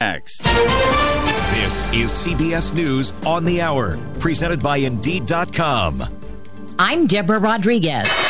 X. This is CBS News on the Hour, presented by Indeed.com. I'm Deborah Rodriguez.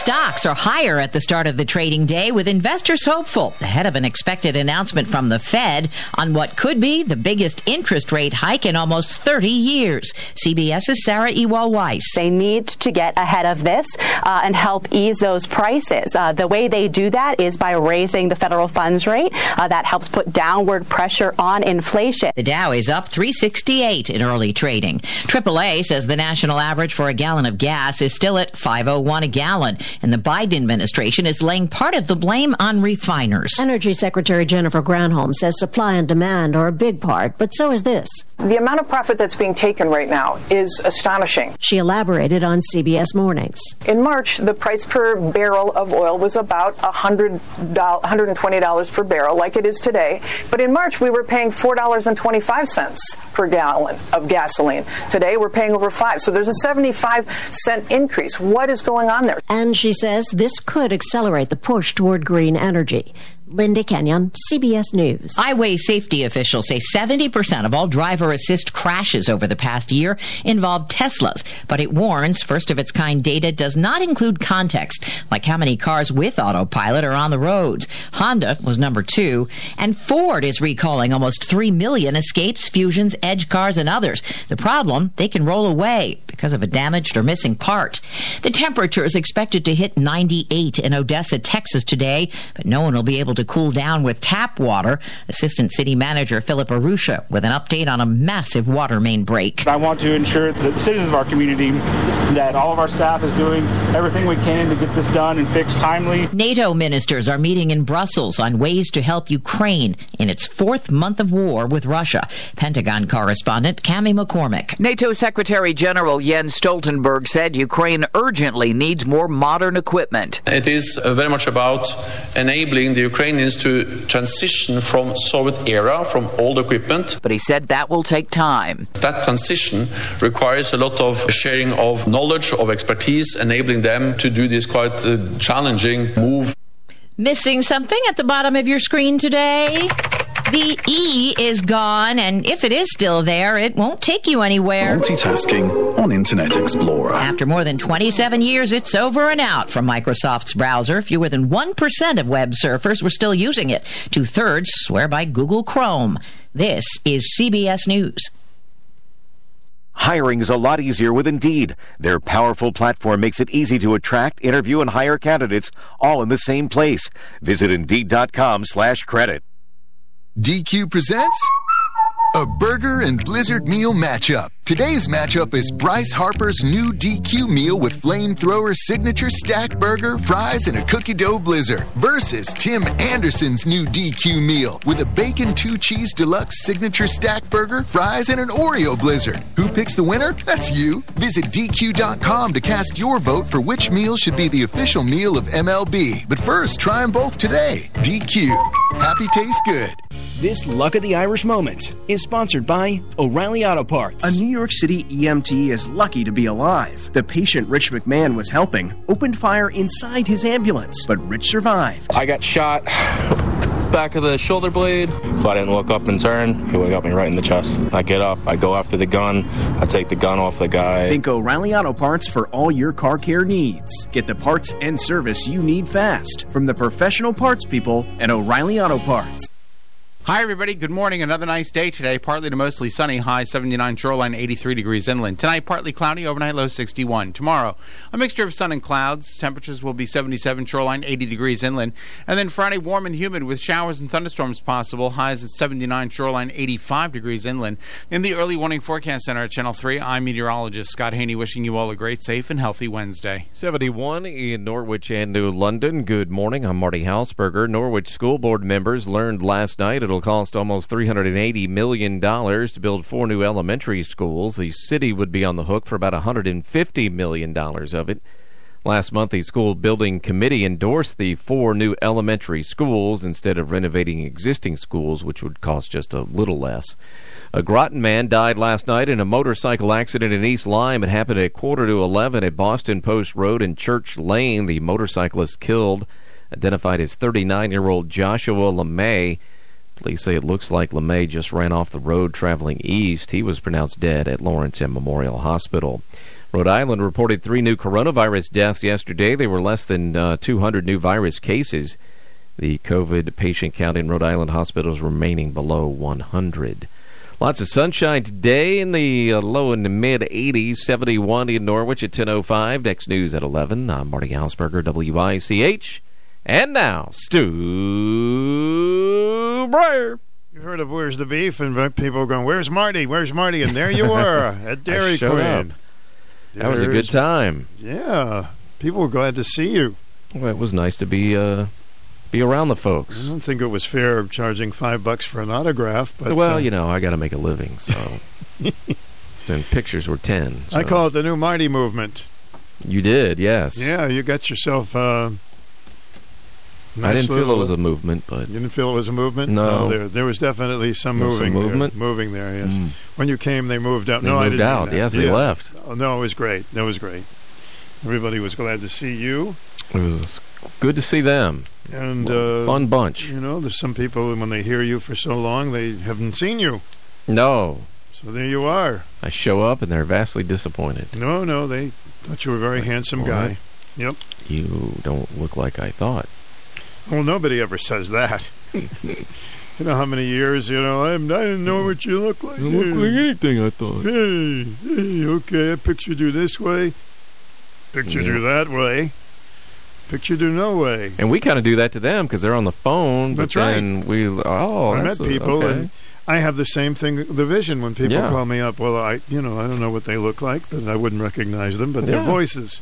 Stocks are higher at the start of the trading day, with investors hopeful ahead of an expected announcement from the Fed on what could be the biggest interest rate hike in almost 30 years. CBS's Sarah Ewall Weiss. They need to get ahead of this uh, and help ease those prices. Uh, the way they do that is by raising the federal funds rate. Uh, that helps put downward pressure on inflation. The Dow is up 368 in early trading. AAA says the national average for a gallon of gas is still at 501 a gallon and the Biden administration is laying part of the blame on refiners. Energy Secretary Jennifer Granholm says supply and demand are a big part, but so is this. The amount of profit that's being taken right now is astonishing. She elaborated on CBS Mornings. In March, the price per barrel of oil was about $100, $120 per barrel, like it is today. But in March, we were paying $4.25 per gallon of gasoline. Today, we're paying over 5 So there's a 75 cent increase. What is going on there? And she says this could accelerate the push toward green energy. Linda Kenyon, CBS News. Highway safety officials say 70% of all driver assist crashes over the past year involved Teslas, but it warns first of its kind data does not include context, like how many cars with autopilot are on the roads. Honda was number two, and Ford is recalling almost 3 million escapes, fusions, edge cars, and others. The problem, they can roll away because of a damaged or missing part. The temperature is expected to hit 98 in Odessa, Texas today, but no one will be able to to cool down with tap water. Assistant City Manager Phillip Urrutia with an update on a massive water main break. I want to ensure that the citizens of our community that all of our staff is doing everything we can to get this done and fixed timely. NATO ministers are meeting in Brussels on ways to help Ukraine in its fourth month of war with Russia. Pentagon correspondent Cami McCormick. NATO Secretary General Jens Stoltenberg said Ukraine urgently needs more modern equipment. It is uh, very much about enabling the Ukraine Ukrainians to transition from Soviet era, from old equipment. But he said that will take time. That transition requires a lot of sharing of knowledge, of expertise, enabling them to do this quite uh, challenging move. Missing something at the bottom of your screen today? The E is gone, and if it is still there, it won't take you anywhere. Multitasking on Internet Explorer. After more than 27 years, it's over and out from Microsoft's browser. Fewer than 1% of web surfers were still using it. Two thirds swear by Google Chrome. This is CBS News. Hiring is a lot easier with Indeed. Their powerful platform makes it easy to attract, interview, and hire candidates all in the same place. Visit Indeed.com slash credit. DQ presents a burger and blizzard meal matchup. Today's matchup is Bryce Harper's new DQ meal with flamethrower signature stacked burger, fries, and a cookie dough blizzard versus Tim Anderson's new DQ meal with a bacon two cheese deluxe signature stacked burger, fries, and an Oreo blizzard. Who picks the winner? That's you. Visit DQ.com to cast your vote for which meal should be the official meal of MLB. But first, try them both today. DQ. Happy tastes good. This Luck of the Irish moment is sponsored by O'Reilly Auto Parts. A New York City EMT is lucky to be alive. The patient Rich McMahon was helping opened fire inside his ambulance, but Rich survived. I got shot back of the shoulder blade. If I didn't look up and turn, he would have got me right in the chest. I get up, I go after the gun, I take the gun off the guy. Think O'Reilly Auto Parts for all your car care needs. Get the parts and service you need fast from the professional parts people at O'Reilly Auto Parts. Hi, everybody. Good morning. Another nice day today. Partly to mostly sunny. High 79 shoreline, 83 degrees inland. Tonight, partly cloudy. Overnight low 61. Tomorrow, a mixture of sun and clouds. Temperatures will be 77 shoreline, 80 degrees inland. And then Friday, warm and humid with showers and thunderstorms possible. Highs at 79 shoreline, 85 degrees inland. In the early warning forecast center at Channel 3, I'm meteorologist Scott Haney wishing you all a great, safe, and healthy Wednesday. 71 in Norwich and New London. Good morning. I'm Marty Hausberger. Norwich School Board members learned last night it'll cost almost $380 million to build four new elementary schools. The city would be on the hook for about $150 million of it. Last month, the school building committee endorsed the four new elementary schools instead of renovating existing schools, which would cost just a little less. A Groton man died last night in a motorcycle accident in East Lyme. It happened at quarter to 11 at Boston Post Road and Church Lane. The motorcyclist killed identified as 39 year old Joshua LeMay. Police say it looks like LeMay just ran off the road traveling east. He was pronounced dead at Lawrence M. Memorial Hospital. Rhode Island reported three new coronavirus deaths yesterday. They were less than uh, 200 new virus cases. The COVID patient count in Rhode Island hospitals remaining below 100. Lots of sunshine today in the uh, low and mid 80s, 71 in Norwich at 10.05. Next news at 11. I'm Marty Hausberger, WICH. And now, Stu Breyer. You heard of Where's the Beef, and people going, Where's Marty? Where's Marty? And there you were at Dairy Queen. That was a good time. Yeah. People were glad to see you. Well, it was nice to be uh, be around the folks. I don't think it was fair charging five bucks for an autograph, but well, uh, you know, I got to make a living, so. then pictures were 10. I call it the new Marty movement. You did, yes. Yeah, you got yourself. Uh, I didn't feel it was a movement, but You didn't feel it was a movement? No. there there was definitely some There was some moving. movement? There, moving there, yes. Mm. When you came, they moved out. They no, I didn't out. Yes, they left. Oh, no, it was great. That was great. Everybody was glad to see you. it was good to see them. And Well, uh, fun bunch. You know, there's some people when they hear you for so long, they haven't seen you. No, So there you are. I show up and they're vastly disappointed. No, no, they thought you were a very handsome guy. Yep. You don't look like I thought. Well, nobody ever says that. you know how many years, you know, I, I didn't know what you look like. You look like anything I thought. Hey, hey, okay, I pictured you this way. Pictured you that way. Pictured you no way. And we kind of do that to them because they're on the phone. But That's right. then we, oh, I met people okay. and I have the same thing, the vision when people Yeah. call me up. Well, I, you know, I don't know what they look like, but I wouldn't recognize them, but their voices.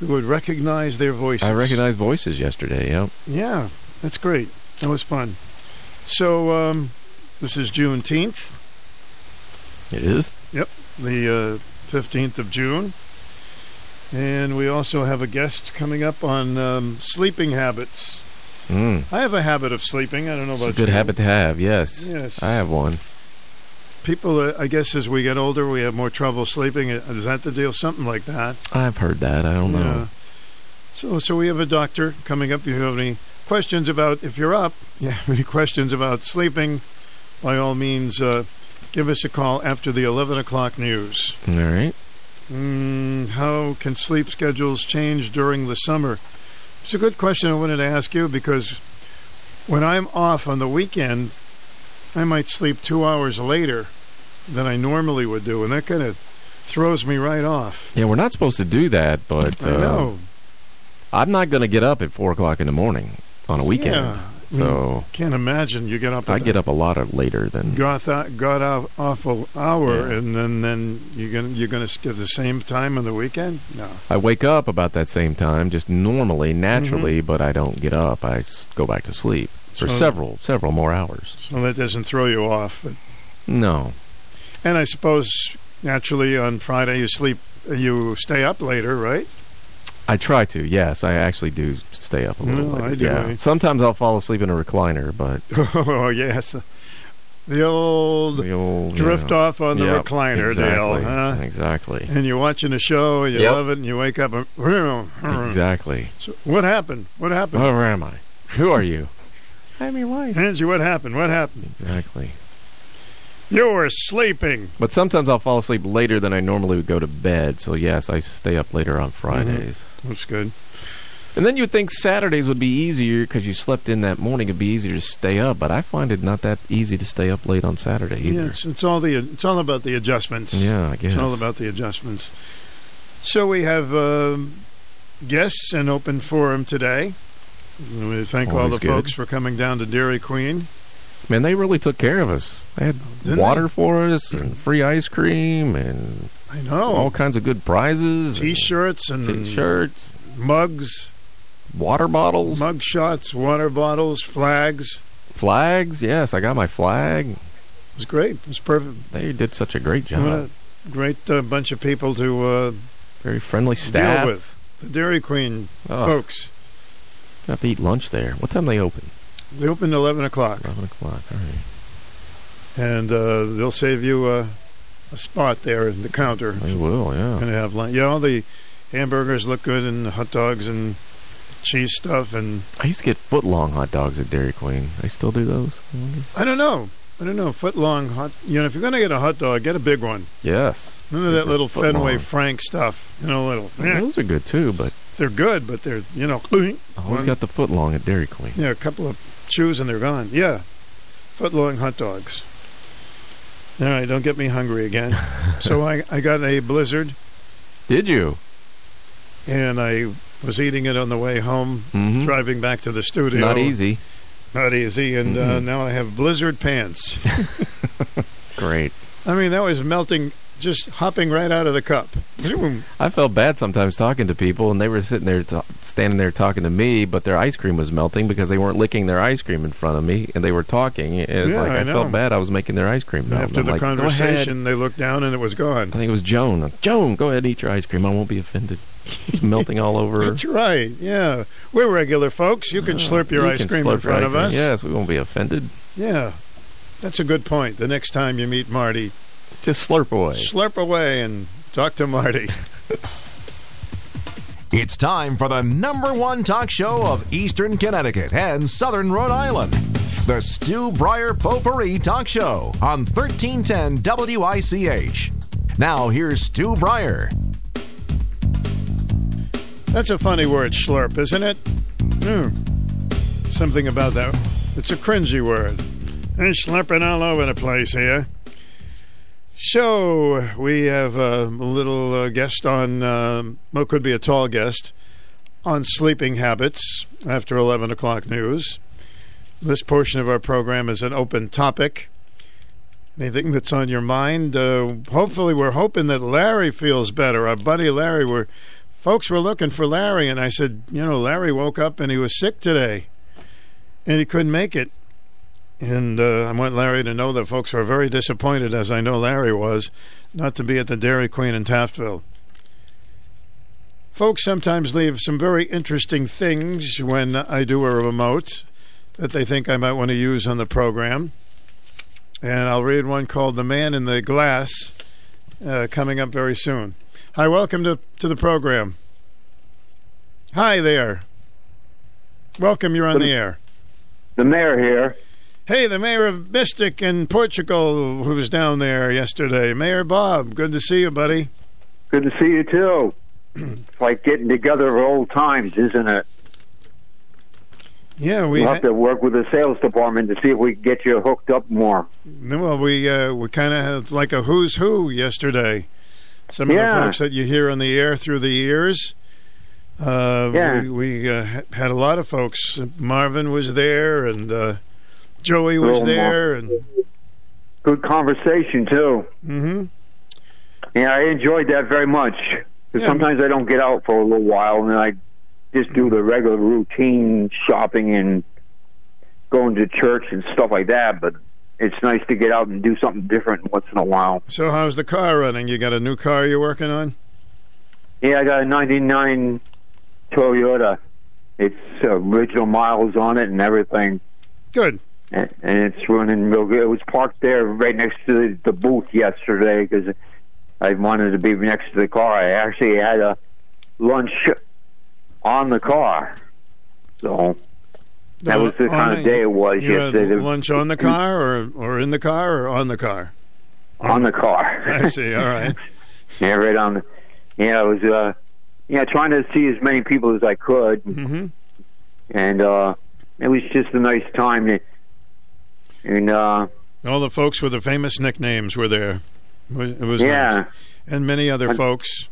We would recognize their voices. I recognized voices yesterday. Yep. Yeah, that's great. That was fun. So, um, this is Juneteenth. It is. Yep, the uh, 15th of June. And we also have a guest coming up on um, sleeping habits. Mm. I have a habit of sleeping. I don't know about It's a good you. habit to have. Yes. Yes. I have one. People, uh, I guess, as we get older, we have more trouble sleeping. Uh, Is that the deal? Something like that. I've heard that. I don't know. So, so we have a doctor coming up. If you have any questions about if you're up, you have any questions about sleeping, by all means, uh, give us a call after the 11 o'clock news. All right. Mm, how can sleep schedules change during the summer? It's a good question I wanted to ask you because when I'm off on the weekend, I might sleep two hours later than I normally would do, and that kind of throws me right off. Yeah, we're not supposed to do that, but I uh, know. I'm not going to get up at four o'clock in the morning on a weekend. Yeah. So Can't imagine you get up. I get up a lot of later than. got that got off awful hour, Yeah. and then then you're gonna you're gonna skip the same time on the weekend. No. I wake up about that same time, just normally, naturally, but I don't get up. I go back to sleep for So- several, several more hours. So that doesn't throw you off. But, No, and I suppose naturally on Friday you sleep, you stay up later, right? I try to. Yes, I actually do stay up a little No, later. I do, Yeah. Sometimes I'll fall asleep in a recliner, but oh yes, the old, the old drift yeah. off on the Yep, recliner exactly, deal, huh? Exactly. And you're watching a show and you Yep. love it, and you wake up and Exactly. So what happened? What happened? Where am I? Who are you? I'm your wife. Angie, what happened? What happened? Exactly. You were sleeping. But sometimes I'll fall asleep later than I normally would go to bed. So yes, I stay up later on Fridays. That's good. And then you'd think Saturdays would be easier because you slept in that morning. It'd be easier to stay up, but I find it not that easy to stay up late on Saturday either. Yes, it's all the it's all about the adjustments. Yeah, I guess. It's all about the adjustments. So we have um, guests and open forum today. We thank all the good. folks for coming down to Dairy Queen. Man, they really took care of us. They had Didn't water they? for us and free ice cream and I know all kinds of good prizes. T-shirts and T-shirts, mugs, water bottles, mug shots, water bottles, flags. flags. Yes, I got my flag. It was great. It was perfect. They did such a great job. What a great uh, bunch of people to uh, Very friendly staff. deal with. The Dairy Queen Oh. folks. I have to eat lunch there. What time they open? They open at 11 o'clock. 11 o'clock. All right. and uh, they'll save you a, a spot there in the counter. They will, yeah. And have lunch. Yeah, all the hamburgers look good, and the hot dogs, and cheese stuff, and I used to get foot long hot dogs at Dairy Queen. They still do those? I don't know. I don't know. Foot long hot. You know, if you're going to get a hot dog, get a big one. Yes. None of that little Fenway long. Frank stuff. You know, little. Those are good too, but They're good, but they're you know. Always one- got the foot long at Dairy Queen. Yeah, a couple of chews and they're gone. Yeah, foot long hot dogs. All right, don't get me hungry again. so I, I got a blizzard Did you? and I was eating it on the way home, Mhm. driving back to the studio. Not easy. Not easy, and uh, Mhm. now I have blizzard pants. Great. I mean, that was melting, just hopping right out of the cup. I felt bad sometimes talking to people, and they were sitting there, ta standing there talking to me, but their ice cream was melting because they weren't licking their ice cream in front of me, and they were talking. It's Yeah, like I I, felt bad. I was making their ice cream melt. After the like, conversation, they looked down and it was gone. I think it was Joan. Joan, go ahead and eat your ice cream. I won't be offended. It's melting all over. That's right. Yeah, we're regular folks. You can slurp your You ice cream in front of us. Yes, we won't be offended. Yeah, that's a good point. The next time you meet Marty, Just slurp away. slurp away and talk to Marty. It's time for the number one talk show of Eastern Connecticut and Southern Rhode Island. The Stu Breyer Potpourri Talk Show on 1310 WICH. Now here's Stu Breyer. That's a funny word, slurp, isn't it? Hmm. Something about that. It's a cringy word. They're slurping all over the place here. So, we have a little uh, guest on, um, well, could be a tall guest, on sleeping habits after 11 o'clock news. This portion of our program is an open topic. Anything that's on your mind? Uh, hopefully, we're hoping that Larry feels better. Our buddy Larry, we're folks were looking for Larry, and I said, you know, Larry woke up and he was sick today, and he couldn't make it. And uh, I want Larry to know that folks were very disappointed, as I know Larry was, not to be at the Dairy Queen in Taftville. Folks sometimes leave some very interesting things when I do a remote that they think I might want to use on the program. And I'll read one called The Man in the Glass uh, coming up very soon. Hi, welcome to, to the program. Hi there. Welcome, you're on the air. The mayor here. Hey, the mayor of Mystic in Portugal, who was down there yesterday. Mayor Bob, good to see you, buddy. Good to see you too. it's like getting together of old times, isn't it? Yeah, we We'll have to work with the sales department to see if we can get you hooked up more. well, we uh, we kind of had like a who's who yesterday. Some of Yeah. the folks that you hear on the air through the years. Uh, Yeah. We, we uh, had a lot of folks. Marvin was there, and uh, Joey was Little there, and Good conversation too. hmm Yeah, I enjoyed that very much. Yeah. Sometimes I don't get out for a little while, and I just do the regular routine shopping and going to church and stuff like that. But it's nice to get out and do something different once in a while. So, how's the car running? You got a new car you're working on? Yeah, I got a '99 Toyota. It's uh, original miles on it and everything. Good. And, it's running real good. It was parked there right next to the, the booth yesterday because I wanted to be next to the car. I actually had a lunch on the car, so that was the On kind of day it was You had yesterday. lunch on the car, or or in the car, or on the car? on the car. I see. All right. yeah, right on. The, yeah, I was uh, yeah trying to see as many people as I could, hmm and uh, it was just a nice time. To, and uh, All the folks with the famous nicknames were there. It was, it was Yeah. nice. and many other folks.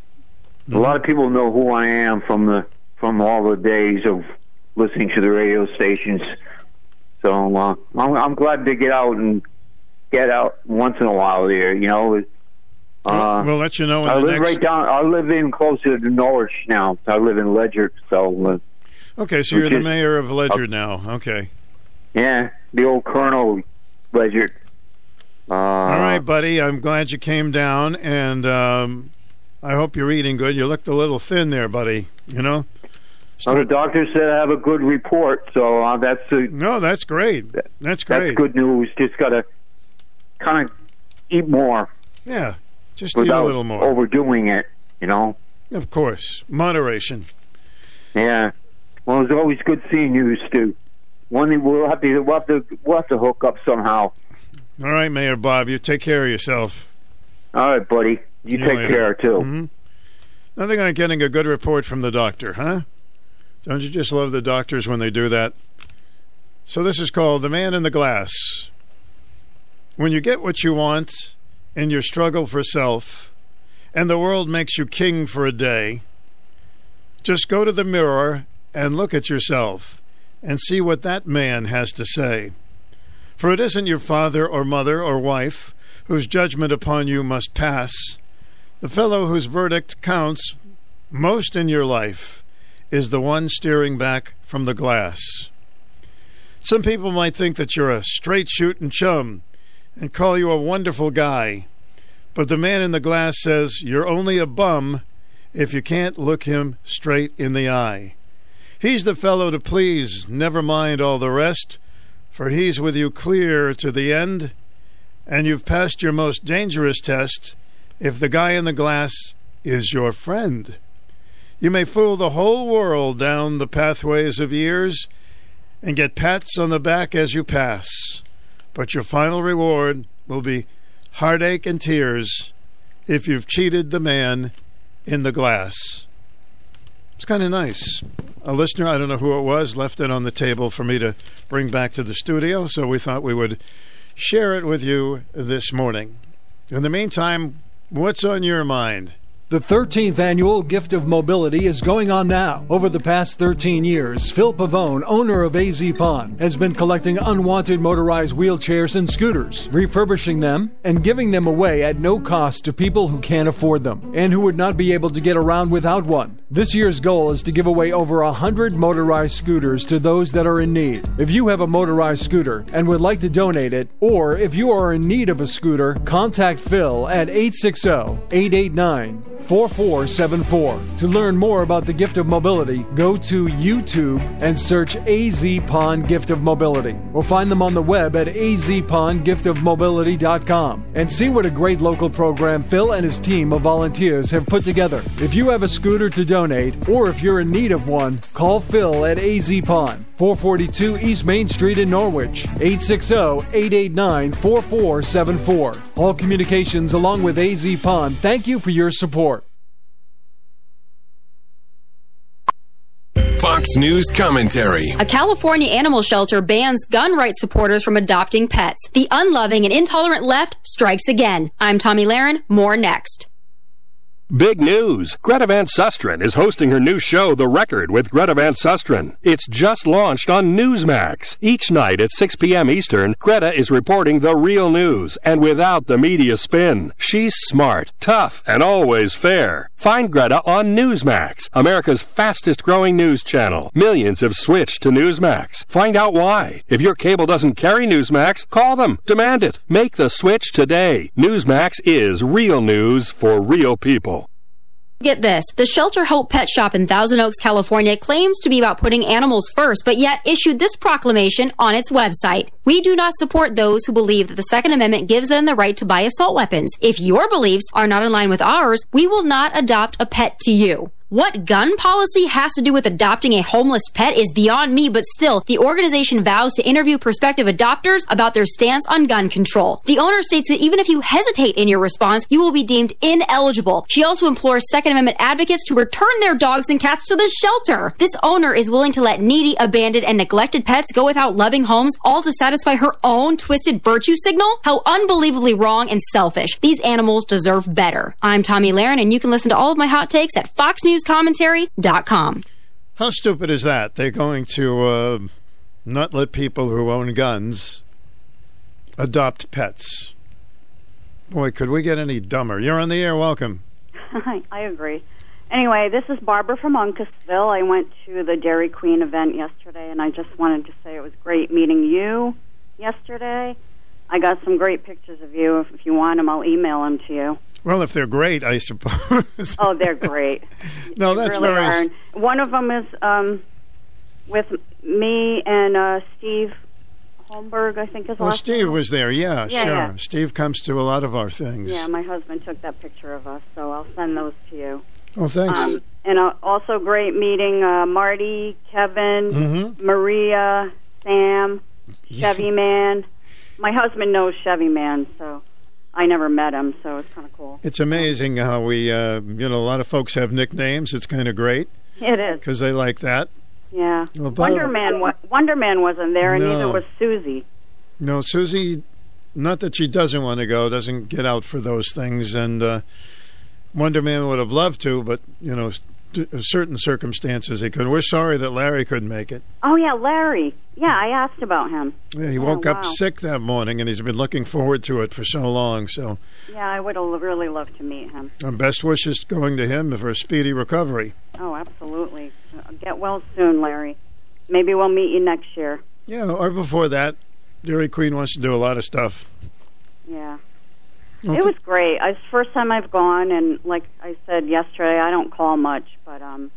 a lot of people know who I am from the from all the days of listening to the radio stations. So uh, I'm, I'm glad to get out and get out once in a while there. You know. Uh, we'll let you know in I the live next. right down. I live in closer to Norwich now. I live in Ledyard, so uh, Okay, so you're which the is- mayor of Ledyard now. Okay. Yeah, the old Colonel Ledyard. Uh, All right, buddy. I'm glad you came down, and um, I hope you're eating good. You looked a little thin there, buddy. You know. Well, the doctor said I have a good report, so uh, that's a, no, that's great. That's great. That's good news. Just got to kind of eat more Yeah. Just eat a little more. overdoing it. You know. Of course, moderation. Yeah. Well, it's always good seeing you, Stu. One thing we'll have to we'll have to we'll have to hook up somehow. All right, Mayor Bob, you take care of yourself. All right, buddy. You take later. care too. Mhm. Nothing like getting a good report from the doctor, huh? Don't you just love the doctors when they do that? So this is called The Man in the Glass. When you get what you want in your struggle for self, and the world makes you king for a day, just go to the mirror and look at yourself and see what that man has to say. For it isn't your father or mother or wife whose judgment upon you must pass. The fellow whose verdict counts most in your life is the one steering back from the glass. Some people might think that you're a straight shooting chum and call you a wonderful guy, but the man in the glass says you're only a bum if you can't look him straight in the eye. He's the fellow to please, never mind all the rest, for he's with you clear to the end, and you've passed your most dangerous test if the guy in the glass is your friend. You may fool the whole world down the pathways of years and get pats on the back as you pass, but your final reward will be heartache and tears if you've cheated the man in the glass. It's kind of nice. A listener, I don't know who it was, left it on the table for me to bring back to the studio, so we thought we would share it with you this morning. In the meantime, what's on your mind? The 13th annual Gift of Mobility is going on now. Over the past 13 years, Phil Pavone, owner of AZ Pond, has been collecting unwanted motorized wheelchairs and scooters, refurbishing them, and giving them away at no cost to people who can't afford them and who would not be able to get around without one. This year's goal is to give away over 100 motorized scooters to those that are in need. If you have a motorized scooter and would like to donate it, or if you are in need of a scooter, contact Phil at 860 889 4474. To learn more about the gift of mobility, go to YouTube and search AZ Pond Gift of Mobility or find them on the web at azpondgiftofmobility.com and see what a great local program Phil and his team of volunteers have put together. If you have a scooter to donate or if you're in need of one, call Phil at AZ Pond, 442 East Main Street in Norwich, 860 889 4474. Hall communications along with AZ Pond, thank you for your support. Fox News commentary. A California animal shelter bans gun rights supporters from adopting pets. The unloving and intolerant left strikes again. I'm Tomi Lahren. More next. Big news! Greta Van Susteren is hosting her new show, The Record, with Greta Van Susteren. It's just launched on Newsmax. Each night at 6 p.m. Eastern, Greta is reporting the real news and without the media spin. She's smart, tough, and always fair. Find Greta on Newsmax, America's fastest growing news channel. Millions have switched to Newsmax. Find out why. If your cable doesn't carry Newsmax, call them. Demand it. Make the switch today. Newsmax is real news for real people. Get this. The Shelter Hope Pet Shop in Thousand Oaks, California claims to be about putting animals first, but yet issued this proclamation on its website. We do not support those who believe that the Second Amendment gives them the right to buy assault weapons. If your beliefs are not in line with ours, we will not adopt a pet to you. What gun policy has to do with adopting a homeless pet is beyond me, but still, the organization vows to interview prospective adopters about their stance on gun control. The owner states that even if you hesitate in your response, you will be deemed ineligible. She also implores Second Amendment advocates to return their dogs and cats to the shelter. This owner is willing to let needy, abandoned, and neglected pets go without loving homes, all to satisfy her own twisted virtue signal? How unbelievably wrong and selfish. These animals deserve better. I'm Tomi Lahren, and you can listen to all of my hot takes at foxnewscommentary.com. How stupid is that? They're going to uh, not let people who own guns adopt pets. Boy, could we get any dumber? You're on the air. Welcome. I agree. Anyway, this is Barbara from Uncasville. I went to the Dairy Queen event yesterday, and I just wanted to say it was great meeting you yesterday. I got some great pictures of you. If, if you want them, I'll email them to you. Well, if they're great, I suppose. Oh, they're great. no, They that's really very. are. One of them is um, with me and uh, Steve Holmberg, I think is Oh, last Steve was there. Yeah, Yeah, sure. yeah. Steve comes to a lot of our things. Yeah, my husband took that picture of us, so I'll send those to you. Oh, thanks. Um, and uh, also great meeting uh, Marty, Kevin, Mhm. Maria, Sam, Chevy Man. My husband knows Chevy Man, so I never met him, so it's kind of cool. It's amazing how we, uh, you know, a lot of folks have nicknames. It's kind of great It is, because they like that. yeah. Well, Wonder Man, wa- Wonder Man wasn't there, and No. neither was Susie. No, Susie, not that she doesn't want to go, doesn't get out for those things. And uh, Wonder Man would have loved to, but, you know, certain circumstances he couldn't. We're sorry that Larry couldn't make it. Oh yeah, Larry. Yeah, I asked about him. Yeah, he Oh, woke up wow. sick that morning, and he's been looking forward to it for so long. So, Yeah, I would have really loved to meet him. our best wishes going to him for a speedy recovery. Oh, absolutely. Uh, Get well soon, Larry. Maybe we'll meet you next year. Yeah, or before that, Dairy Queen wants to do a lot of stuff. Yeah. Okay. It was great. It's the first time I've gone, and like I said yesterday, I don't call much, but um,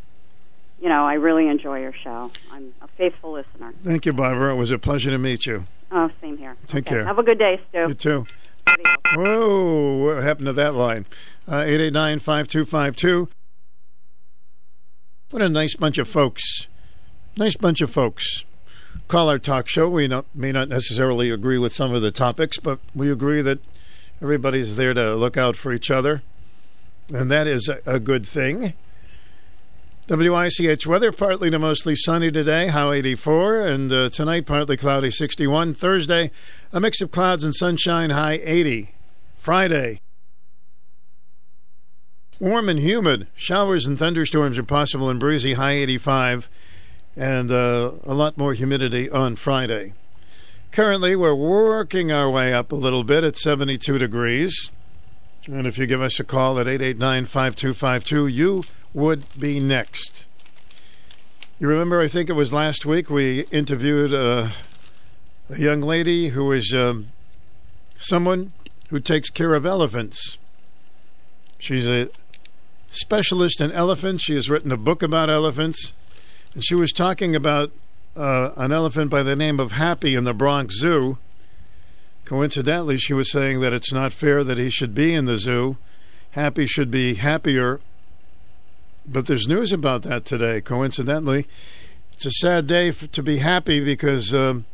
you know, I really enjoy your show. I'm a faithful listener. Thank you, Barbara. It was a pleasure to meet you. Oh, same here. Take Okay. care. Have a good day, Stu. You too. Whoa, what happened to that line? Uh, 5252. What a nice bunch of folks. Nice bunch of folks. Call our talk show. We not, may not necessarily agree with some of the topics, but we agree that everybody's there to look out for each other. And that is a, a good thing. WICH weather partly to mostly sunny today, high 84, and uh, tonight partly cloudy 61. Thursday, a mix of clouds and sunshine, high 80. Friday, warm and humid. Showers and thunderstorms are possible and breezy, high 85, and uh, a lot more humidity on Friday. Currently, we're working our way up a little bit at 72 degrees. And if you give us a call at 889 5252, you would be next. You remember, I think it was last week, we interviewed uh, a young lady who is um, someone who takes care of elephants. She's a specialist in elephants. She has written a book about elephants. And she was talking about uh, an elephant by the name of Happy in the Bronx Zoo. Coincidentally, she was saying that it's not fair that he should be in the zoo. Happy should be happier. But there's news about that today. Coincidentally, it's a sad day for, to be happy because um,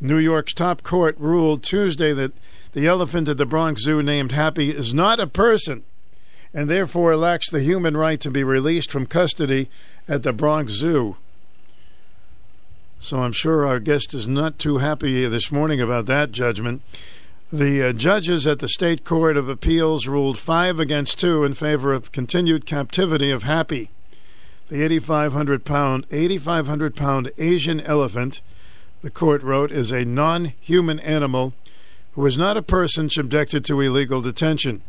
New York's top court ruled Tuesday that the elephant at the Bronx Zoo named Happy is not a person and therefore lacks the human right to be released from custody at the Bronx Zoo. So I'm sure our guest is not too happy this morning about that judgment. The uh, judges at the State Court of Appeals ruled five against two in favor of continued captivity of Happy, the 8,500 pound 8,500 pound Asian elephant. The court wrote is a non-human animal who is not a person subjected to illegal detention.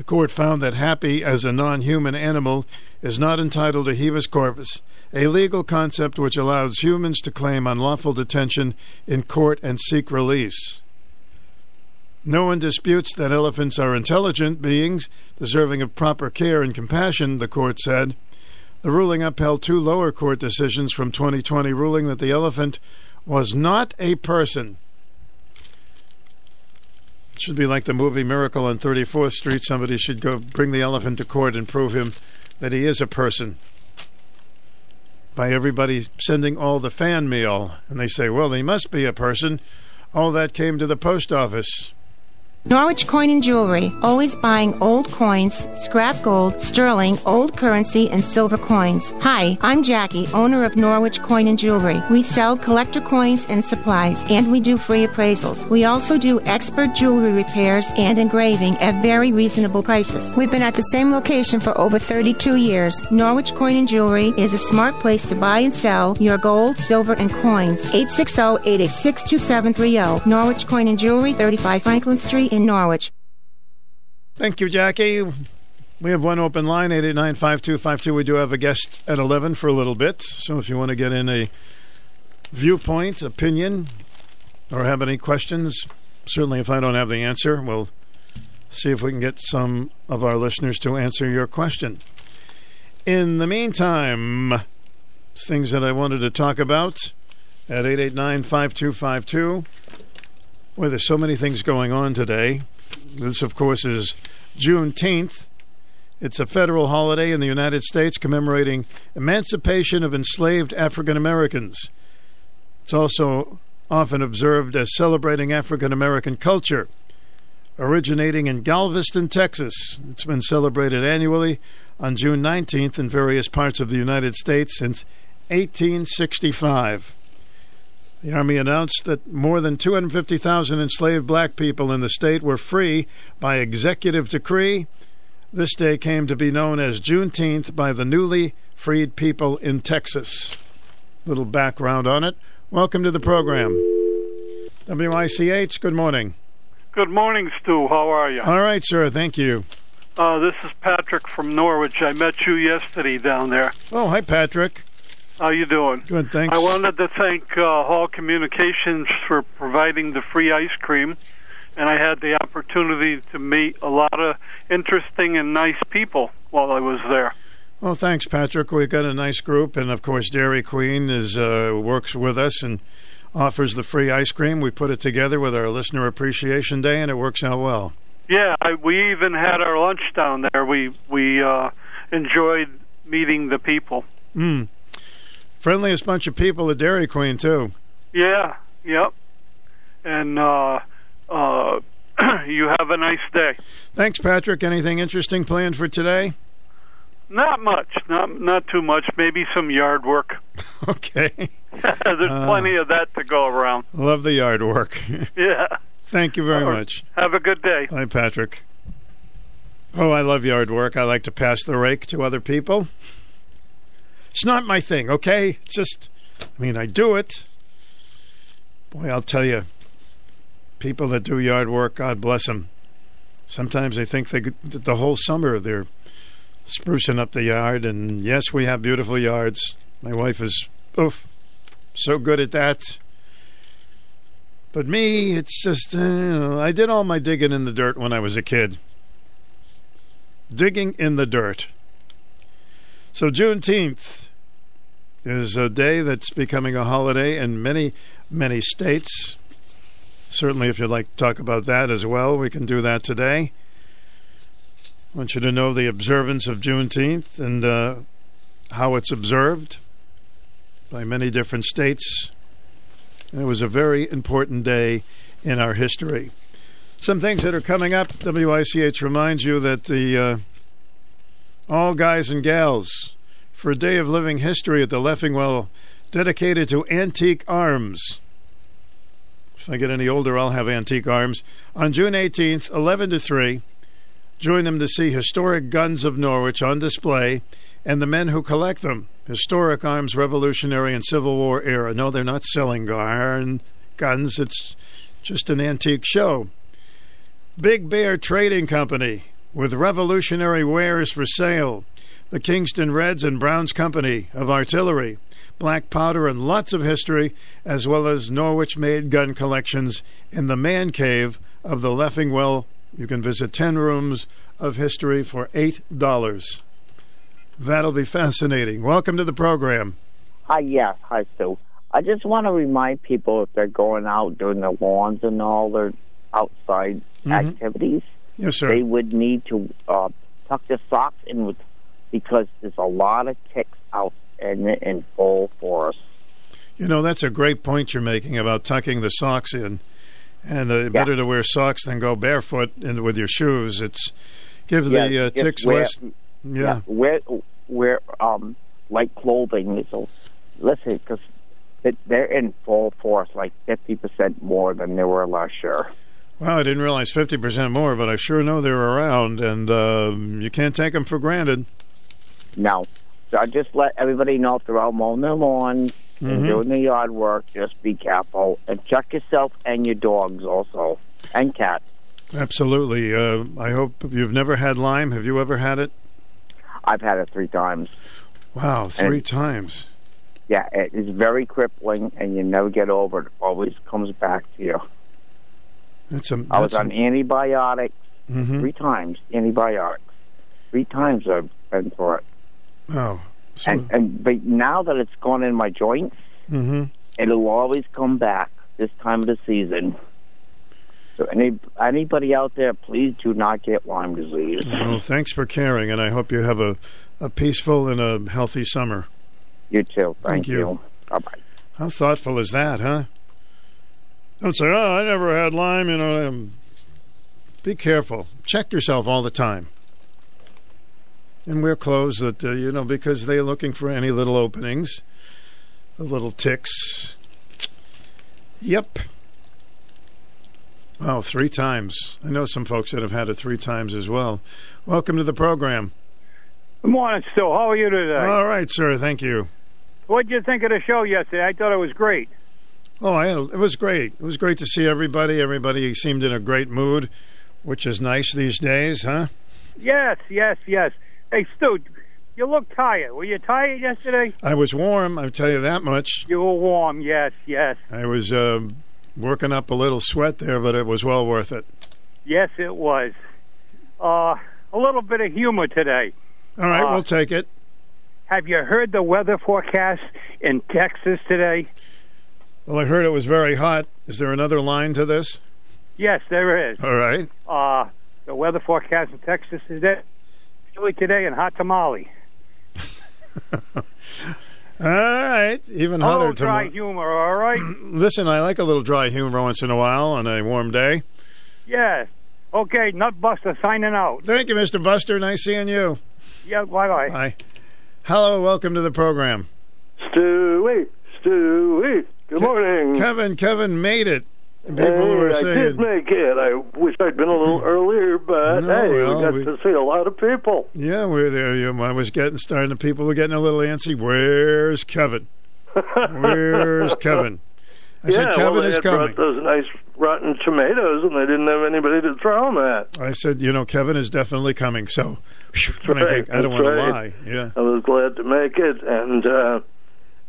The court found that Happy, as a non human animal, is not entitled to habeas corpus, a legal concept which allows humans to claim unlawful detention in court and seek release. No one disputes that elephants are intelligent beings deserving of proper care and compassion, the court said. The ruling upheld two lower court decisions from 2020 ruling that the elephant was not a person. Should be like the movie Miracle on 34th Street. Somebody should go bring the elephant to court and prove him that he is a person by everybody sending all the fan mail. And they say, well, he must be a person. All that came to the post office. Norwich Coin and Jewelry, always buying old coins, scrap gold, sterling, old currency, and silver coins. Hi, I'm Jackie, owner of Norwich Coin and Jewelry. We sell collector coins and supplies, and we do free appraisals. We also do expert jewelry repairs and engraving at very reasonable prices. We've been at the same location for over 32 years. Norwich Coin and Jewelry is a smart place to buy and sell your gold, silver, and coins. 860-886-2730. Norwich Coin and Jewelry, 35 Franklin Street in Norwich. Thank you, Jackie. We have one open line, 889 5252. We do have a guest at 11 for a little bit. So if you want to get in a viewpoint, opinion, or have any questions, certainly if I don't have the answer, we'll see if we can get some of our listeners to answer your question. In the meantime, things that I wanted to talk about at 889 5252. Well, there's so many things going on today. This, of course, is Juneteenth. It's a federal holiday in the United States commemorating emancipation of enslaved African Americans. It's also often observed as celebrating African American culture. Originating in Galveston, Texas, it's been celebrated annually on June 19th in various parts of the United States since 1865. The Army announced that more than 250,000 enslaved black people in the state were free by executive decree. This day came to be known as Juneteenth by the newly freed people in Texas. Little background on it. Welcome to the program. WICH, good morning. Good morning, Stu. How are you? All right, sir. Thank you. Uh, this is Patrick from Norwich. I met you yesterday down there. Oh, hi, Patrick. How you doing? Good, thanks. I wanted to thank uh, Hall Communications for providing the free ice cream, and I had the opportunity to meet a lot of interesting and nice people while I was there. Well, thanks, Patrick. We've got a nice group, and of course, Dairy Queen is uh, works with us and offers the free ice cream. We put it together with our Listener Appreciation Day, and it works out well. Yeah, I, we even had our lunch down there. We we uh, enjoyed meeting the people. Hmm. Friendliest bunch of people at Dairy Queen too. Yeah. Yep. And uh, uh, you have a nice day. Thanks, Patrick. Anything interesting planned for today? Not much. Not not too much. Maybe some yard work. okay. There's Uh, plenty of that to go around. Love the yard work. Yeah. Thank you very right. much. Have a good day. Hi, Patrick. Oh, I love yard work. I like to pass the rake to other people. It's not my thing, okay? It's just, I mean, I do it. Boy, I'll tell you, people that do yard work, God bless them. Sometimes they think they that the whole summer they're sprucing up the yard, and yes, we have beautiful yards. My wife is, oof, so good at that. But me, it's just, uh, you know, I did all my digging in the dirt when I was a kid. Digging in the dirt. So, Juneteenth is a day that's becoming a holiday in many, many states. Certainly, if you'd like to talk about that as well, we can do that today. I want you to know the observance of Juneteenth and uh, how it's observed by many different states. And it was a very important day in our history. Some things that are coming up. WICH reminds you that the uh, all guys and gals for a day of living history at the Leffingwell dedicated to antique arms. If I get any older, I'll have antique arms. On June 18th, 11 to 3, join them to see historic guns of Norwich on display and the men who collect them. Historic arms, Revolutionary and Civil War era. No, they're not selling garn guns. It's just an antique show. Big Bear Trading Company with revolutionary wares for sale. The Kingston Reds and Browns Company of Artillery, black powder, and lots of history, as well as Norwich made gun collections in the man cave of the Leffingwell. You can visit 10 rooms of history for $8. That'll be fascinating. Welcome to the program. Hi, yes, hi, Sue. I just want to remind people if they're going out doing their lawns and all their outside Mhm. activities, Yes, sir. they would need to uh, tuck their socks in with because there's a lot of ticks out in in full force. You know, that's a great point you're making about tucking the socks in. And uh, better to wear socks than go barefoot and with your shoes. It's give the uh, ticks wear- less. Yeah. wear wear um light clothing. So listen, because they're in full force, like fifty percent more than they were last year. Well, I didn't realize 50% more, but I sure know they're around, and um, you can't take them for granted. No. So I just let everybody know if they're out mowing their lawns Mhm. and doing the yard work, just be careful and check yourself and your dogs also and cats. Absolutely. Uh, I hope you've never had Lyme. Have you ever had it? I've had it three times. Wow, three And- times. Yeah, it is very crippling, and you never get over it. It always comes back to you. That's a. I was on antibiotics Mhm. three times. Antibiotics three times I've been for it. Oh. So, And, and but now that it's gone in my joints, hmm it'll always come back this time of the season. So any anybody out there, please do not get Lyme disease. Well, thanks for caring, and I hope you have a, a peaceful and a healthy summer. You too. Thank, Thank you. Bye bye. How thoughtful is that, huh? Don't say, "Oh, I never had Lyme." You know, um, be careful. Check yourself all the time. And wear clothes that uh, you know because they're looking for any little openings, the little ticks. Yep. Wow, three times. I know some folks that have had it three times as well. Welcome to the program. Good morning, Stu. How are you today? All right, sir. Thank you. What did you think of the show yesterday? I thought it was great. Oh, I had a, it was great. It was great to see everybody. Everybody seemed in a great mood, which is nice these days, huh? Yes, yes, yes. Hey, Stu, you look tired. Were you tired yesterday? I was warm. I'll tell you that much. You were warm. Yes, yes, I was uh, working up a little sweat there, but it was well worth it. yes. It was. Uh, a little bit of humor today. All right, Uh, we'll take it. Have you heard the weather forecast in Texas today? Well, I heard it was very hot. Is there another line to this? Yes, there is. All right. Uh, the weather forecast in Texas today, chilly today and hot tamale. All right. Even hotter little dry tomorrow. humor, all right? Listen, I like a little dry humor once in a while on a warm day. yes. Okay, Nut Buster signing out. Thank you, Mr. Buster. Nice seeing you. Yeah, bye bye. Bye. Hello, welcome to the program. Stewie, Stewie. Good morning. Kevin, Kevin made it. People Hey, were I saying, did make it. I wish I'd been a little earlier, but No, hey, well, we got we- to see a lot of people. "Yeah, we're there." You know, I was getting starting. The people were getting a little antsy. Where's Kevin? Where's Kevin? I yeah, said, well, Kevin they is coming. those nice rotten tomatoes, and they didn't have anybody to throw them at. I said, you know, Kevin is definitely coming. So, when I, think, I don't want that's to right. lie. Yeah. I was glad to make it, and uh,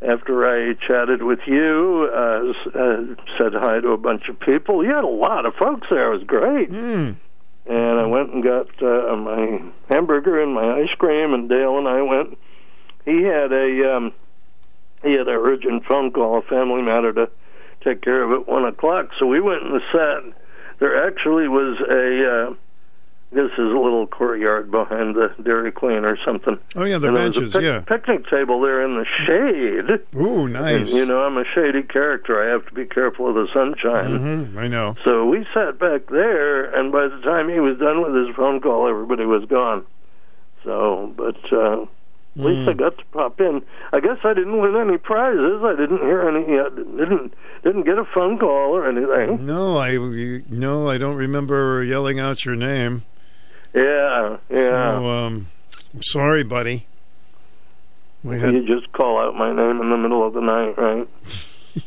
after I chatted with you, uh, s- uh, said hi to a bunch of people. You had a lot of folks there. It was great. Mm. And I went and got uh, my hamburger and my ice cream, and Dale and I went. He had a um, he had a urgent phone call, a family matter to take care of at one o'clock. So we went in the set. There actually was a uh, this is a little courtyard behind the Dairy Queen or something. Oh yeah, the And there was a benches. pic- yeah. picnic table there in the shade. Ooh, nice. you know, I'm a shady character. I have to be careful of the sunshine. hmm I know. So we sat back there, and by the time he was done with his phone call, everybody was gone. So, but uh, at least I got to pop in. I guess I didn't win any prizes. I didn't hear any. Uh, didn't didn't get a phone call or anything. No, I no, I don't remember yelling out your name. Yeah, yeah. So, um, I'm sorry, buddy. We had you just call out my name in the middle of the night, right?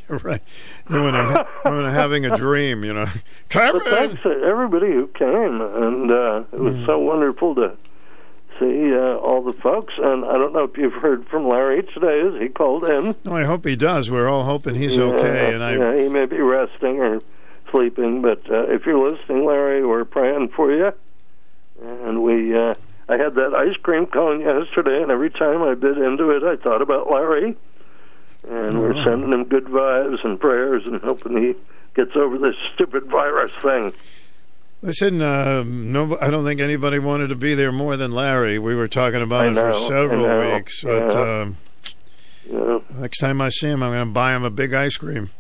right when I'm when I'm having a dream, you know. But thanks to everybody who came, and uh, it was so wonderful to see uh, all the folks. And I don't know if you've heard from Larry today. Is he called in? No, I hope he does. We're all hoping he's Yeah, okay. And I, yeah, he may be resting or sleeping, but uh, if you're listening, Larry, we're praying for you. And we, uh, I had that ice cream cone yesterday, and every time I bit into it, I thought about Larry. And we're Oh. sending him good vibes and prayers, and hoping he gets over this stupid virus thing. listen, uh, no, I don't think anybody wanted to be there more than Larry. We were talking about I it know, for several weeks, but yeah. um, Yeah. next time I see him, I'm going to buy him a big ice cream.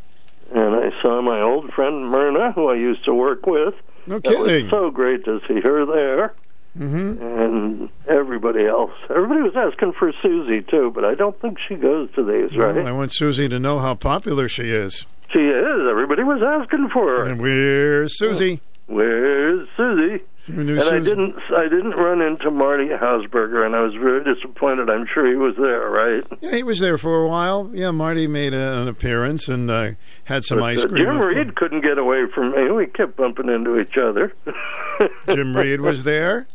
And I saw my old friend Myrna, who I used to work with. No It was so great to see her there. Mm-hmm. and everybody else. Everybody was asking for Susie too, but I don't think she goes to these, right? I want Susie to know how popular she is. She is. Everybody was asking for her. And where's Susie? Where's Susie? And I didn't. I didn't run into Marty Hausberger, and I was very disappointed. I'm sure he was there, right? Yeah, he was there for a while. Yeah, Marty made a, an appearance and uh, had some But, ice uh, cream. Jim of course. Reed couldn't get away from me. We kept bumping into each other. Jim Reed was there,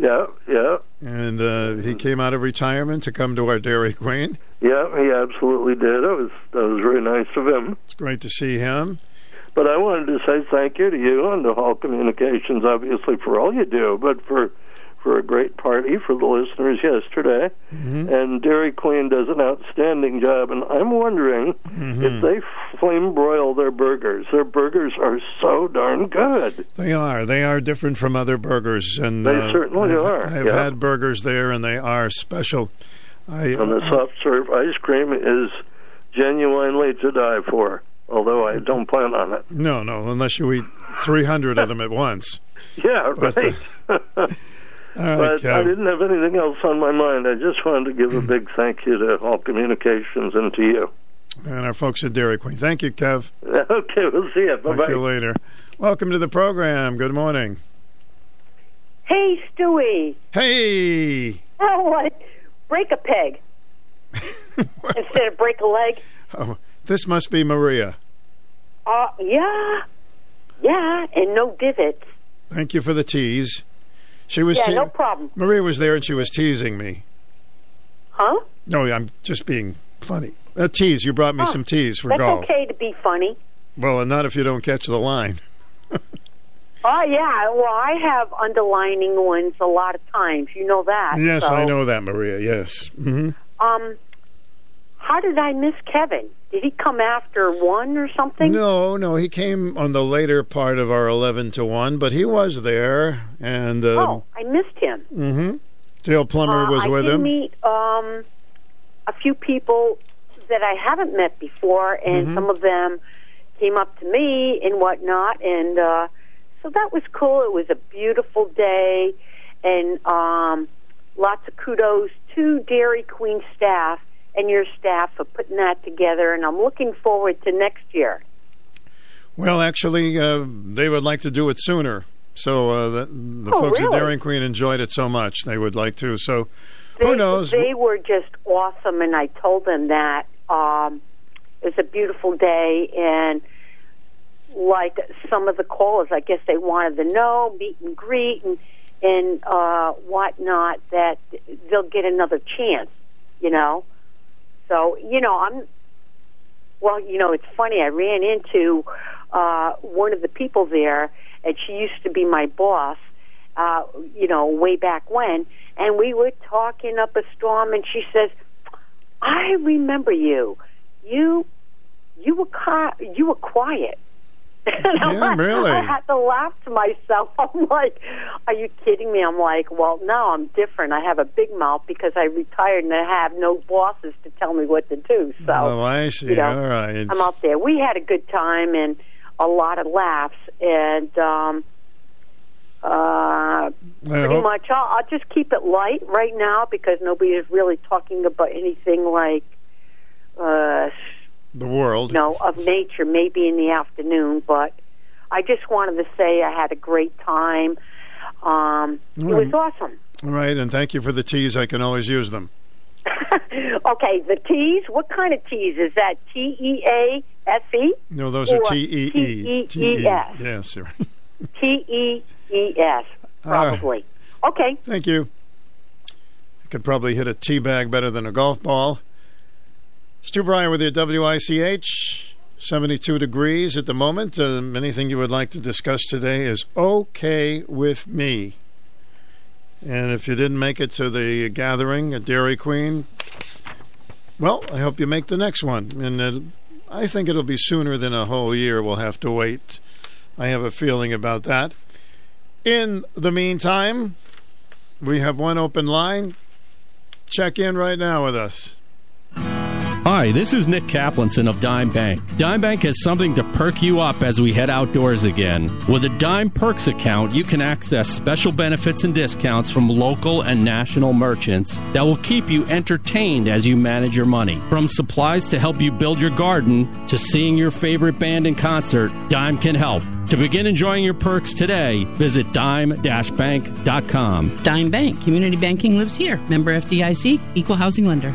Yeah, yeah, and uh, he came out of retirement to come to our Dairy Queen. yeah. He absolutely did. That was that was very nice of him. It's great to see him. But I wanted to say thank you to you and to Hall Communications, obviously, for all you do, but for for a great party for the listeners yesterday, Mm-hmm. and Dairy Queen does an outstanding job. And I'm wondering Mm-hmm. if they flame broil their burgers. Their burgers are so darn good. They are. They are different from other burgers, and They uh, certainly I've, are, I've yeah. had burgers there, and they are special. I, And the soft serve ice cream is genuinely to die for. Although I don't plan on it. no, no, unless you eat three hundred of them at once. Yeah, But, right. All right, but I didn't have anything else on my mind. I just wanted to give a hmm. big thank you to Hall communications and to you. and our folks at Dairy Queen. Thank you, Kev. Okay, we'll see you. Bye Talk to you later. Welcome to the program. Good morning. Hey, Stewie. Hey. Oh, what? Break a peg instead of break a leg. Oh, this must be Maria. Uh, yeah, yeah, and no divots. Thank you for the tease. She was Yeah, te- no problem. Maria was there and she was teasing me. Huh? No, I'm just being funny. A tease. You brought me Oh, some teas for That's golf. okay to be funny. Well, and not if you don't catch the line. Oh yeah, well I have underlining ones a lot of times. You know that. yes, so, I know that, Maria. Yes. hmm Um, how did I miss Kevin? Did he come after one or something? No, no, he came on the later part of our eleven to one, but he was there, and uh, Oh, I missed him. Mm-hmm. Dale Plummer Uh, was I with did him. meet um, a few people that I haven't met before, and Mhm. some of them came up to me and whatnot, and uh, so that was cool. It was a beautiful day, and um, lots of kudos to Dairy Queen staff and your staff for putting that together. And I'm looking forward to next year. Well, actually, uh, they would like to do it sooner. So uh, the, the Oh, folks really? at Dairy Queen enjoyed it so much they would like to. So They, who knows? They were just awesome, and I told them that um, it was a beautiful day, and like some of the callers, I guess they wanted to know meet and greet and and uh, whatnot that they'll get another chance, you know. So you know, I'm. Well, you know, it's funny. I ran into uh, one of the people there, and she used to be my boss. Uh, you know, way back when, and we were talking up a storm, and she says, "I remember you. You, you were qui- you were quiet." And I'm Yeah, like- really? I had to laugh to myself. I'm like, "Are you kidding me?" I'm like, "Well, no, I'm different. I have a big mouth because I retired and I have no bosses to tell me what to do." So, oh, I see. you know, All right. I'm out there. We had a good time and a lot of laughs, and um, uh, pretty hope- much I'll, I'll just keep it light right now because nobody is really talking about anything like. Uh, the world. no, of nature, maybe in the afternoon, but I just wanted to say I had a great time. Um, it was awesome. All right, and thank you for the teas. I can always use them. Okay, the teas. what kind of teas Is that T E A S E? No, those are T E E. T-E-E-S. Yes. you're right. T E E S, right. probably. Okay. Thank you. I could probably hit a tea bag better than a golf ball. Stu Bryer with your WICH. 72 degrees at the moment. Anything you would like to discuss today is okay with me. And if you didn't make it to the gathering at Dairy Queen, well, I hope you make the next one. And uh, I think it'll be sooner than a whole year. We'll have to wait. I have a feeling about that. In the meantime, we have one open line. Check in right now with us. Hi, this is Nick Kaplanson of Dime Bank. Dime Bank has something to perk you up as we head outdoors again. With a Dime Perks account, you can access special benefits and discounts from local and national merchants that will keep you entertained as you manage your money. From supplies to help you build your garden to seeing your favorite band in concert, Dime can help. To begin enjoying your perks today, visit dime-bank.com. Dime Bank, community banking lives here. Member FDIC, equal housing lender.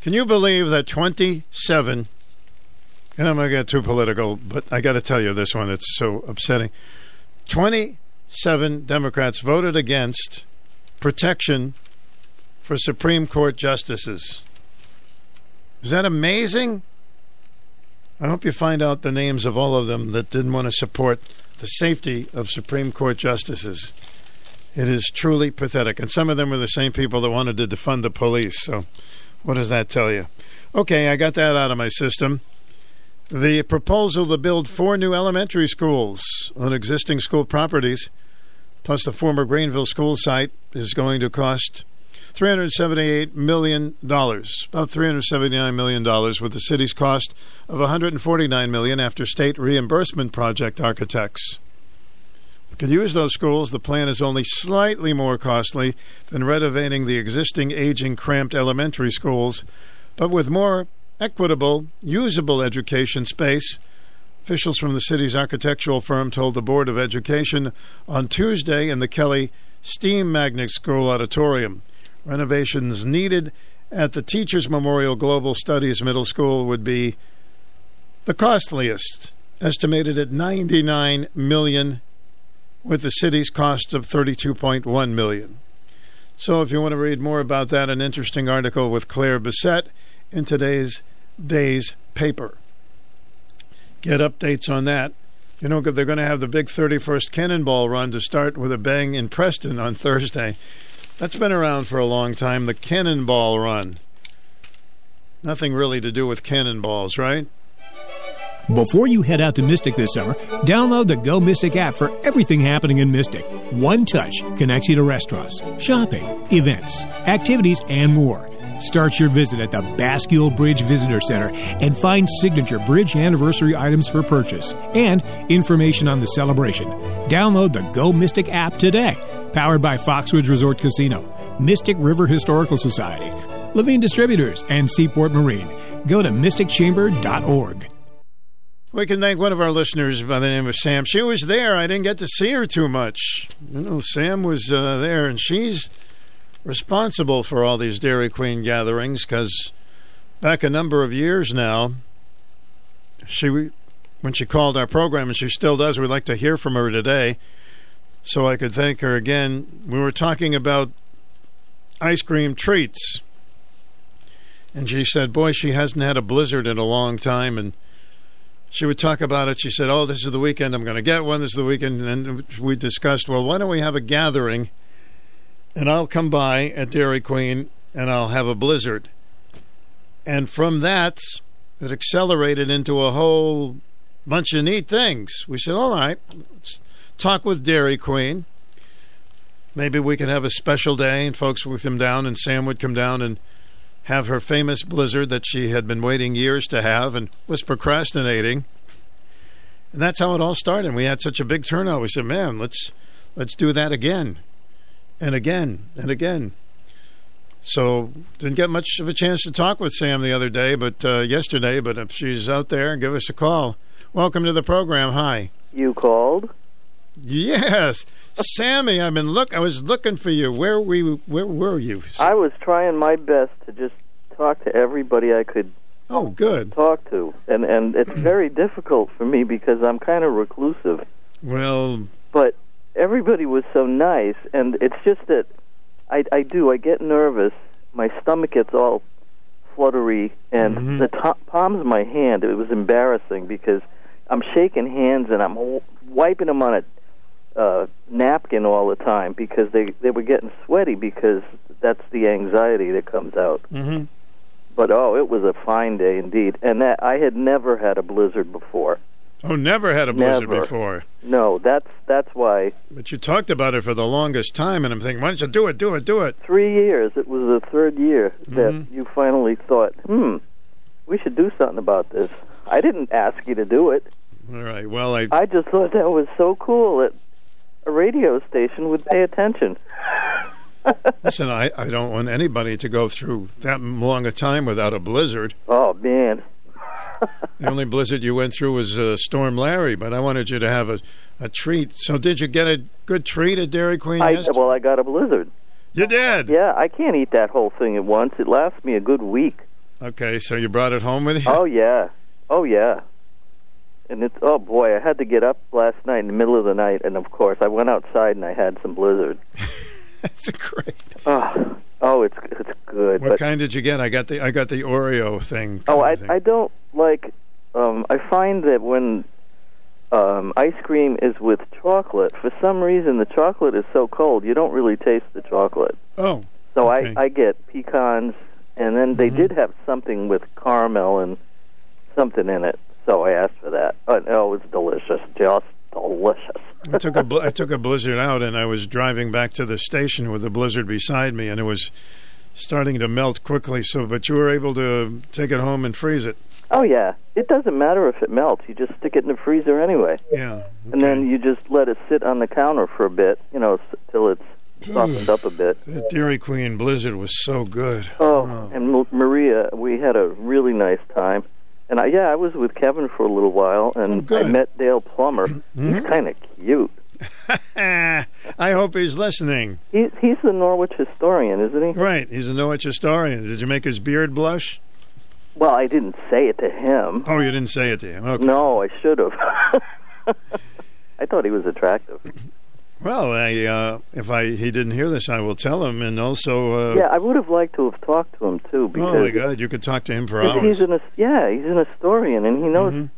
Can you believe that 27, and I'm going to get too political, but I got to tell you this one, it's so upsetting. 27 Democrats voted against protection for Supreme Court justices. Is that amazing? I hope you find out the names of all of them that didn't want to support the safety of Supreme Court justices. It is truly pathetic. And some of them were the same people that wanted to defund the police. So what does that tell you? Okay, I got that out of my system. The proposal to build four new elementary schools on existing school properties, plus the former Greenville school site, is going to cost $378 million, about $379 million, with the city's cost of 149 million after state reimbursement project architects. Could use those schools. The plan is only slightly more costly than renovating the existing aging, cramped elementary schools, but with more equitable, usable education space. Officials from the city's architectural firm told the Board of Education on Tuesday in the Kelly Steam Magnet School auditorium. Renovations needed at the Teachers Memorial Global Studies Middle School would be the costliest, estimated at 99 million with the city's cost of 32.1 million. So if you want to read more about that an interesting article with Claire Bessette in today's day's paper. Get updates on that. You know, they're going to have the big 31st Cannonball run to start with a bang in Preston on Thursday. That's been around for a long time, the Cannonball Run. Nothing really to do with cannonballs, right? Before you head out to Mystic this summer, download the Go Mystic app for everything happening in Mystic. One touch connects you to restaurants, shopping, events, activities, and more. Start your visit at the Bascule Bridge Visitor Center and find signature bridge anniversary items for purchase and information on the celebration. Download the Go Mystic app today. Powered by Foxwoods Resort Casino, Mystic River Historical Society, Levine Distributors, and Seaport Marine. Go to mysticchamber.org. We can thank one of our listeners by the name of Sam. She was there. I didn't get to see her too much. You know, Sam was uh, there, and she's responsible for all these Dairy Queen gatherings because back a number of years now, she when she called our program, and she still does, we'd like to hear from her today so I could thank her again. We were talking about ice cream treats. And she said, Boy, she hasn't had a blizzard in a long time. And she would talk about it. She said, Oh, this is the weekend. I'm going to get one. This is the weekend. And we discussed, Well, why don't we have a gathering? And I'll come by at Dairy Queen and I'll have a blizzard. And from that, it accelerated into a whole bunch of neat things. We said, All right, let's talk with Dairy Queen. Maybe we can have a special day and folks would come down and Sam would come down and have her famous blizzard that she had been waiting years to have and was procrastinating. And that's how it all started. We had such a big turnout. We said, "Man, let's let's do that again, and again, and again." So didn't get much of a chance to talk with Sam the other day, but uh, yesterday. But if she's out there, give us a call. Welcome to the program. Hi. You called? Yes, Sammy. I've been look. I was looking for you. Where we? Where were you? I was trying my best to just talk to everybody I could. Oh, good. Talk to, and and it's very difficult for me because I'm kind of reclusive. Well, but everybody was so nice, and it's just that I I do I get nervous. My stomach gets all fluttery, and Mm-hmm. the palms of my hand. It was embarrassing because I'm shaking hands and I'm wiping them on a uh, napkin all the time because they they were getting sweaty because that's the anxiety that comes out. Mm-hmm. But oh, it was a fine day indeed, and that I had never had a blizzard before. Oh, never had a blizzard Never. before. No, that's that's why But you talked about it for the longest time, and I'm thinking, why don't you do it, do it, do it? three years. It was the third year that Mhm. you finally thought, hmm, we should do something about this. I didn't ask you to do it. All right. Well, I I just thought that was so cool that a radio station would pay attention. listen. I, I don't want anybody to go through that long a time without a blizzard. Oh man, The only blizzard you went through was uh, Storm Larry, but I wanted you to have a, a treat. So, did you get a good treat at Dairy Queen? I yesterday? well, I got a blizzard. You did? Yeah, I can't eat that whole thing at once. It lasts me a good week. Okay, so you brought it home with you? Oh yeah, oh yeah. And it's oh boy, I had to get up last night in the middle of the night, and of course I went outside and I had some blizzard. That's great. Oh, oh, it's it's good. What but kind did you get? I got the I got the Oreo thing. oh, I thing. I don't like. Um, I find that when um, ice cream is with chocolate, for some reason the chocolate is so cold you don't really taste the chocolate. Oh, So okay. I I get pecans, and then they Mhm. did have something with caramel and something in it. So I asked for that. Oh, no, it was delicious, just delicious. I took a bl- I took a blizzard out, and I was driving back to the station with the blizzard beside me, and it was starting to melt quickly. So, but you were able to take it home and freeze it. Oh yeah, it doesn't matter if it melts. You just stick it in the freezer anyway, Yeah. and then you just let it sit on the counter for a bit, you know, s- till it's softened up a bit. The Dairy Queen blizzard was so good. Oh, oh. and M- Maria, we had a really nice time. And I, yeah, I was with Kevin for a little while, and oh, I met Dale Plummer. Mm-hmm. He's kind of cute. I hope he's listening. He's he's the Norwich historian, isn't he? Right, he's a Norwich historian. Did you make his beard blush? Well, I didn't say it to him. Oh, you didn't say it to him. Okay. No, I should have. I thought he was attractive. Well, I, uh, if I he didn't hear this, I will tell him. And also, uh, yeah, I would have liked to have talked to him too. Because oh my God, you could talk to him for hours. he's an yeah, he's an historian, and he knows. Mhm.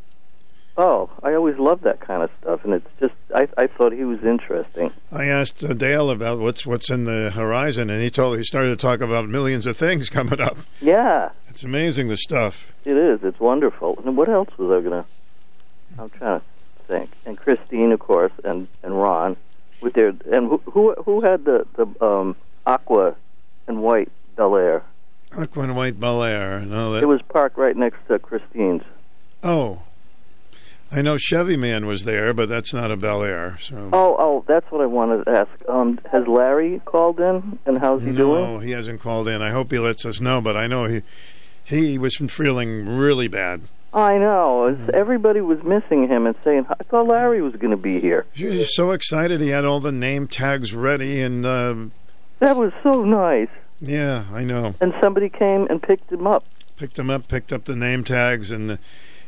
Oh, I always love that kind of stuff, and it's just I I thought he was interesting. I asked uh, Dale about what's what's in the horizon, and he told he started to talk about millions of things coming up. Yeah, It's amazing the stuff. it is. It's wonderful. And what else was I gonna? I'm trying to think. And Christine, of course, and and Ron with their and who who, who had the the um, aqua and white Bel Air. Aqua and White Bel Air. No, that, It was parked right next to Christine's. oh, I know Chevy Man was there, but that's not a Bel Air. So Oh, oh, that's what I wanted to ask. Um, has Larry called in, and how's he no, doing? No, he hasn't called in. I hope he lets us know. But I know he he was feeling really bad. I know. It's, everybody was missing him and saying, "I thought Larry was going to be here." He was so excited. He had all the name tags ready, and uh, That was so nice. yeah, I know. And somebody came and picked him up. Picked them up, picked up the name tags, and, and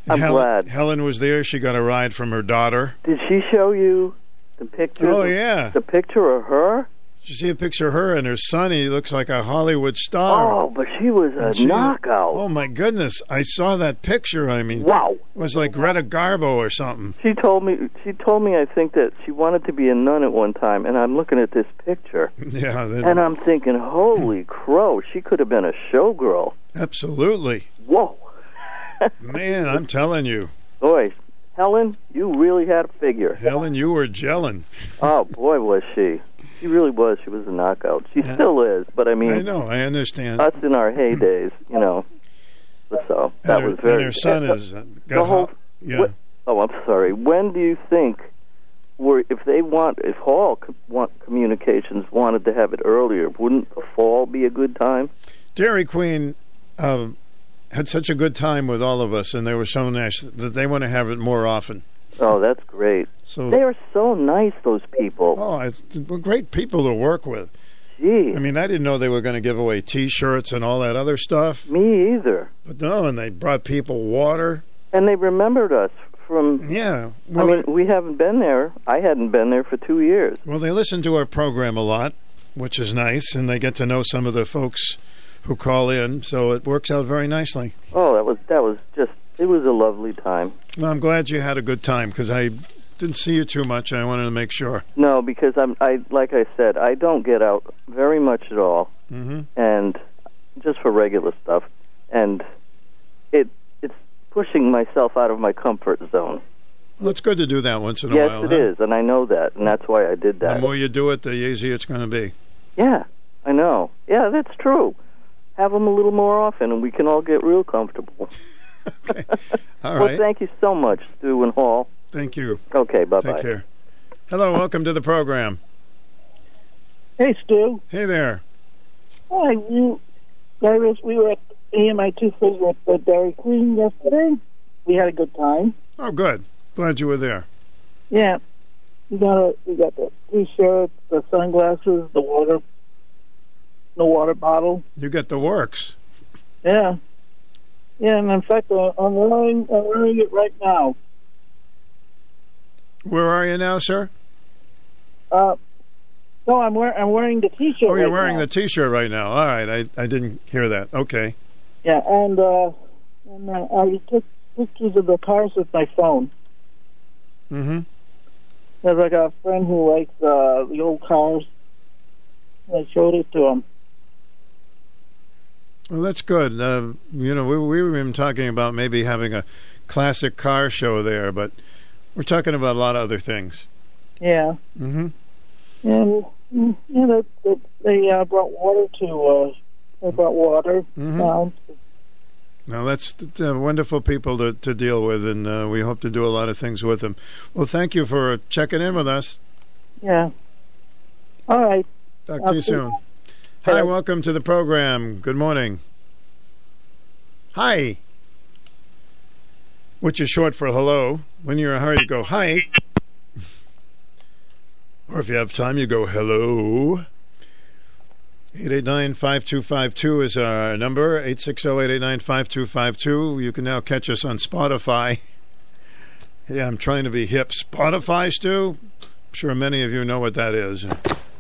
I'm Helen, glad. Helen was there. She got a ride from her daughter. Did she show you the picture? Oh yeah. The picture of her? Did you see a picture of her and her son? He looks like a Hollywood star. Oh, but she was a she- knockout. Oh my goodness! I saw that picture. I mean, Wow. It was like Greta Garbo or something. She told me. She told me. I think that she wanted to be a nun at one time, and I'm looking at this picture, Yeah, that, and I'm thinking, "Holy crow! She could have been a showgirl." absolutely. Whoa, Man, I'm telling you, boy, Helen, you really had a figure. Helen, you were gelling. Oh boy, was she! She really was. She was a knockout. She still is, but I mean, I know. I understand. us in our heydays, you know. So that her, was very. and her son is uh, the whole- ho- yeah. what- oh, I'm sorry. When do you think, were if they want, if Hall want communications wanted to have it earlier, wouldn't the fall be a good time? Dairy Queen um, had such a good time with all of us, and they were so nice that they want to have it more often. Oh, that's great. So They are so nice, those people. Oh, it's great people to work with. Gee, I mean, I didn't know they were going to give away T-shirts and all that other stuff. me either. But no, and they brought people water. And they remembered us from. Yeah. Well, I mean, we haven't been there. I hadn't been there for two years. Well, they listen to our program a lot, which is nice, and they get to know some of the folks who call in, so it works out very nicely. Oh, that was that was just. It was a lovely time. Well, I'm glad you had a good time because I didn't see you too much. I wanted to make sure. No, because I'm I like I said, I don't get out very much at all, hmm and just for regular stuff, and it it's pushing myself out of my comfort zone. Well, it's good to do that once in a yes, while. it huh? is, and I know that, and that's why I did that. The more you do it, the easier it's going to be. Yeah, I know. Yeah, that's true. Have them a little more often, and we can all get real comfortable. All well, thank you so much, Stu and Hall. Thank you. Okay, bye bye. Take care. Hello, welcome to the program. Hey, Stu. Hey there. Hi, you. I was, we were at me and my two friends were at the uh, Dairy Queen yesterday. We had a good time. Oh, good. Glad you were there. Yeah, we got a we got the t-shirt, the sunglasses, the water, the water bottle. You get the works. Yeah, yeah, and in fact, uh, I'm wearing I'm wearing it right now. Where are you now, sir? Uh, no, I'm wearing I'm wearing the t-shirt. Oh, you're right wearing now. the T-shirt right now. All right, I I didn't hear that. Okay. Yeah, and uh, and uh, I took pictures of the cars with my phone. Mm-hmm. There's like a friend who likes uh, the old cars. I showed it to him. Well, that's good. Uh, you know, we we were even talking about maybe having a classic car show there, but we're talking about a lot of other things. Yeah, Mm-hmm. and mm, yeah, they, they, they uh, brought water to. Uh, they brought water Mhm. down. Now that's uh, wonderful people to, to deal with, and uh, we hope to do a lot of things with them. Well, thank you for checking in with us. Yeah. All right. Talk to you soon. you soon. Hi, welcome to the program. Good morning. Hi. Which is short for hello. When you're in a hurry, you go hi. Or if you have time, you go hello. 889-5252 is our number. 860-889-5252. You can now catch us on Spotify. Yeah, I'm trying to be hip. Spotify, Stu? I'm sure many of you know what that is.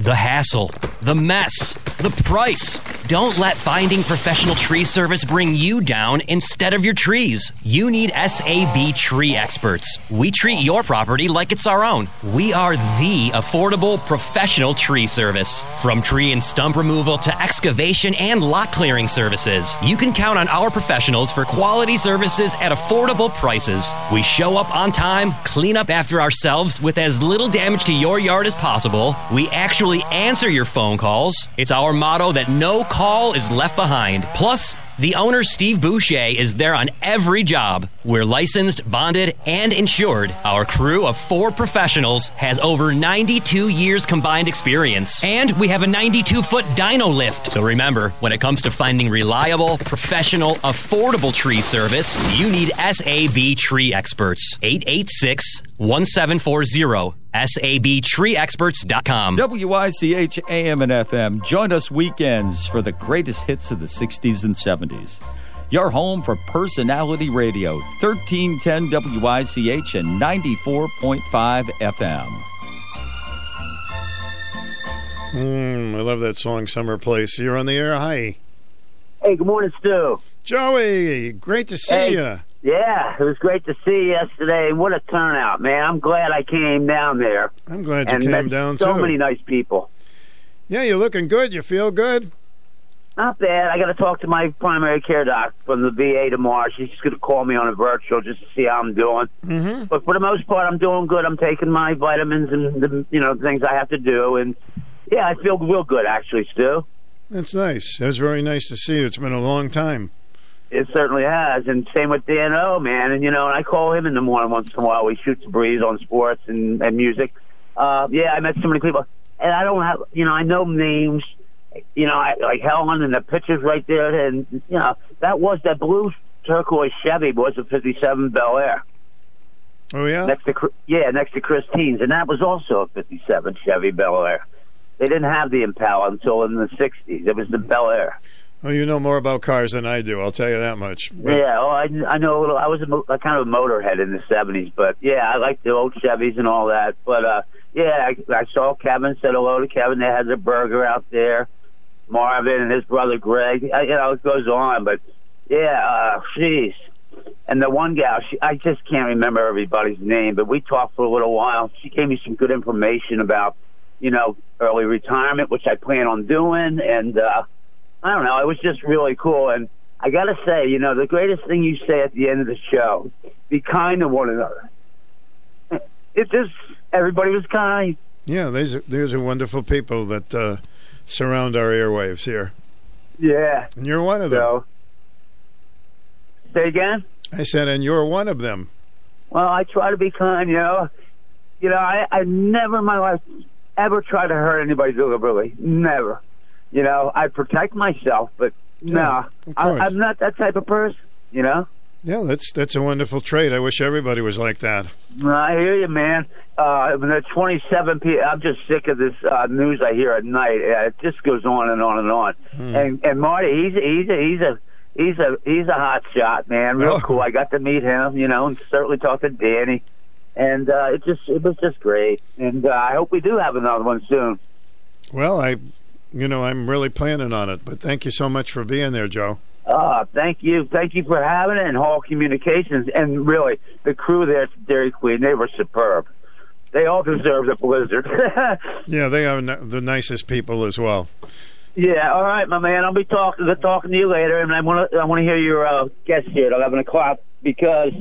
The hassle, the mess, the price. Don't let finding professional tree service bring you down instead of your trees. You need SAB Tree Experts. We treat your property like it's our own. We are the affordable professional tree service. From tree and stump removal to excavation and lot clearing services, you can count on our professionals for quality services at affordable prices. We show up on time, clean up after ourselves with as little damage to your yard as possible. We actually answer your phone calls. It's our motto that no call is left behind. Plus, the owner, Steve Boucher, is there on every job. We're licensed, bonded, and insured. Our crew of four professionals has over 92 years combined experience. And we have a 92 foot dyno lift. So remember, when it comes to finding reliable, professional, affordable tree service, you need SAB Tree Experts. 886 1740. SABTreeExperts.com. WICH AM and FM. Join us weekends for the greatest hits of the 60s and 70s. Your home for personality radio, 1310 WICH and 94.5 FM. Mm, I love that song, Summer Place. You're on the air. Hi. Hey, good morning, Stu. Joey, great to see Hey. you. Yeah, it was great to see you yesterday. What a turnout, man! I'm glad I came down there. I'm glad you and came met down, so too. So many nice people. Yeah, you're looking good. You feel good? Not bad. I got to talk to my primary care doc from the VA tomorrow. She's just going to call me on a virtual just to see how I'm doing. Mm-hmm. But for the most part, I'm doing good. I'm taking my vitamins and the you know things I have to do, and yeah, I feel real good actually, Stu. That's nice. That's very nice to see you. It's been a long time. It certainly has, and same with Dan O, man. And you know, and I call him in the morning once in a while. We shoot the breeze on sports and, and music. Uh, yeah, I met so many people, and I don't have, you know, I know names. You know, I, like Helen and the pictures right there, and you know, that was that blue turquoise Chevy was a '57 Bel Air. Oh yeah. Next to yeah, next to Christine's, and that was also a '57 Chevy Bel Air. They didn't have the Impala until in the '60s. It was the Bel Air. Oh, you know more about cars than I do. I'll tell you that much. But- Yeah, oh, I, I know a little. I was a, a kind of a motorhead in the seventies, but yeah, I like the old Chevys and all that. But uh, yeah, I, I saw Kevin. Said hello to Kevin. They had their burger out there. Marvin and his brother Greg. I, you know, it goes on, but yeah, uh, jeez. And the one gal, she, I just can't remember everybody's name, but we talked for a little while. She gave me some good information about, you know, early retirement, which I plan on doing, and uh, I don't know. It was just really cool. And I got to say, you know, the greatest thing you say at the end of the show, be kind to one another. it just everybody was kind. Yeah, there's these are wonderful people that uh, surround our airwaves here, Yeah. and you're one of them. So, say again. I said, and you're one of them. Well, I try to be kind, you know. You know, I, I never in my life ever try to hurt anybody deliberately. Never. You know, I protect myself, but no, I. I'm not that type of person. You know. Yeah, that's that's a wonderful trait. I wish everybody was like that. I hear you, man. Uh, when the 27 p. I'm just sick of this uh, news I hear at night. Uh, It just goes on and on and on. Hmm. And and Marty, he's he's a, he's a he's a he's a hot shot, man. Real Oh. cool. I got to meet him, you know, and certainly talk to Danny. And uh, it just it was just great. And uh, I hope we do have another one soon. Well, I, you know, I'm really planning on it. But thank you so much for being there, Joe. Uh, thank you, thank you for having it, and Hall Communications, and really the crew there at Dairy Queen. They were superb. They all deserve the blizzard. Yeah, they are the nicest people as well. Yeah, all right, my man. I'll be talking talking to you later, and I want to I want to hear your uh, guest here at eleven o'clock because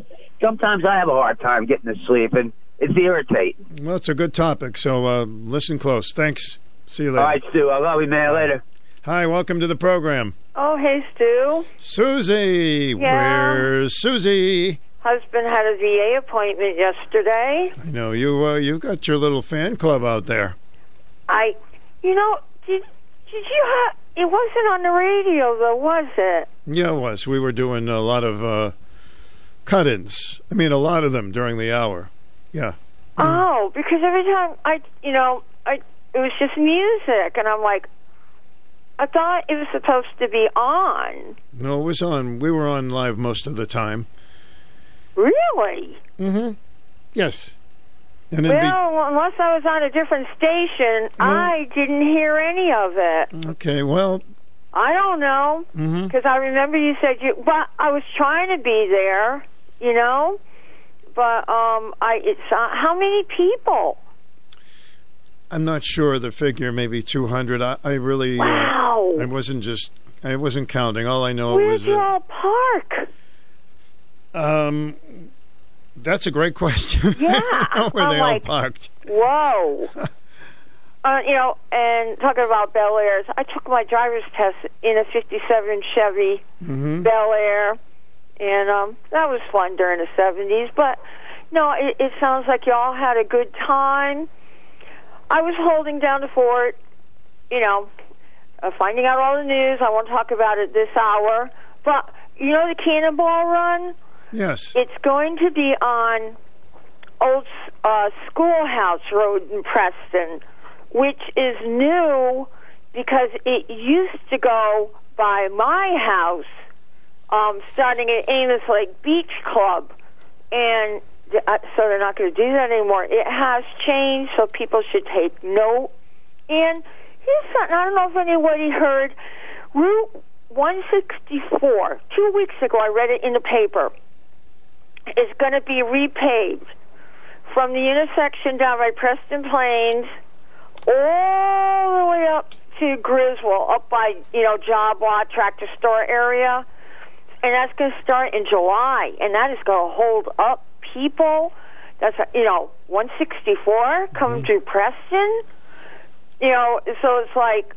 sometimes I have a hard time getting to sleep, and it's irritating. Well, it's a good topic, so uh, listen close. Thanks. See you later. right, Stu. I love you, man. Later. Hi, welcome to the program. Oh, hey, Stu. Susie, Yeah. where's Susie? Husband had a VA appointment yesterday. I know you. Uh, you got your little fan club out there. I, you know, did did you have? It wasn't on the radio though, was it? Yeah, it was. We were doing a lot of uh, cut-ins. I mean, a lot of them during the hour. Yeah. Oh, because every time I, you know, I it was just music, and I'm like, I thought it was supposed to be on. No, it was on. We were on live most of the time. Really? Mm-hmm. Yes. And Well, unless I was on a different station, I didn't hear any of it. okay. Well. I don't know because I remember you said you. But I was trying to be there, you know. But um, I it's uh, how many people? I'm not sure the figure, maybe 200. I, I really. Wow. Uh, I wasn't just. I wasn't counting. All I know Where'd was. you uh, all park? Um, that's a great question. Yeah, Where I'm they like, all parked. Whoa. uh, you know, and talking about Bel Airs, I took my driver's test in a '57 Chevy Mm-hmm. Bel Air, and um, that was fun during the '70s. But no, it, it sounds like you all had a good time. I was holding down the fort, you know, uh, finding out all the news. I won't talk about it this hour, but you know the Cannonball Run. Yes. It's going to be on Old uh, Schoolhouse Road in Preston, which is new because it used to go by my house, um, starting at Amos Lake Beach Club, and Uh, so they're not going to do that anymore. It has changed, so people should take note. And here's something I don't know if anybody heard. Route 164. Two weeks ago, I read it in the paper. Is going to be repaved from the intersection down by Preston Plains all the way up to Griswold, up by you know Job Lot Tractor Store area, and that's going to start in July, and that is going to hold up people. That's you know 164 coming mm-hmm. through Preston. You know, so it's like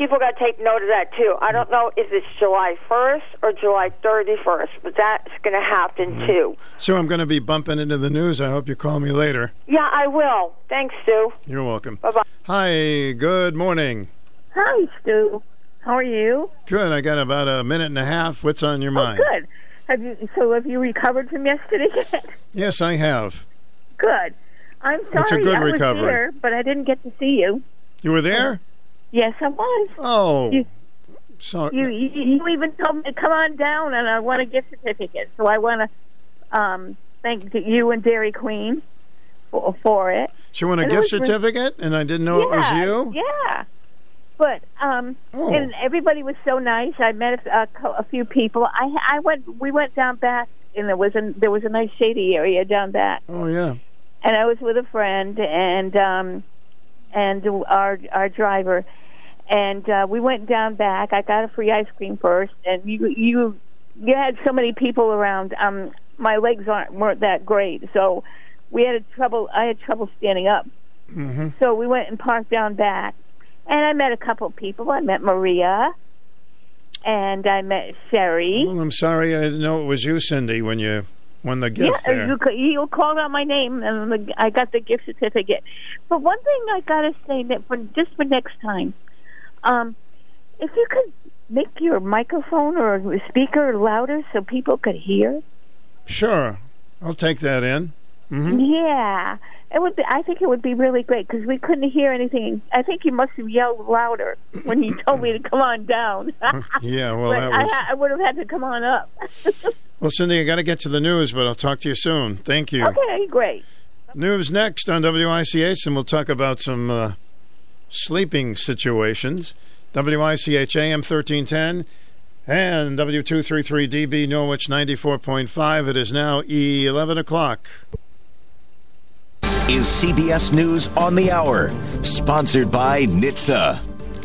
people got to take note of that too. I don't know if it's July 1st or July 31st, but that's going to happen mm-hmm. too. So I'm going to be bumping into the news. I hope you call me later. Yeah, I will. Thanks, Stu. You're welcome. Bye bye. Hi. Good morning. Hi, Stu. How are you? Good. I got about a minute and a half. What's on your oh, mind? Good. Have you? So have you recovered from yesterday yet? Yes, I have. Good. I'm sorry That's a good I was recovery. there, but I didn't get to see you. You were there? Yes, I was. Oh. You, sorry. you, you, you even told me to come on down, and I want a gift certificate. So I want to um, thank you and Dairy Queen for, for it. She won a And gift was re- certificate, and I didn't know it was you? Yeah. But um, Oh. and everybody was so nice. I met a, a, a few people. I I went. We went down back, and there was a there was a nice shady area down back. Oh, yeah. And I was with a friend and um, and our our driver, and uh, we went down back. I got a free ice cream first, and you you you had so many people around. Um, my legs aren't weren't that great, so we had a trouble. I had trouble standing up, Mm-hmm. so we went and parked down back. And I met a couple of people. I met Maria, and I met Sherry. Well, I'm sorry I didn't know it was you, Cindy, when you won the gift yeah, there. you you called out my name, and the, I got the gift certificate. But one thing I gotta say that for just for next time, um, if you could make your microphone or speaker louder so people could hear. Sure, I'll take that in. Hmm Yeah, it would be. I think it would be really great because we couldn't hear anything. I think you must have yelled louder when you told me to come on down. Yeah, well, that I, was. ha- I would have had to come on up. Well, Cindy, I got to get to the news, but I'll talk to you soon. Thank you. okay, great. News next on WICH, and we'll talk about some uh, sleeping situations. WICH AM 1310 and W233DB Norwich 94.5. It is now 11 o'clock. Is CBS News on the Hour, sponsored by NHTSA.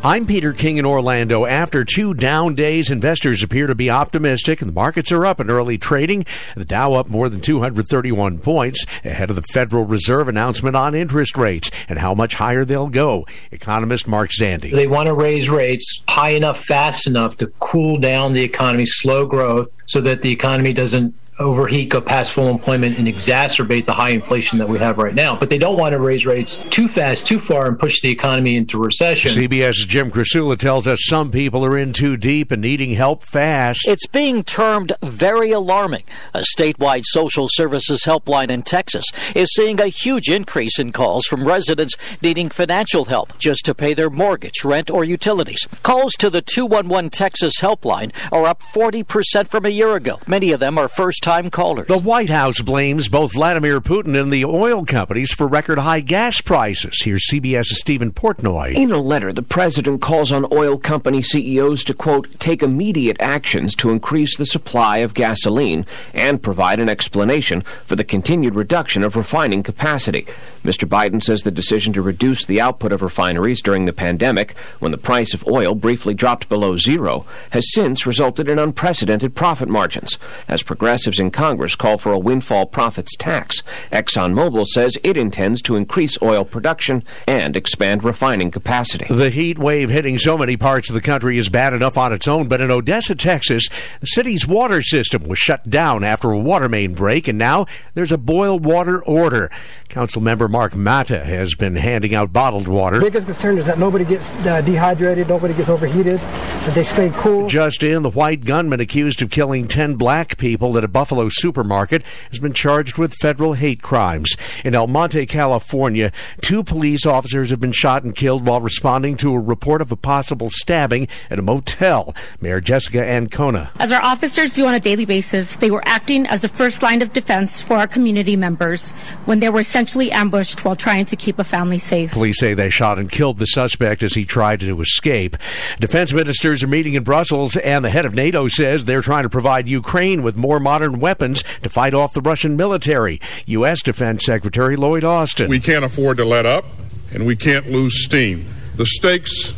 I'm Peter King in Orlando. After two down days, investors appear to be optimistic, and the markets are up in early trading. The Dow up more than 231 points ahead of the Federal Reserve announcement on interest rates and how much higher they'll go. Economist Mark Zandi. They want to raise rates high enough, fast enough to cool down the economy, slow growth, so that the economy doesn't overheat, go past full employment, and exacerbate the high inflation that we have right now. But they don't want to raise rates too fast, too far, and push the economy into recession. CBS's Jim Krasula tells us some people are in too deep and needing help fast. It's being termed very alarming. A statewide social services helpline in Texas is seeing a huge increase in calls from residents needing financial help just to pay their mortgage, rent, or utilities. Calls to the 211 Texas helpline are up 40% from a year ago. Many of them are first time callers. The White House blames both Vladimir Putin and the oil companies for record high gas prices. Here's CBS's Stephen Portnoy. In a letter, the president calls on oil company CEOs to, quote, take immediate actions to increase the supply of gasoline and provide an explanation for the continued reduction of refining capacity. Mr. Biden says the decision to reduce the output of refineries during the pandemic, when the price of oil briefly dropped below zero, has since resulted in unprecedented profit margins. As progressives in Congress call for a windfall profits tax, ExxonMobil says it intends to increase oil production and expand refining capacity. The heat wave hitting so many parts of the country is bad enough on its own, but in Odessa, Texas, the city's water system was shut down after a water main break, and now there's a boil water order. Council member Mark Matta has been handing out bottled water. biggest concern is that nobody gets uh, dehydrated, nobody gets overheated, that they stay cool. Just in, the white gunman accused of killing 10 black people at a Buffalo supermarket has been charged with federal hate crimes. In El Monte, California, two police officers have been shot and killed while responding to a report of a possible stabbing at a motel. Mayor Jessica Ancona. As our officers do on a daily basis, they were acting as the first line of defense for our community members when they were essentially ambushed while trying to keep a family safe. Police say they shot and killed the suspect as he tried to escape. Defense ministers are meeting in Brussels, and the head of NATO says they're trying to provide Ukraine with more modern weapons to fight off the Russian military. U.S. Defense Secretary Lloyd Austin. We can't afford to let up, and we can't lose steam. The stakes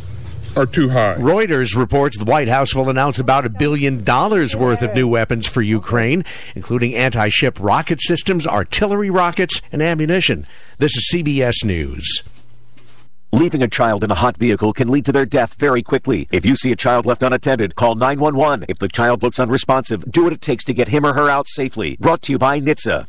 are too high. Reuters reports the White House will announce about a billion dollars worth of new weapons for Ukraine, including anti ship rocket systems, artillery rockets, and ammunition. This is CBS News. Leaving a child in a hot vehicle can lead to their death very quickly. If you see a child left unattended, call 911. If the child looks unresponsive, do what it takes to get him or her out safely. Brought to you by NHTSA.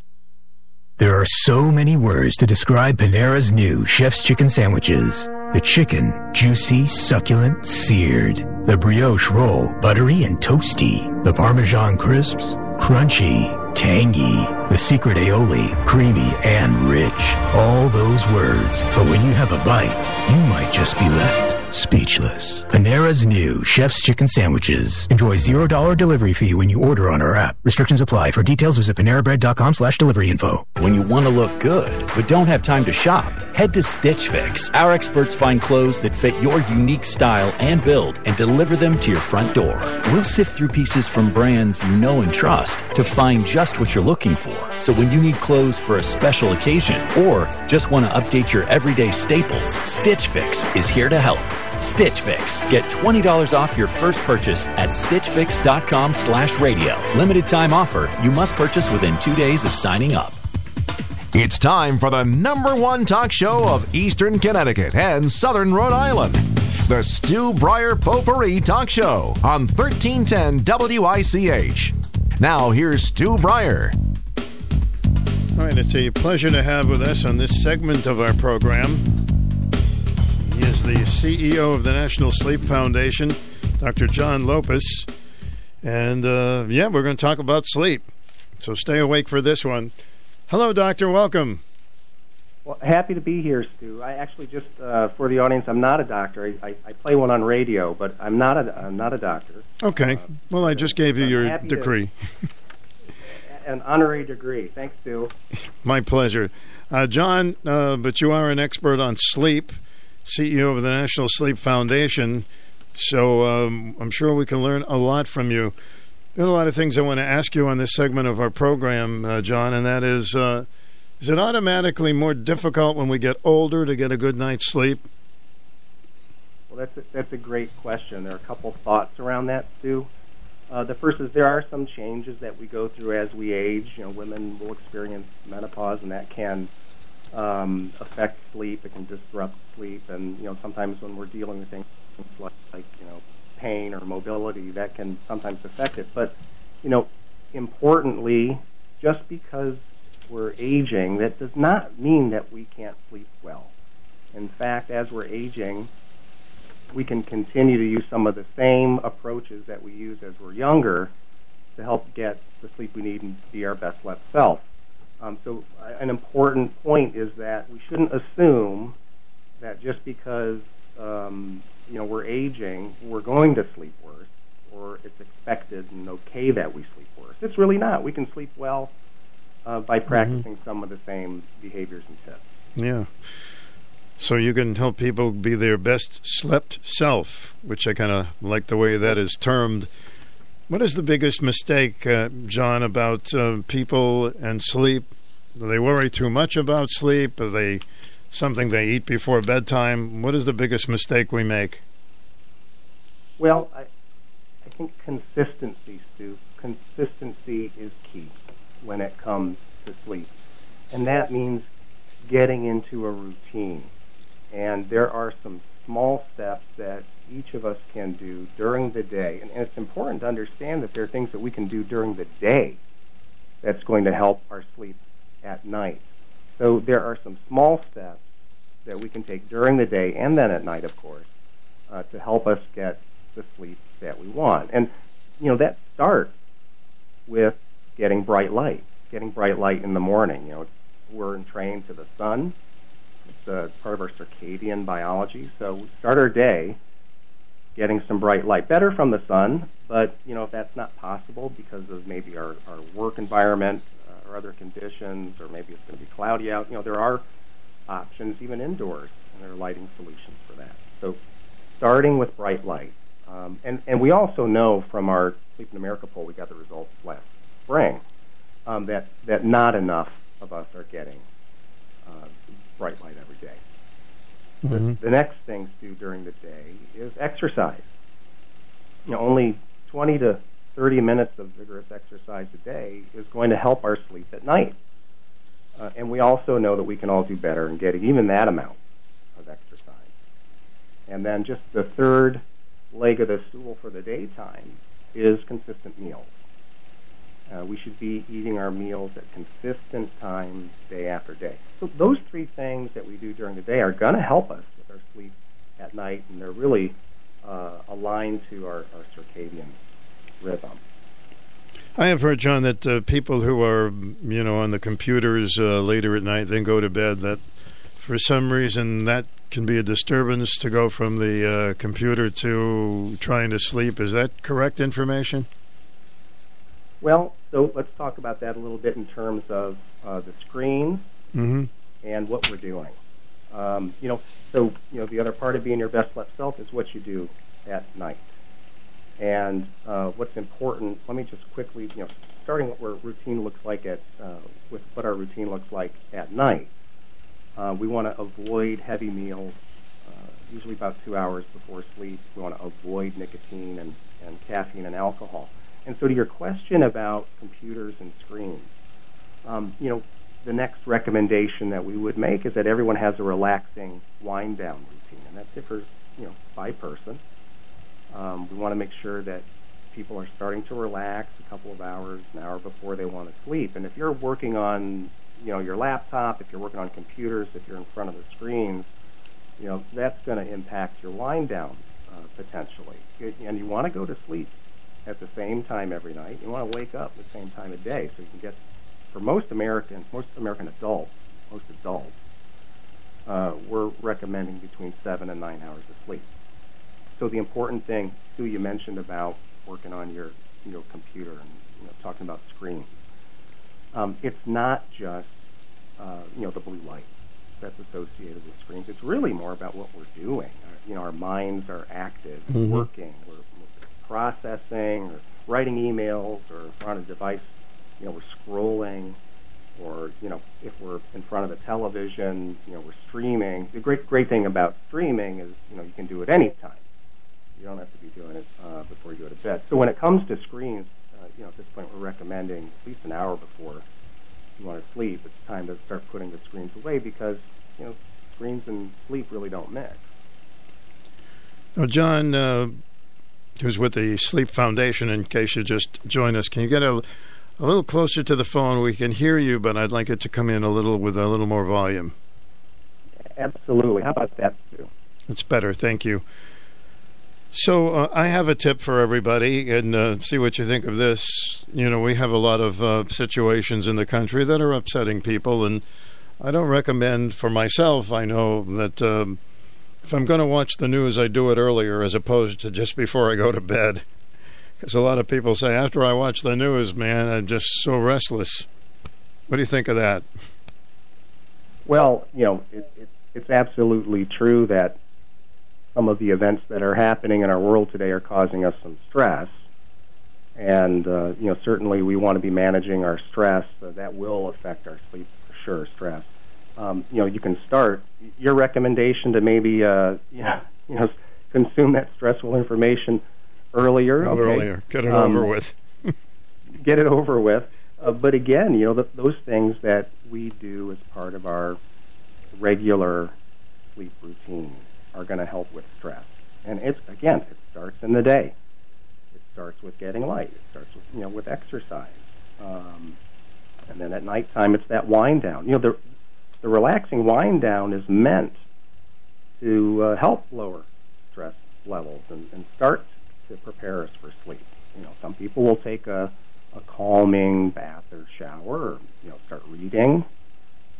There are so many words to describe Panera's new Chef's Chicken Sandwiches. The chicken, juicy, succulent, seared. The brioche roll, buttery and toasty. The Parmesan crisps, crunchy, tangy. The secret aioli, creamy and rich. All those words. But when you have a bite, you might just be left speechless. Panera's new Chef's Chicken Sandwiches. Enjoy $0 delivery fee when you order on our app. Restrictions apply. For details, visit panerabread.com slash delivery info. When you want to look good, but don't have time to shop, head to Stitch Fix. Our experts find clothes that fit your unique style and build and deliver them to your front door. We'll sift through pieces from brands you know and trust to find just what you're looking for. So when you need clothes for a special occasion or just want to update your everyday staples, Stitch Fix is here to help. Stitch Fix. Get $20 off your first purchase at stitchfix.com slash radio. Limited time offer. You must purchase within two days of signing up. It's time for the number one talk show of Eastern Connecticut and Southern Rhode Island. The Stu Bryer Potpourri Talk Show on 1310 WICH. Now, here's Stu Bryer. All right, it's a pleasure to have with us on this segment of our program. He is the CEO of the National Sleep Foundation, Dr. John Lopos. And uh, yeah, we're going to talk about sleep. So stay awake for this one. Hello, Doctor. Welcome. Well, happy to be here, Stu. I actually just uh, for the audience, I'm not a doctor. I, I, I, play one on radio, but I'm not a I'm not a doctor. Okay. Uh, well, I just gave you your degree. To, an honorary degree. Thanks, Stu. My pleasure, uh, John. Uh, but you are an expert on sleep, CEO of the National Sleep Foundation. So um, I'm sure we can learn a lot from you. There are a lot of things I want to ask you on this segment of our program, uh, John, and that is uh, is it automatically more difficult when we get older to get a good night's sleep? Well, that's a, that's a great question. There are a couple thoughts around that, Stu. Uh, the first is there are some changes that we go through as we age. You know, women will experience menopause, and that can um, affect sleep. It can disrupt sleep, and you know, sometimes when we're dealing with things like, like you know pain or mobility that can sometimes affect it. But, you know, importantly, just because we're aging, that does not mean that we can't sleep well. In fact, as we're aging, we can continue to use some of the same approaches that we use as we're younger to help get the sleep we need and be our best slept self. Um, so, an important point is that we shouldn't assume that just because um, you know we're aging, we're going to sleep worse, or it's expected and okay that we sleep worse. It's really not. We can sleep well uh, by mm-hmm. practicing mm-hmm. some of the same behaviors and tips. Yeah. So you can help people be their best slept self, which I kind of like the way that is termed. What is the biggest mistake, uh, John, about uh, people and sleep? Do they worry too much about sleep? Are they something they eat before bedtime. What is the biggest mistake we make? Well, I, I think consistency, Stu. Consistency is key when it comes to sleep. And that means getting into a routine. And there are some small steps that each of us can do during the day. And, and it's important to understand that there are things that we can do during the day that's going to help our sleep at night. So there are some small steps that we can take during the day and then at night, of course, uh, to help us get the sleep that we want. And you know that starts with getting bright light, getting bright light in the morning. You know, we're trained to the sun. A part of our circadian biology. So we start our day getting some bright light, better from the sun. But you know, if that's not possible because of maybe our, our work environment or other conditions, or maybe it's going to be cloudy out. You know, there are options even indoors, and there are lighting solutions for that. So, starting with bright light, um, and and we also know from our Sleep in America poll, we got the results last spring, um, that that not enough of us are getting uh, bright light every day. Mm-hmm. The, the next thing to do during the day is exercise. You know, only 20 to 30 minutes of vigorous exercise a day is going to help our sleep at night. Uh, and we also know that we can all do better in getting even that amount of exercise. And then just the third leg of the stool for the daytime is consistent meals. Uh, we should be eating our meals at consistent times day after day. So those three things that we do during the day are going to help us with our sleep at night, and they're really uh, aligned to our, our circadian rhythm. I have heard, John, that uh, people who are, you know, on the computers uh, later at night, then go to bed, that for some reason that can be a disturbance to go from the uh, computer to trying to sleep. Is that correct information? Well, so let's talk about that a little bit in terms of uh, the screens mm-hmm. and what we're doing. Um, you know, so you know, the other part of being your best slept self is what you do at night. And uh, what's important, let me just quickly, you know, starting what our routine looks like at, uh, with what our routine looks like at night. Uh, we want to avoid heavy meals, uh, usually about two hours before sleep. We want to avoid nicotine and, and caffeine and alcohol. And so, to your question about computers and screens, um, you know, the next recommendation that we would make is that everyone has a relaxing wind down routine, and that differs, you know, by person. Um, we want to make sure that people are starting to relax a couple of hours, an hour before they want to sleep. And if you're working on, you know, your laptop, if you're working on computers, if you're in front of the screens, you know, that's going to impact your wind down uh, potentially. And you want to go to sleep at the same time every night. You want to wake up at the same time of day so you can get, for most Americans, most American adults, most adults, uh, we're recommending between seven and nine hours of sleep. So the important thing, Stu, you mentioned about working on your you know, computer and you know, talking about screens. Um, it's not just uh, you know the blue light that's associated with screens. It's really more about what we're doing. Our, you know, our minds are active, Mhm. working, we're processing, or writing emails, or on a device, you know, we're scrolling, or you know, if we're in front of a television, you know, we're streaming. The great great thing about streaming is you know you can do it any time. You don't have to be doing it uh, before you go to bed. So when it comes to screens, uh, you know, at this point we're recommending at least an hour before you want to sleep. It's time to start putting the screens away because you know screens and sleep really don't mix. Now, John, uh, who's with the Sleep Foundation, in case you just joined us, can you get a, a little closer to the phone? We can hear you, but I'd like it to come in a little with a little more volume. Absolutely. How about that, Stu? That's better. Thank you. So uh, I have a tip for everybody, and uh, see what you think of this. You know, we have a lot of uh, situations in the country that are upsetting people, and I don't recommend for myself. I know that um, if I'm going to watch the news, I do it earlier as opposed to just before I go to bed. Because a lot of people say after I watch the news, man, I'm just so restless. What do you think of that? Well, you know, it, it, it's absolutely true that some of the events that are happening in our world today are causing us some stress. And, uh, you know, certainly we want to be managing our stress. So that will affect our sleep for sure, stress. Um, you know, you can start your recommendation to maybe, uh, you know, you know, consume that stressful information earlier. okay. Earlier, get it Um, over with. get it over with. Uh, but again, you know, th those things that we do as part of our regular sleep routine are going to help with stress. And it's again, it starts in the day. It starts with getting light. It starts with you know with exercise. Um, and then at nighttime, it's that wind down. You know, the the relaxing wind down is meant to uh, help lower stress levels and, and start to prepare us for sleep. You know, some people will take a, a calming bath or shower, or you know, start reading,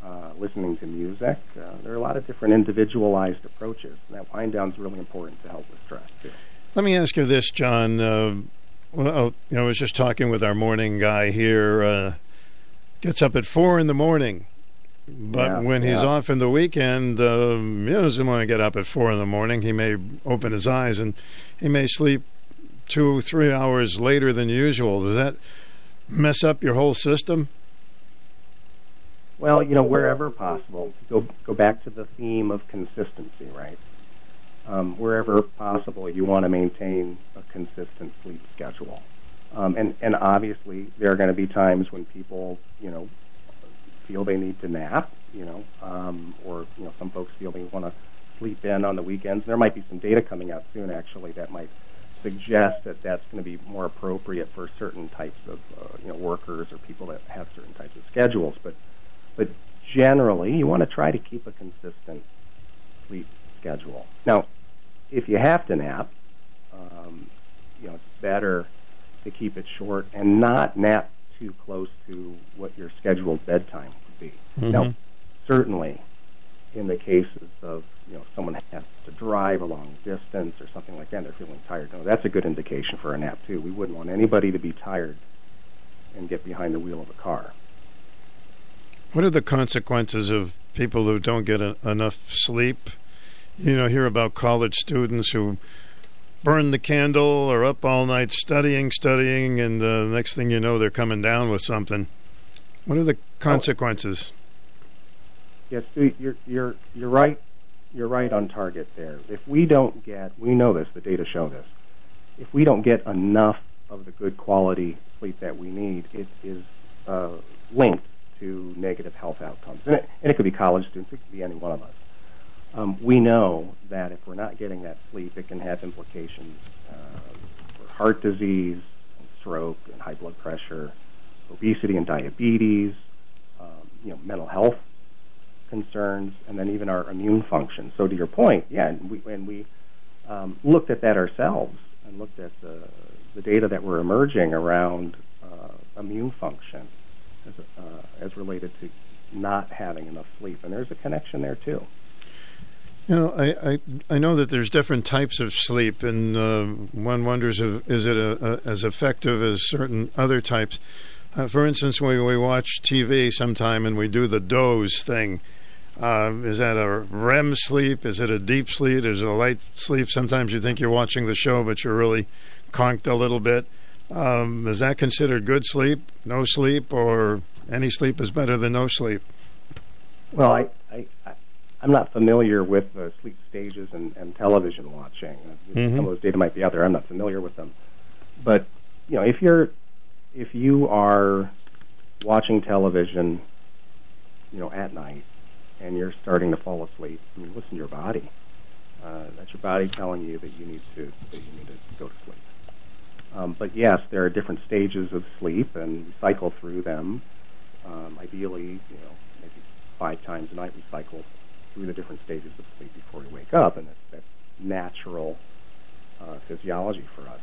uh, listening to music. Uh, there are a lot of different individualized approaches, and that wind down is really important to help with stress too. Let me ask you this, John. Uh, well, I was just talking with our morning guy here. Uh, gets up at four in the morning, but Yeah, when he's yeah. off in the weekend, um, he doesn't want to get up at four in the morning. He may open his eyes and he may sleep two, three hours later than usual. Does that mess up your whole system? Well, you know, wherever possible, go go back to the theme of consistency, right? Um, wherever possible, you want to maintain a consistent sleep schedule, um, and and obviously there are going to be times when people, you know, feel they need to nap, you know, um, or you know, some folks feel they want to sleep in on the weekends. There might be some data coming out soon, actually, that might suggest that that's going to be more appropriate for certain types of uh, you know workers or people that have certain types of schedules, but but generally, you want to try to keep a consistent sleep schedule. Now, if you have to nap, um, you know, it's better to keep it short and not nap too close to what your scheduled bedtime be. Now, Mhm. certainly, in the cases of you know someone has to drive a long distance or something like that, and they're feeling tired. No, that's a good indication for a nap too. We wouldn't want anybody to be tired and get behind the wheel of a car. What are the consequences of people who don't get a, enough sleep? You know, hear about college students who burn the candle or up all night studying, studying, and uh, the next thing you know, they're coming down with something. What are the consequences? Yes, you're you're you're right. You're right on target there. If we don't get, we know this. The data show this. If we don't get enough of the good quality sleep that we need, it is uh, linked to negative health outcomes. And it, and it could be college students, it could be any one of us. Um, we know that if we're not getting that sleep, it can have implications uh, for heart disease, and stroke, and high blood pressure, obesity and diabetes, um, you know, mental health concerns, and then even our immune function. So, to your point, yeah, and we, and we um, looked at that ourselves and looked at the, the data that were emerging around uh, immune function as, uh, as related to not having enough sleep, and there's a connection there too. You know, I, I, I know that there's different types of sleep, and uh, one wonders if is it a, a, as effective as certain other types. Uh, for instance, when we watch TV sometime and we do the doze thing, uh, is that a REM sleep? Is it a deep sleep? Is it a light sleep? Sometimes you think you're watching the show, but you're really conked a little bit. Um, is that considered good sleep, no sleep, or any sleep is better than no sleep? Well, I, I, I'm not familiar with uh, sleep stages and, and television watching. Mm-hmm. Some of those data might be out there. I'm not familiar with them. But you know, if you're if you are watching television, you know, at night and you're starting to fall asleep, I mean, listen to your body. Uh, that's your body telling you that you need to that you need to go to sleep. Um, but yes, there are different stages of sleep, and we cycle through them. Um, ideally, you know, maybe five times a night, we cycle through the different stages of sleep before we wake up, and that's, that's natural uh, physiology for us.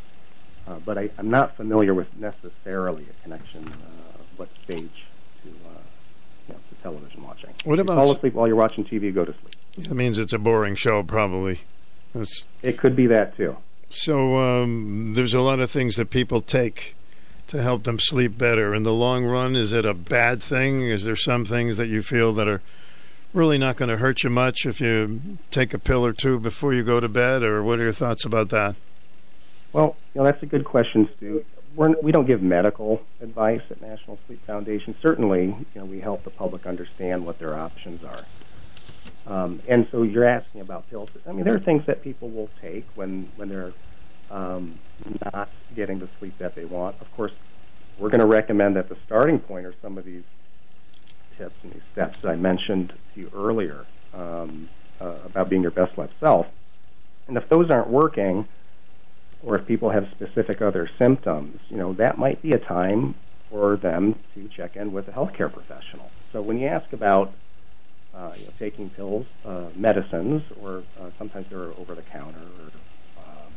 Uh, but I, I'm not familiar with necessarily a connection uh, what stage to, uh, you know, to television watching. What about you fall asleep while you're watching TV? Go to sleep. That means it's a boring show, probably. That's, it could be that too. So um, there's a lot of things that people take to help them sleep better. In the long run, is it a bad thing? Is there some things that you feel that are really not going to hurt you much if you take a pill or two before you go to bed, or what are your thoughts about that? Well, you know, that's a good question, Stu. We're, we don't give medical advice at National Sleep Foundation. Certainly, you know, we help the public understand what their options are. Um, and so you're asking about pills. I mean, there are things that people will take when when they're um, not getting the sleep that they want. Of course, we're going to recommend that the starting point are some of these tips and these steps that I mentioned to you earlier um, uh, about being your best life self. And if those aren't working, or if people have specific other symptoms, you know, that might be a time for them to check in with a healthcare professional. So when you ask about uh, you know, taking pills, uh, medicines, or uh, sometimes there are over the counter or um,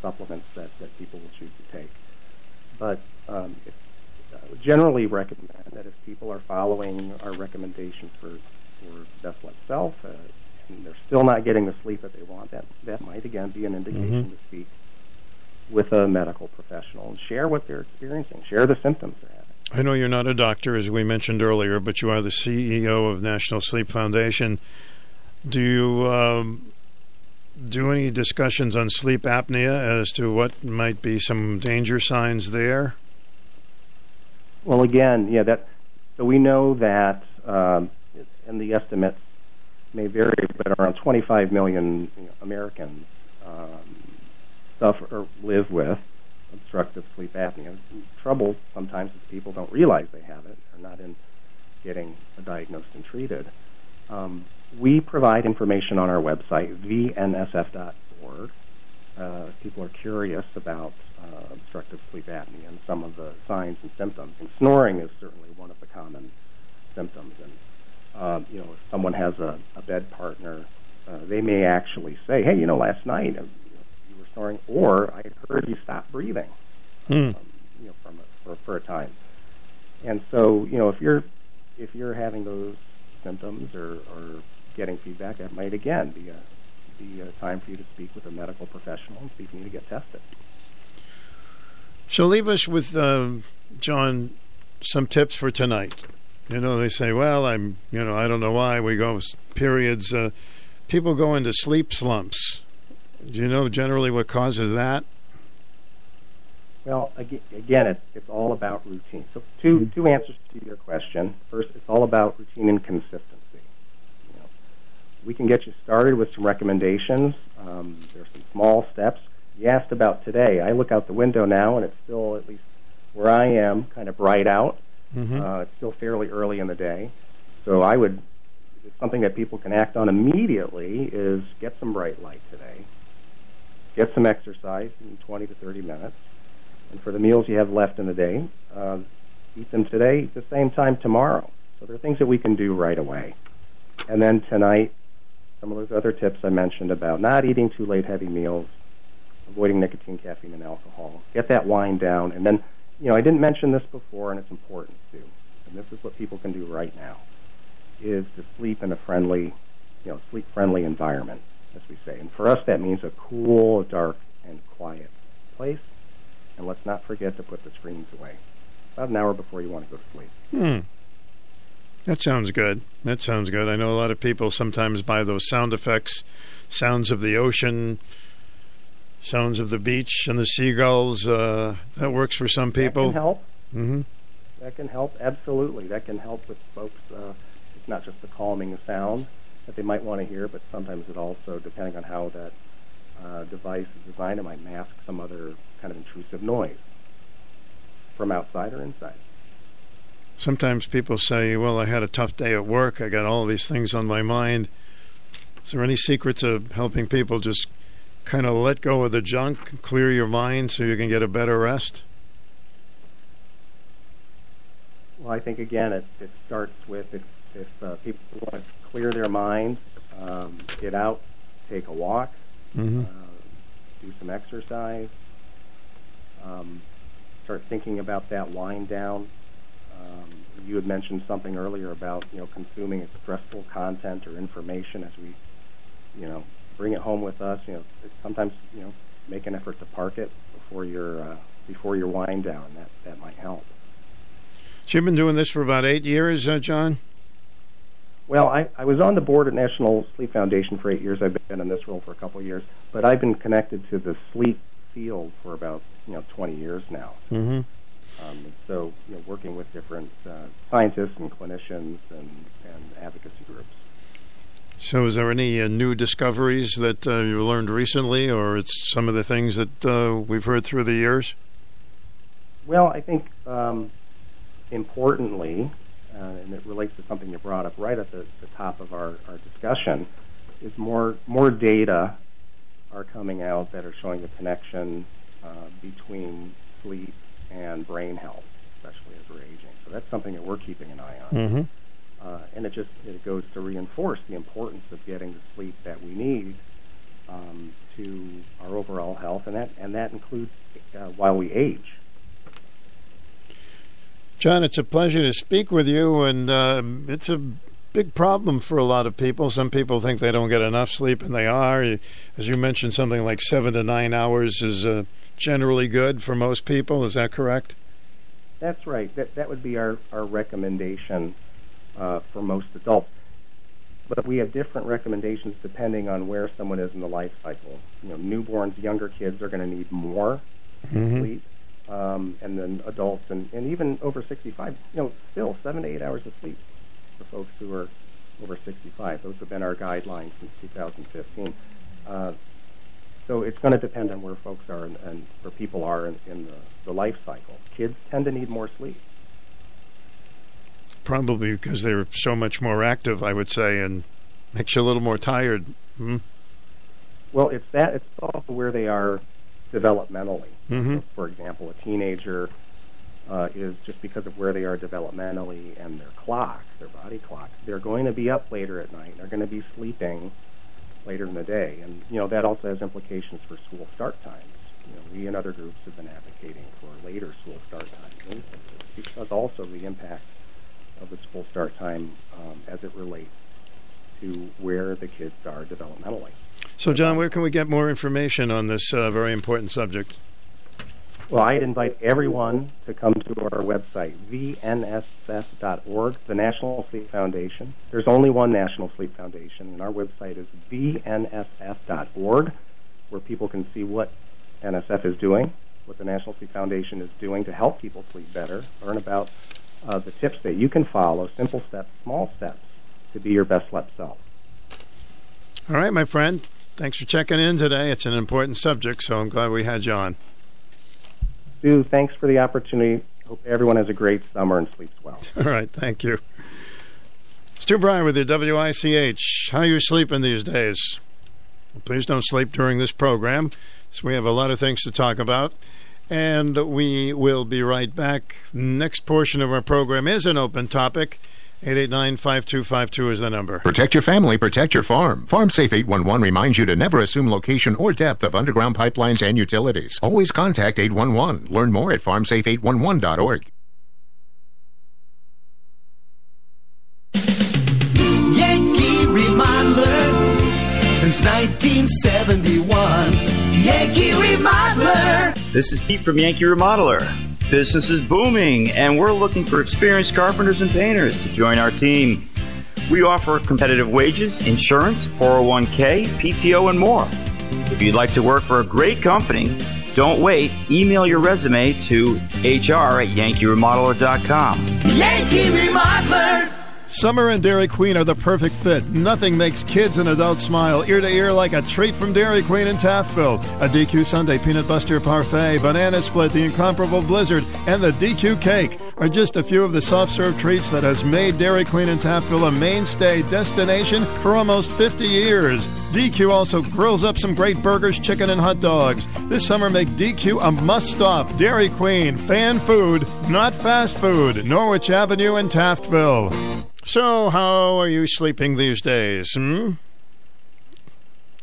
supplements that, that people will choose to take. But um, it's uh, generally recommend that if people are following our recommendations for, for best life self uh, and they're still not getting the sleep that they want, that, that might again be an indication mm-hmm. to speak with a medical professional and share what they're experiencing, share the symptoms they're having. I know you're not a doctor, as we mentioned earlier, but you are the CEO of National Sleep Foundation. Do you um, do any discussions on sleep apnea as to what might be some danger signs there? Well, again, yeah, that. So we know that, um, and the estimates may vary, but around 25 million Americans um, suffer or live with obstructive sleep apnea. trouble sometimes is people don't realize they have it, or not in getting diagnosed and treated. Um, we provide information on our website, thensf.org. Uh, people are curious about uh, obstructive sleep apnea and some of the signs and symptoms. And snoring is certainly one of the common symptoms. And um, you know, if someone has a, a bed partner, uh, they may actually say, "Hey, you know, last night snoring, or I heard you stop breathing, hmm. um, you know, from a, for for a time. And so, you know, if you're if you're having those symptoms or, or getting feedback, that might again be a be a time for you to speak with a medical professional and see if you need to get tested. So leave us with uh, John some tips for tonight. You know, they say, well, I'm, you know, I don't know why we go periods. Uh, people go into sleep slumps. Do you know generally what causes that? Well, again, it's, it's all about routine. So, 2 mm-hmm. two answers to your question. First, it's all about routine and consistency. You know, we can get you started with some recommendations. Um, there's some small steps. You asked about today. I look out the window now, and it's still, at least where I am, kind of bright out. Mhm. Uh, it's still fairly early in the day, so I would something that people can act on immediately is get some bright light today, get some exercise in 20 to 30 minutes, and for the meals you have left in the day, uh, eat them today at the same time tomorrow. So there are things that we can do right away. And then tonight, some of those other tips I mentioned about not eating too late heavy meals, avoiding nicotine, caffeine, and alcohol. Get that wind down. And then, you know, I didn't mention this before, and it's important too. And this is what people can do right now, is to sleep in a friendly, you know, sleep-friendly environment, as we say. And for us, that means a cool, dark, and quiet place. And let's not forget to put the screens away about an hour before you want to go to sleep. Hmm. That sounds good. That sounds good. I know a lot of people sometimes buy those sound effects, sounds of the ocean, sounds of the beach and the seagulls. Uh, that works for some people. That can help. Mm-hmm. That can help, absolutely. That can help with folks. Uh, it's not just the calming sound that they might want to hear, but sometimes it also, depending on how that uh, device is designed, it might mask some other kind of intrusive noise from outside or inside. Sometimes people say, "Well, I had a tough day at work. I got all these things on my mind." Is there any secret to helping people just kind of let go of the junk, clear your mind, so you can get a better rest? Well, I think again, it, it starts with if, if uh, people want to clear their mind, um, get out, take a walk, Mhm. uh, do some exercise, um, start thinking about that wind down. Um, you had mentioned something earlier about you know consuming stressful content or information as we, you know, bring it home with us. You know, sometimes you know make an effort to park it before your uh, before your wind down. That that might help. So you've been doing this for about eight years, uh, John. Well, I, I was on the board at National Sleep Foundation for eight years. I've been in this role for a couple of years, but I've been connected to the sleep field for about you know 20 years now. Mm-hmm. Um, so, you know, working with different uh, scientists and clinicians and, and advocacy groups. So, is there any uh, new discoveries that uh, you learned recently, or it's some of the things that uh, we've heard through the years? Well, I think um, importantly, uh, and it relates to something you brought up right at the, the top of our, our discussion, is more more data are coming out that are showing the connection uh, between sleep and brain health, especially as we're aging. So that's something that we're keeping an eye on. Mm-hmm. Uh, and it just it goes to reinforce the importance of getting the sleep that we need um, to our overall health, and that and that includes uh, while we age. John, it's a pleasure to speak with you, and uh, it's a big problem for a lot of people. Some people think they don't get enough sleep, and they are. As you mentioned, something like seven to nine hours is uh, generally good for most people. Is that correct? That's right. That that would be our our recommendation uh, for most adults. But we have different recommendations depending on where someone is in the life cycle. You know, newborns, younger kids are going to need more Mhm. sleep, um, and then adults and, and even over 65. You know, still seven to eight hours of sleep for folks who are over 65. Those have been our guidelines since 2015. Uh, so it's going to depend on where folks are and, and where people are in, in the, the life cycle. Kids tend to need more sleep. Probably because they're so much more active, I would say, and makes you a little more tired. Hmm? Well, it's that. It's also where they are developmentally. Mhm. So, for example, a teenager uh, is just because of where they are developmentally and their clock, their body clock, they're going to be up later at night. They're going to be sleeping later in the day, and you know that also has implications for school start times. You know, we and other groups have been advocating for later school start times because also the impact of the school start time um, as it relates to where the kids are developmentally. So, John, where can we get more information on this uh, very important subject? Well, I'd invite everyone to come to our website, thensf.org, the National Sleep Foundation. There's only one National Sleep Foundation, and our website is thensf.org, where people can see what NSF is doing, what the National Sleep Foundation is doing to help people sleep better, learn about uh, the tips that you can follow, simple steps, small steps, to be your best slept self. All right, my friend. Thanks for checking in today. It's an important subject, so I'm glad we had you on. Stu, thanks for the opportunity Hope everyone has a great summer and sleeps well. All right, thank you. Stu Bryer with your WICH. How are you sleeping these days? Well, please don't sleep during this program, so we have a lot of things to talk about. And we will be right back. Next portion of our program is an open topic. 889-5252 is the number. Protect your family, protect your farm. FarmSafe 811 reminds you to never assume location or depth of underground pipelines and utilities. Always contact 811. Learn more at farmsafe811.org. Yankee Remodeler since 1971. Yankee Remodeler. This is Pete from Yankee Remodeler. Business is booming, and we're looking for experienced carpenters and painters to join our team. We offer competitive wages, insurance, 401k, PTO, and more. If you'd like to work for a great company, don't wait. Email your resume to hr at yankeeremodeler.com. Yankee Remodeler. Summer and Dairy Queen are the perfect fit. Nothing makes kids and adults smile ear to ear like a treat from Dairy Queen in Taftville. A DQ Sundae Peanut Buster Parfait, Banana Split, the Incomparable Blizzard, and the DQ Cake are just a few of the soft serve treats that has made Dairy Queen in Taftville a mainstay destination for almost 50 years. DQ also grills up some great burgers, chicken, and hot dogs. This summer, make DQ a must stop. Dairy Queen, fan food, not fast food. Norwich Avenue in Taftville. So, how are you sleeping these days? Hmm?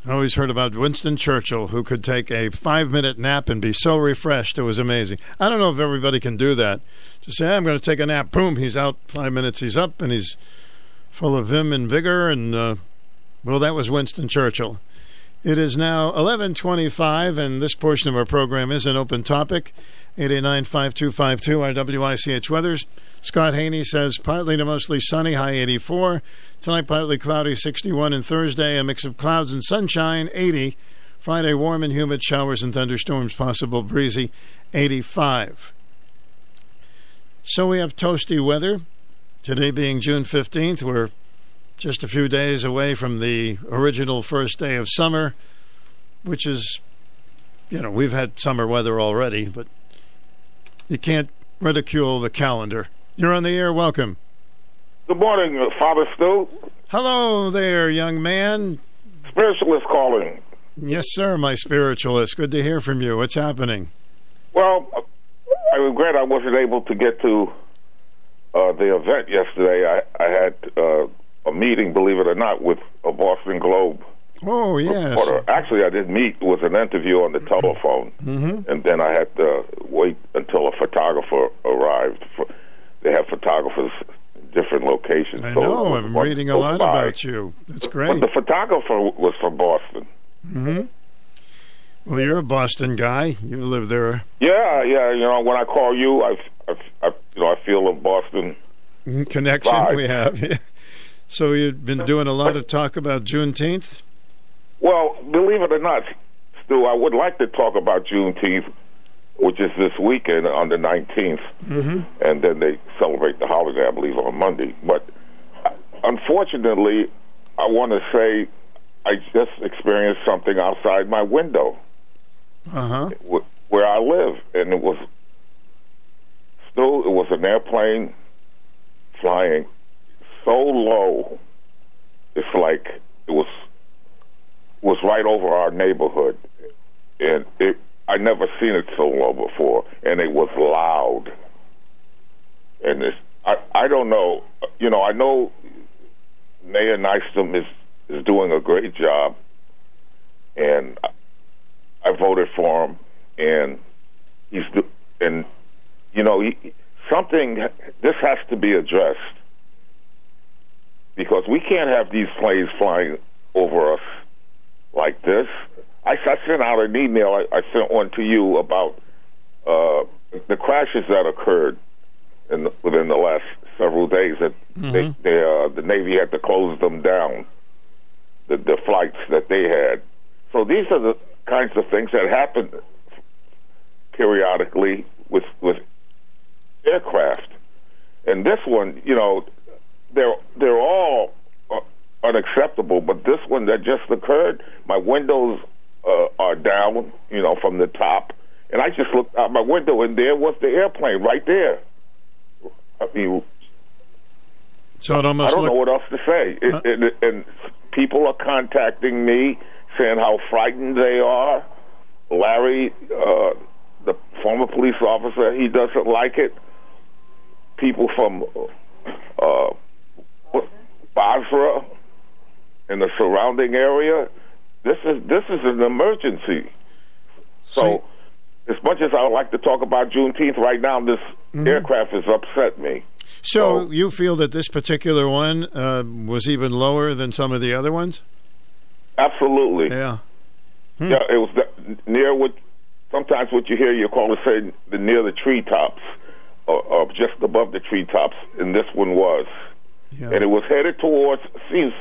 I always heard about Winston Churchill, who could take a five minute nap and be so refreshed. It was amazing. I don't know if everybody can do that. Just say, I'm going to take a nap. Boom, he's out. Five minutes, he's up, and he's full of vim and vigor. And, uh, well, that was Winston Churchill. It is now 11:25, and this portion of our program is an open topic. 889-5252, our WICH weathers. Scott Haney says partly to mostly sunny, high 84. Tonight partly cloudy, 61, and Thursday a mix of clouds and sunshine, 80. Friday warm and humid, showers and thunderstorms possible, breezy, 85. So we have toasty weather. Today being June 15th, we're just a few days away from the original first day of summer, which is, you know, we've had summer weather already, but you can't ridicule the calendar. You're on the air. Welcome. Good morning, uh, Father Stu. Hello there, young man. Spiritualist calling. Yes, sir, my spiritualist. Good to hear from you. What's happening? Well, I regret I wasn't able to get to uh, the event yesterday. I, I had uh, a meeting, believe it or not, with a Boston Globe. Oh, yes. Reporter. Actually, I didn't meet. It was an interview on the telephone. Mm-hmm. And then I had to wait until a photographer arrived. For, they have photographers in different locations. I so know. I'm reading a lot by. about you. That's But great. the photographer was from Boston. hmm Well, you're a Boston guy. You live there. Yeah, yeah. You know, when I call you, I, I, I you know, I feel a Boston Mhm, Connection Vibe. we have. so you've been doing a lot of talk about Juneteenth. Well, believe it or not, Stu, I would like to talk about Juneteenth, which is this weekend on the 19th, Mm-hmm. and then they celebrate the holiday, I believe, on Monday. But uh, unfortunately, I want to say I just experienced something outside my window Uh huh. where I live, and it was still it was an airplane flying so low. It's like it was was right over our neighborhood, and it I never seen it so low before, and it was loud. And it's I I don't know, you know I know Mayor Nystrom is is doing a great job, and I, I voted for him, and he's and you know he, something this has to be addressed because we can't have these planes flying over us like this. I, I sent out an email. I, I sent one to you about uh, the crashes that occurred in the, within the last several days. That they, Mhm. they, uh, the Navy had to close them down, the, the flights that they had. So these are the kinds of things that happen periodically with with aircraft. And this one, you know, they're they're all uh, unacceptable, but this one that just occurred, my windows uh, are down, you know, from the top, and I just looked out my window, and there was the airplane right there. I mean, So it almost I don't looked- know what else to say. It, and, and people are contacting me saying how frightened they are. Larry, uh, the former police officer, he doesn't like it. People from uh, Bozrah and the surrounding area. This is this is an emergency. So, as much as I would like to talk about Juneteenth right now, this Mm-hmm. aircraft has upset me. So you feel that this particular one uh, was even lower than some of the other ones? Absolutely. Yeah. Yeah, it was the, near what. Sometimes what you hear your callers say the near the treetops, or, or just above the treetops, and this one was, and it was headed towards. Seems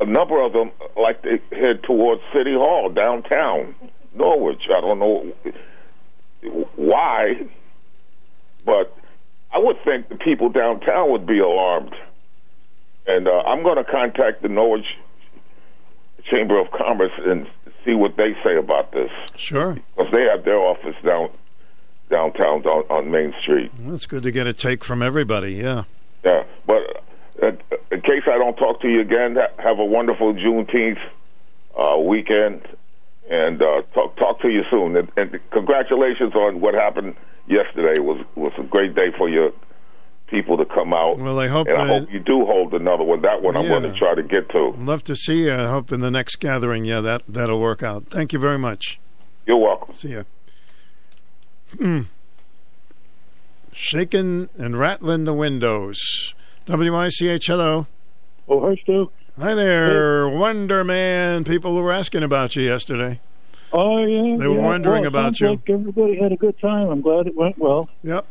a number of them like they head towards City Hall downtown Norwich. I don't know why, but I would think the people downtown would be alarmed. And uh, I'm going to contact the Norwich Chamber of Commerce and see what they say about this. Sure. Because they have their office down downtown on, on Main Street. Well, it's good to get a take from everybody. Yeah. Yeah, but case I don't talk to you again, have a wonderful Juneteenth uh, weekend, and uh, talk talk to you soon. And, and congratulations on what happened yesterday. It was was a great day for your people to come out. Well, I hope and I hope you do hold another one. That one I'm going to try to get to. Love to see you. I hope in the next gathering, yeah, that that'll work out. Thank you very much. You're welcome. See ya. Hmm. Shaking and rattling the windows. WICH, hello. Oh, hi, Stu. Hi there, Wonder Man. People were asking about you yesterday. Oh, yeah. They were yeah. wondering Well, about you. Like everybody had a good time. I'm glad it went well. Yep.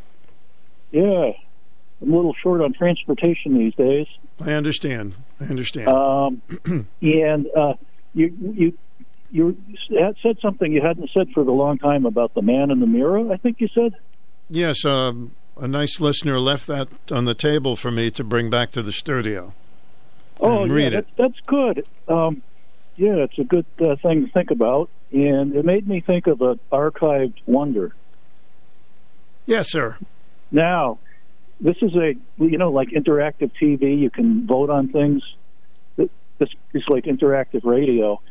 Yeah. I'm a little short on transportation these days. I understand. I understand. Um, and uh, you you you said something you hadn't said for a long time about the man in the mirror. I think you said. yes, um, a nice listener left that on the table for me to bring back to the studio. Oh, yeah, read it. That, that's good. Um, yeah, it's a good uh, thing to think about, and it made me think of an archived wonder. Yes, sir. Now, this is a you know like interactive TV. You can vote on things. This is like interactive radio.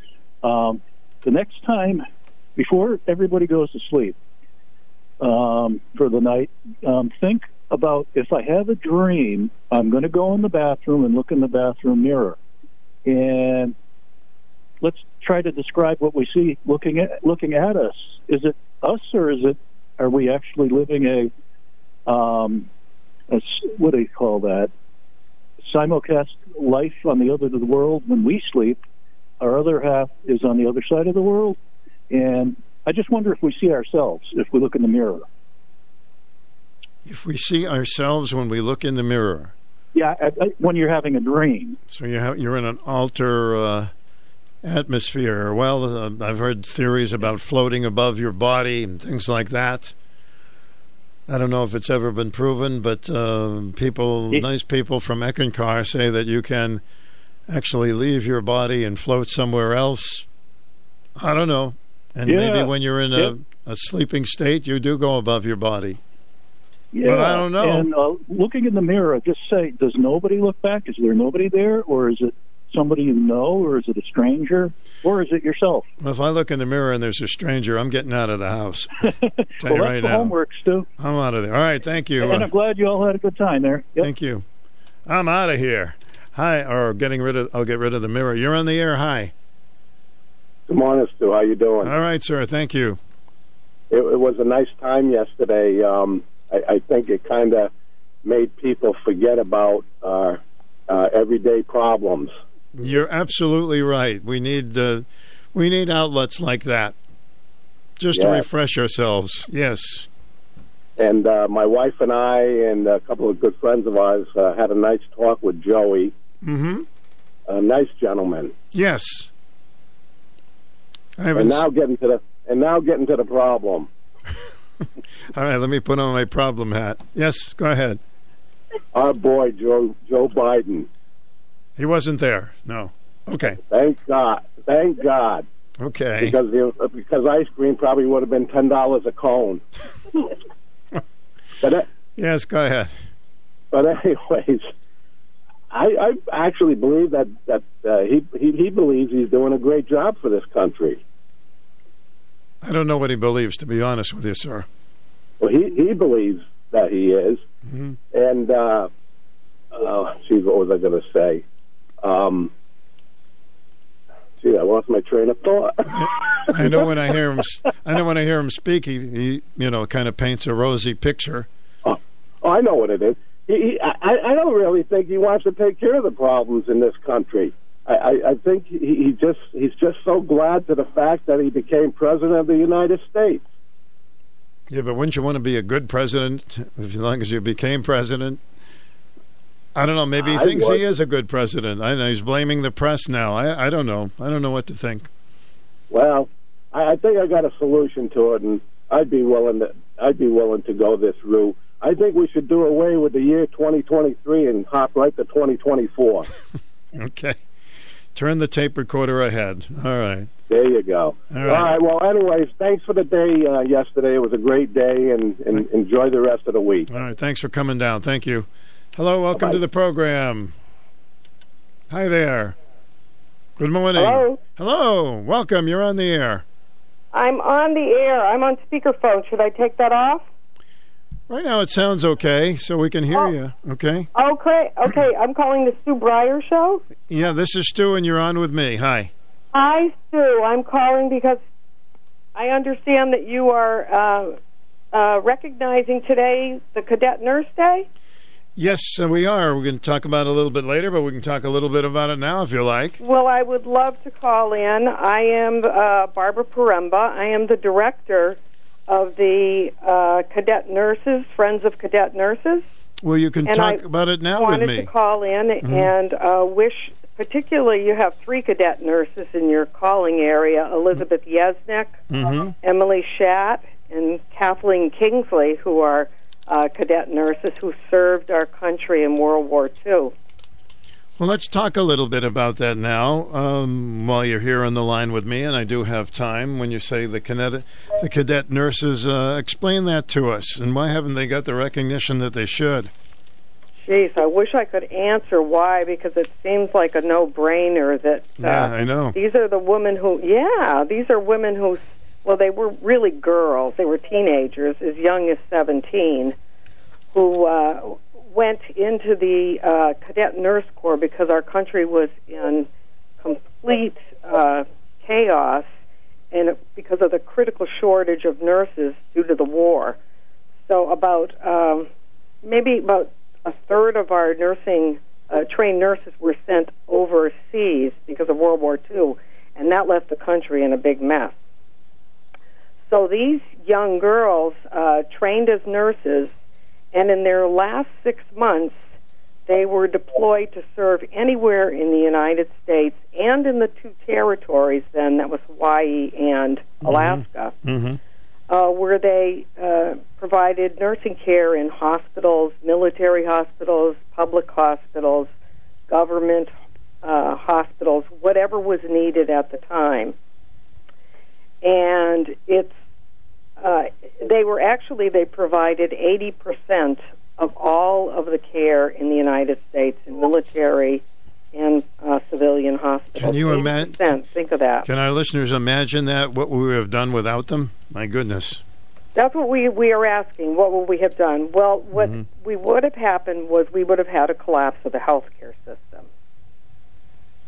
Um, the next time, before everybody goes to sleep um, for the night, um, think about if I have a dream, I'm going to go in the bathroom and look in the bathroom mirror, and let's try to describe what we see looking at looking at us. Is it us or is it? Are we actually living a um, a what do you call that? Simulcast life on the other of the world when we sleep. Our other half is on the other side of the world, and I just wonder if we see ourselves if we look in the mirror. If we see ourselves when we look in the mirror, Yeah, when you're having a dream. so you have, you're in an alter uh, atmosphere. Well, uh, I've heard theories about floating above your body and things like that. I don't know if it's ever been proven, but uh, people, nice people from Eckankar say that you can actually leave your body and float somewhere else. I don't know. And Yeah. maybe when you're in a, Yeah. a sleeping state, you do go above your body. Yeah, But I don't know. And uh, looking in the mirror, just say, does nobody look back? Is there nobody there, or is it somebody you know, or is it a stranger, or is it yourself? Well, if I look in the mirror and there's a stranger, I'm getting out of the house. Tell well, that's right the now. homework, Stu. I'm out of there. All right, thank you. And Uh, I'm glad you all had a good time there. Yep. Thank you. I'm out of here. Hi, or getting rid of. I'll get rid of the mirror. You're on the air. Hi. Good morning, Stu. How you doing? All right, sir. Thank you. It, it was a nice time yesterday. Um, I, I think it kind of made people forget about uh, uh, everyday problems. You're absolutely right. We need uh, we need outlets like that, just to refresh ourselves. Yes. And uh, my wife and I and a couple of good friends of ours uh, had a nice talk with Joey, Mm-hmm. a nice gentleman. Yes. I. And now getting to the and now getting to the problem. All right. Let me put on my problem hat. Yes. Go ahead. Our boy Joe Joe Biden. He wasn't there. No. Okay. Thank God. Thank God. Okay. Because the, because ice cream probably would have been ten dollars a cone. but uh, Yes, go ahead. but anyways, I, I actually believe that that uh, he, he he believes he's doing a great job for this country. I don't know what he believes, to be honest with you, sir. Well, he he believes that he is, Mm-hmm. and uh, uh, geez, what was I going to say? Um, gee, I lost my train of thought. I know when I hear him. I know when I hear him speak, he, he you know kind of paints a rosy picture. Oh, I know what it is. He, he, I, I don't really think he wants to take care of the problems in this country. I, I, think he, he just he's just so glad to the fact that he became president of the United States. Yeah, but wouldn't you want to be a good president as long as you became president? I don't know. Maybe he I thinks he is a good president. I know he's blaming the press now. I, I don't know. I don't know what to think. Well, I, I think I got a solution to it, and I'd be willing to I'd be willing to go this route. I think we should do away with the year 2023 and hop right to 2024. Okay. Turn the tape recorder ahead. All right. There you go. All All right. right. Well, anyways, thanks for the day uh, yesterday. It was a great day, and, and enjoy the rest of the week. All right. Thanks for coming down. Thank you. Hello. Welcome to the program. Hi there. Good morning. Hello? Hello. Welcome. You're on the air. I'm on the air. I'm on speakerphone. Should I take that off? Right now it sounds okay, so we can hear you. Okay. Okay. Okay. I'm calling the Sue Bryer Show. Yeah, this is Stu, and you're on with me. Hi. Hi, Sue. I'm calling because I understand that you are uh, uh, recognizing today the Cadet Nurse Day. Yes, uh, we are. We're going to talk about it a little bit later, but we can talk a little bit about it now if you like. Well, I would love to call in. I am uh, Barbara Poremba. I am the director of the uh, Cadet Nurses, Friends of Cadet Nurses. Well, you can And talk I about it now wanted with me. to call in Mhm. and uh, wish, particularly, you have three cadet nurses in your calling area: Elizabeth Yesnick, Mm-hmm. Emily Schatt, and Kathleen Kingsley, who are uh, cadet nurses who served our country in World War II. Well, let's talk a little bit about that now. Um, while you're here on the line with me, and I do have time. When you say the cadet, the cadet nurses, uh, explain that to us, and why haven't they got the recognition that they should? Jeez, I wish I could answer why because it seems like a no-brainer that uh, Yeah, I know. these are the women who, yeah, these are women who, well, they were really girls. They were teenagers, as young as 17, who uh, went into the uh, Cadet Nurse Corps because our country was in complete uh, chaos and because of the critical shortage of nurses due to the war. So, about um, maybe about a third of our nursing uh, trained nurses were sent overseas because of World War II, and that left the country in a big mess. So these young girls uh, trained as nurses, and in their last six months, they were deployed to serve anywhere in the United States and in the two territories then, that was Hawaii and Alaska Mm-hmm. uh, where they uh, provided nursing care in hospitals, military hospitals, public hospitals, government uh, hospitals, whatever was needed at the time. And it's uh, they were actually they provided eighty percent of all of the care in the United States in military and uh, civilian hospitals. Can you imagine? Think of that. Can our listeners imagine that? What we would have done without them? My goodness. That's what we we are asking. What would we have done? Well, what Mhm. we would have happened was we would have had a collapse of the healthcare system.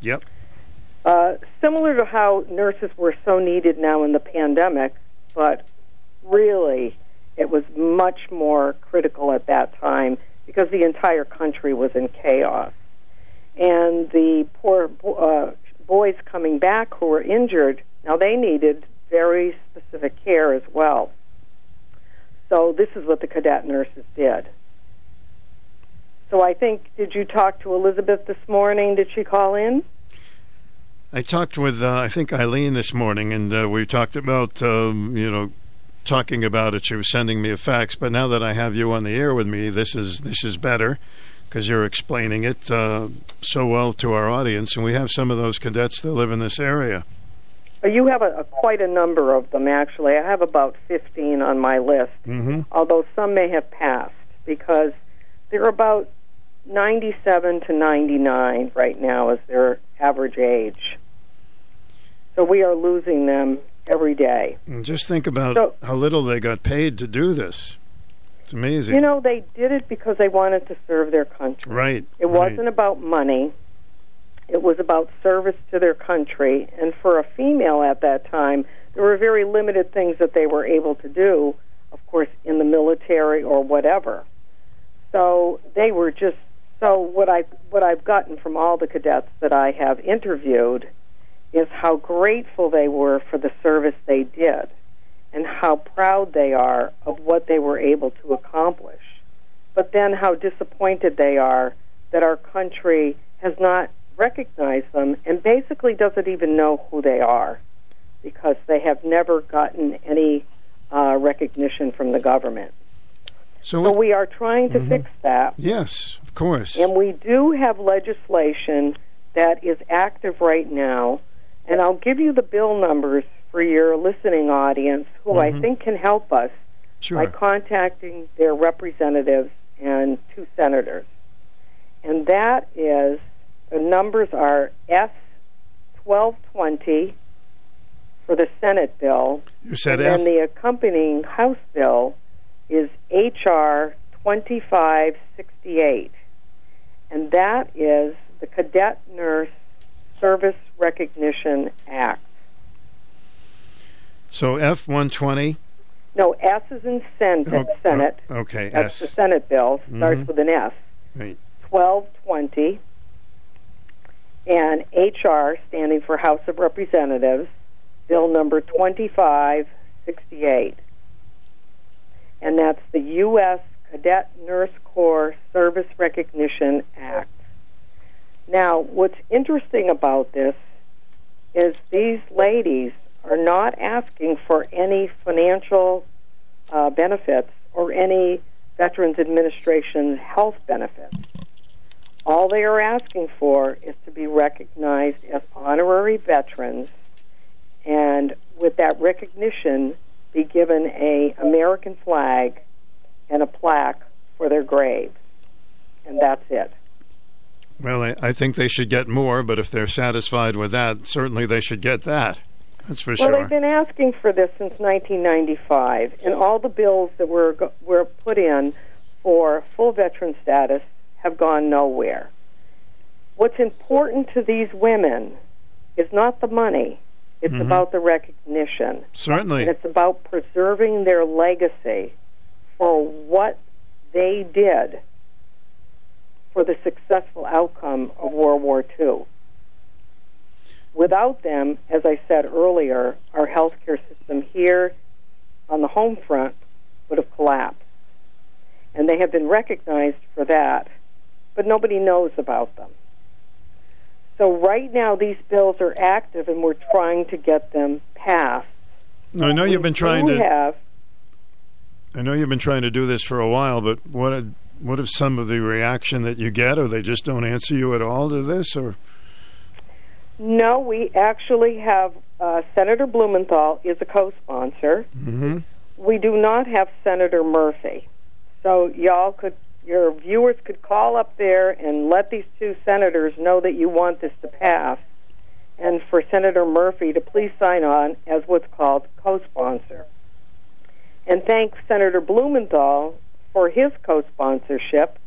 Yep. Uh, similar to how nurses were so needed now in the pandemic, but really it was much more critical at that time because the entire country was in chaos. And the poor uh, boys coming back who were injured, now they needed very specific care as well. So this is what the cadet nurses did. So I think, did you talk to Elizabeth this morning? Did she call in? I talked with uh, I think Eileen this morning, and uh, we talked about um, you know talking about it. She was sending me a fax, but now that I have you on the air with me, this is this is better because you're explaining it uh, so well to our audience, and we have some of those cadets that live in this area. Uh, You have a, a quite a number of them, actually. I have about 15 on my list, Mm-hmm. although some may have passed because they're about 97 to 99 right now as their average age. So we are losing them every day. And just think about So- how little they got paid to do this. It's amazing. You know, they did it because they wanted to serve their country. right. It wasn't about money. It was about service to their country. And for a female at that time, there were very limited things that they were able to do, of course, in the military or whatever. So they were just so what I what I've gotten from all the cadets that I have interviewed is how grateful they were for the service they did and how proud they are of what they were able to accomplish. But then how disappointed they are that our country has not recognized them and basically doesn't even know who they are because they have never gotten any uh, recognition from the government. So, So we are trying to fix that. yes, of course. And we do have legislation that is active right now. And I'll give you the bill numbers for your listening audience who I Mhm. think can help us Sure. by contacting their representatives and two senators. And that is the numbers are S 1220 for the Senate bill. You said and F? the accompanying House bill is H.R. 2568. And that is the Cadet Nurse Service Recognition Act. So F one twenty. No, S is in sen- Oh, Senate. oh, okay, That's S. the Senate bill. Starts Mhm. with an S. Right. 1220. And HR, standing for House of Representatives, bill number 2568. And that's the U.S. Cadet Nurse Corps Service Recognition Act. Now, what's interesting about this is these ladies are not asking for any financial uh, benefits or any Veterans Administration health benefits. All they are asking for is to be recognized as honorary veterans and with that recognition be given a American flag and a plaque for their grave. And that's it. Well, I, I think they should get more, but if they're satisfied with that, certainly they should get that. That's for Well, sure. they've been asking for this since 1995, and all the bills that were go- were put in for full veteran status have gone nowhere. What's important to these women is not the money; it's Mhm. about the recognition, Certainly. and it's about preserving their legacy for what they did for the successful outcome of World War II. Without them, as I said earlier, our healthcare system here on the home front would have collapsed. And they have been recognized for that, but nobody knows about them. So right now, these bills are active, and we're trying to get them passed. I know you've been trying to. have I know you've been trying to do this for a while, but what what is some of the reaction that you get, or they just don't answer you at all to this, or no. We actually have uh, Senator Blumenthal is a co-sponsor. mm-hmm. We do not have Senator Murphy. So y'all could your viewers could call up there and let these two senators know that you want this to pass and for Senator Murphy to please sign on as what's called co-sponsor. And thank Senator Blumenthal for his co-sponsorship,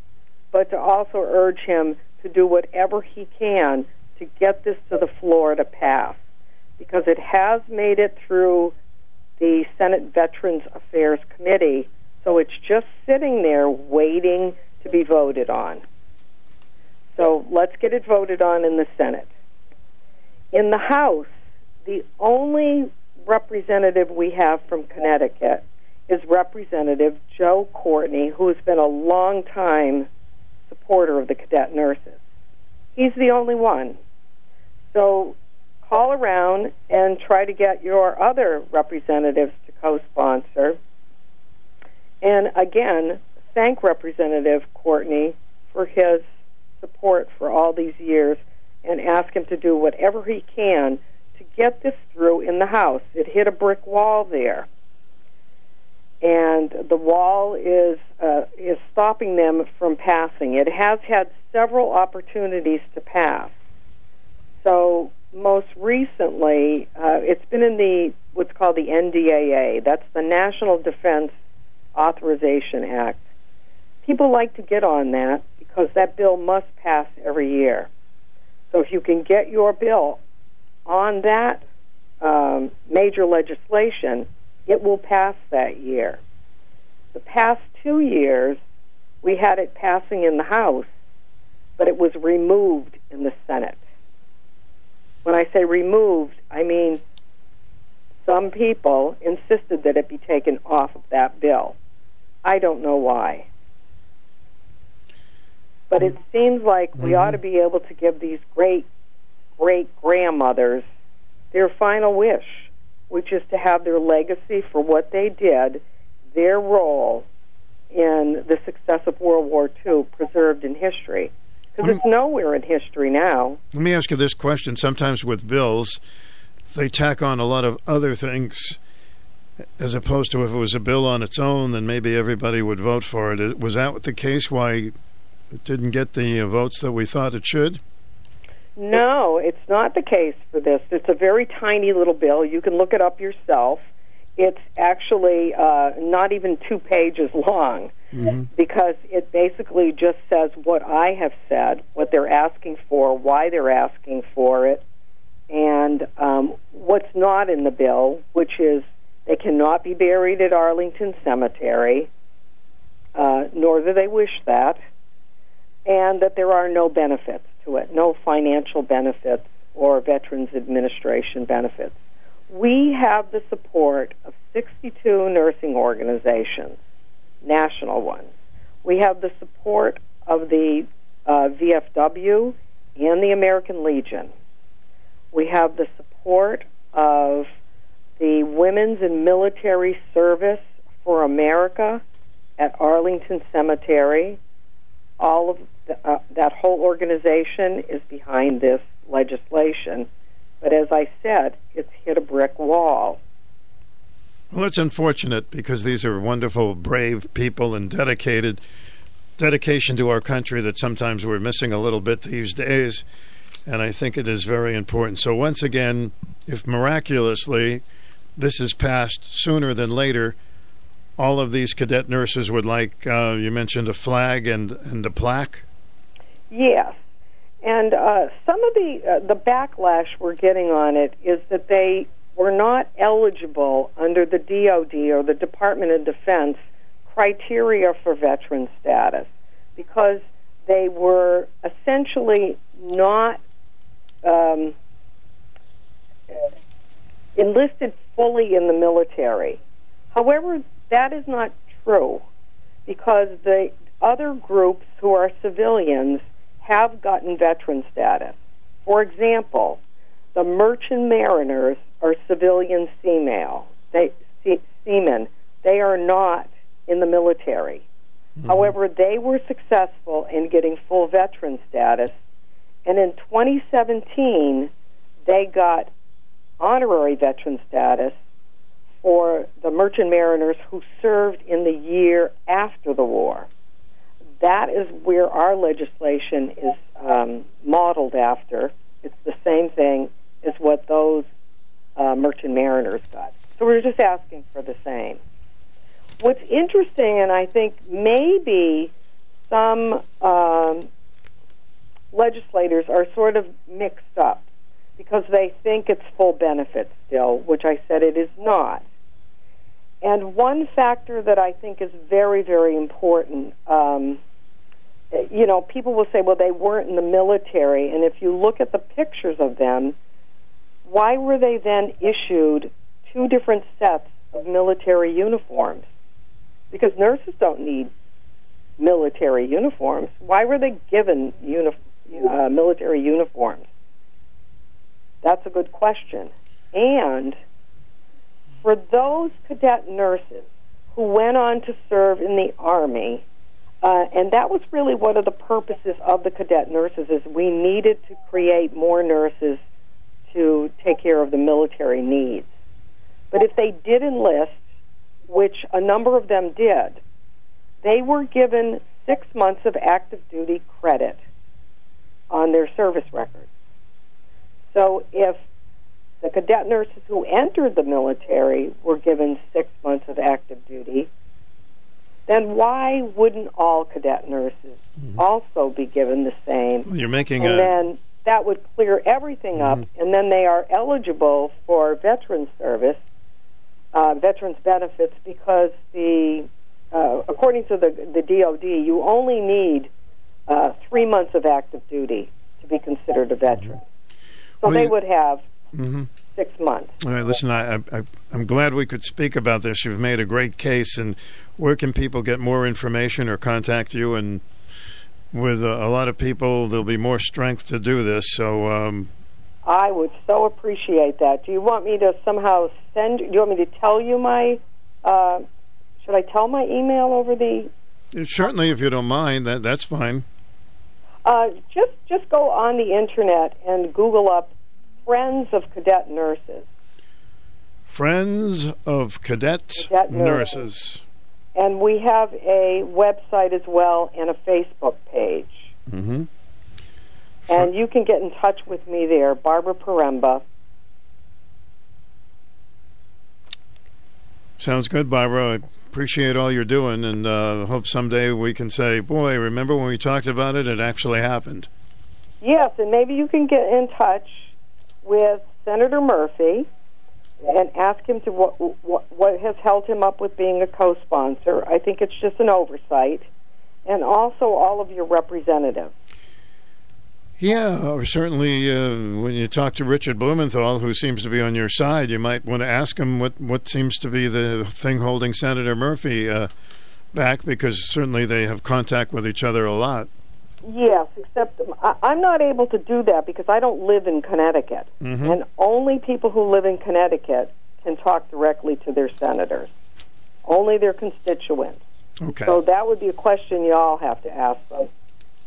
but to also urge him to do whatever he can to get this to the floor to pass because it has made it through the Senate Veterans Affairs Committee, so it's just sitting there waiting to be voted on. So let's get it voted on in the Senate. In the House, the only representative we have from Connecticut is Representative Joe Courtney, who has been a long time supporter of the cadet nurses. He's the only one. So call around and try to get your other representatives to co sponsor. And again, thank Representative Courtney for his support for all these years and ask him to do whatever he can to get this through in the House. It hit a brick wall there, and the wall is uh, is stopping them from passing. It has had several opportunities to pass. So most recently, uh, it's been in the what's called the NDAA. That's the National Defense Authorization Act. People like to get on that because that bill must pass every year. So if you can get your bill on that um, major legislation, it will pass that year. The past two years, we had it passing in the House, but it was removed in the Senate. When I say removed, I mean some people insisted that it be taken off of that bill. I don't know why. But it seems like we ought to be able to give these great great grandmothers their final wish, which is to have their legacy for what they did, their role in the success of World War II preserved in history. Because it's nowhere in history now. Let me ask you this question. Sometimes with bills, they tack on a lot of other things as opposed to if it was a bill on its own, then maybe everybody would vote for it. Was that the case why it didn't get the uh, votes that we thought it should? No, it's not the case for this. It's a very tiny little bill. You can look it up yourself. It's actually uh, not even two pages long Mm-hmm. because it basically just says what I have said, what they're asking for, why they're asking for it, and um, what's not in the bill, which is they cannot be buried at Arlington Cemetery, uh, nor do they wish that, and that there are no benefits to it, no financial benefits or Veterans Administration benefits. We have the support of 62 nursing organizations, national ones. We have the support of the uh, VFW and the American Legion. We have the support of the Women's and Military Service for America at Arlington Cemetery. All of uh, that whole organization is behind this legislation. But as I said, it's hit a brick wall. Well, it's unfortunate because these are wonderful, brave people and dedicated dedication to our country that sometimes we're missing a little bit these days. And I think it is very important. So, once again, if miraculously this is passed sooner than later, all of these cadet nurses would like, uh, you mentioned a flag and, and a plaque. Yes, and uh, some of the uh, the backlash we're getting on it is that they were not eligible under the DoD or the Department of Defense criteria for veteran status because they were essentially not um, enlisted fully in the military. However, that is not true because the other groups who are civilians have gotten veteran status. For example, the merchant mariners are civilian female. They se- seamen. They are not in the military. Mm-hmm. However, they were successful in getting full veteran status, and in 2017, they got honorary veteran status for the merchant mariners who served in the year after the war. That is where our legislation is um, modeled after. It's the same thing as what those uh, merchant mariners got. So we're just asking for the same. What's interesting, and I think maybe some um, legislators are sort of mixed up because they think it's full benefit still, which I said it is not. And one factor that I think is very, very important, um, you know, people will say, well, they weren't in the military. And if you look at the pictures of them, why were they then issued two different sets of military uniforms? Because nurses don't need military uniforms. Why were they given uni- uh, military uniforms? That's a good question. And for those cadet nurses who went on to serve in the Army, uh, and that was really one of the purposes of the cadet nurses is we needed to create more nurses to take care of the military needs. But if they did enlist, which a number of them did, they were given six months of active duty credit on their service record. So if the cadet nurses who entered the military were given six months of active duty, then why wouldn't all cadet nurses also be given the same? Well, you're making and a- then that would clear everything up, and then they are eligible for veteran service, uh, veterans benefits, because the uh, according to the the DoD, you only need uh, three months of active duty to be considered a veteran. So Well, they you- would have hmm six months. All right, listen, I, I, I'm glad we could speak about this. You've made a great case, and where can people get more information or contact you? And with a, a lot of people, there'll be more strength to do this. So, um, I would so appreciate that. Do you want me to somehow send? Do you want me to tell you my? Uh, should I tell my email over the? certainly, if you don't mind, that that's fine. Uh, just just go on the internet and Google up Friends of Cadet Nurses, Friends of Cadet, Cadet Nurses. Nurses. And we have a website as well and a Facebook page. hmm And you can get in touch with me there, Barbara Poremba. Sounds good, Barbara. I appreciate all you're doing, and uh, hope someday we can say, "Boy, remember when we talked about it? It actually happened." Yes, and maybe you can get in touch with Senator Murphy and ask him to what what, what has held him up with being a co-sponsor. I think it's just an oversight, and also all of your representatives. Yeah, or certainly uh, when you talk to Richard Blumenthal, who seems to be on your side, you might want to ask him what, what seems to be the thing holding Senator Murphy uh, back, because certainly they have contact with each other a lot. Yes, except I, I'm not able to do that because I don't live in Connecticut, Mhm. and only people who live in Connecticut can talk directly to their senators. Only their constituents. Okay. So that would be a question you all have to ask them.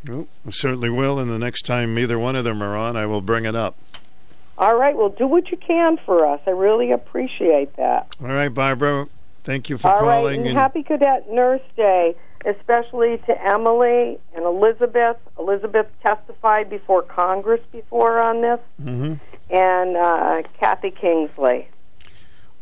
Well, I certainly will, and the next time either one of them are on, I will bring it up. All right, well, do what you can for us. I really appreciate that. All right, Barbara, thank you for All right, calling. and happy Cadet Nurse Day, especially to Emily and Elizabeth. Elizabeth testified before Congress before on this, hmm and uh, Kathy Kingsley.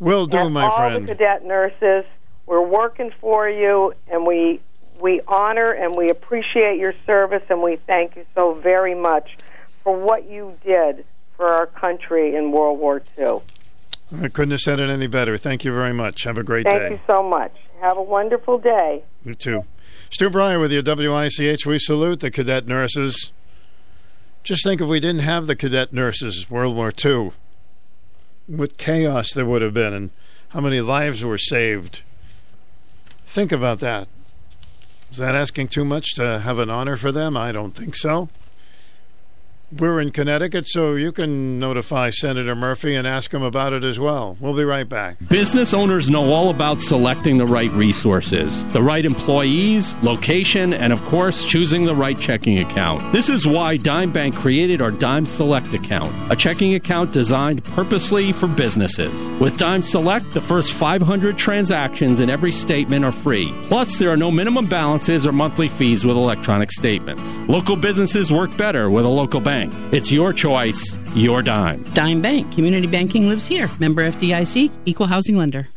Will do, and my all friend. the cadet nurses, we're working for you, and we we honor and we appreciate your service, and we thank you so very much for what you did for our country in World War II. I couldn't have said it any better. Thank you very much. Have a great Thank day. Thank you so much. Have a wonderful day. You too. Stu Bryer with your WICH. We salute the cadet nurses. Just think if we didn't have the cadet nurses, World War II, what chaos there would have been and how many lives were saved. Think about that. Is that asking too much to have an honor for them? I don't think so. We're in Connecticut, so you can notify Senator Murphy and ask him about it as well. We'll be right back. Business owners know all about selecting the right resources, the right employees, location, and of course, choosing the right checking account. This is why Dime Bank created our Dime Select account, a checking account designed purposely for businesses. With Dime Select, the first 500 transactions in every statement are free. Plus, there are no minimum balances or monthly fees with electronic statements. Local businesses work better with a local bank. It's your choice, your dime. Dime Bank. Community banking lives here. Member FDIC, equal housing lender.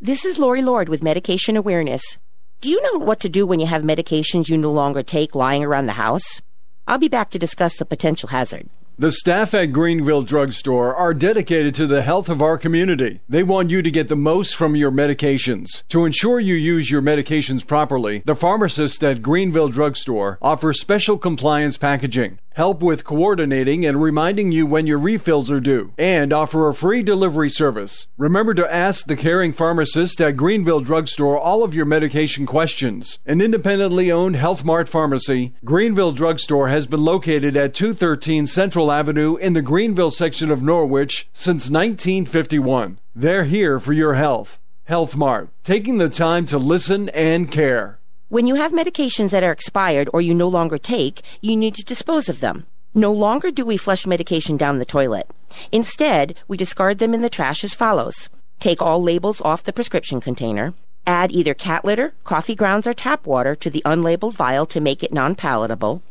This is Lori Lord with Medication Awareness. Do you know what to do when you have medications you no longer take lying around the house? I'll be back to discuss the potential hazard. The staff at Greenville Drugstore are dedicated to the health of our community. They want you to get the most from your medications. To ensure you use your medications properly, the pharmacist at Greenville Drugstore offers special compliance packaging, help with coordinating and reminding you when your refills are due, and offer a free delivery service. Remember to ask the caring pharmacist at Greenville Drugstore all of your medication questions. An independently owned Health Mart pharmacy, Greenville Drugstore has been located at 213 Central Avenue in the Greenville section of Norwich since 1951. They're here for your health. Health Mart, taking the time to listen and care. When you have medications that are expired or you no longer take, you need to dispose of them. No longer do we flush medication down the toilet. Instead, we discard them in the trash as follows. Take all labels off the prescription container. Add either cat litter, coffee grounds, or tap water to the unlabeled vial to make it non palatable.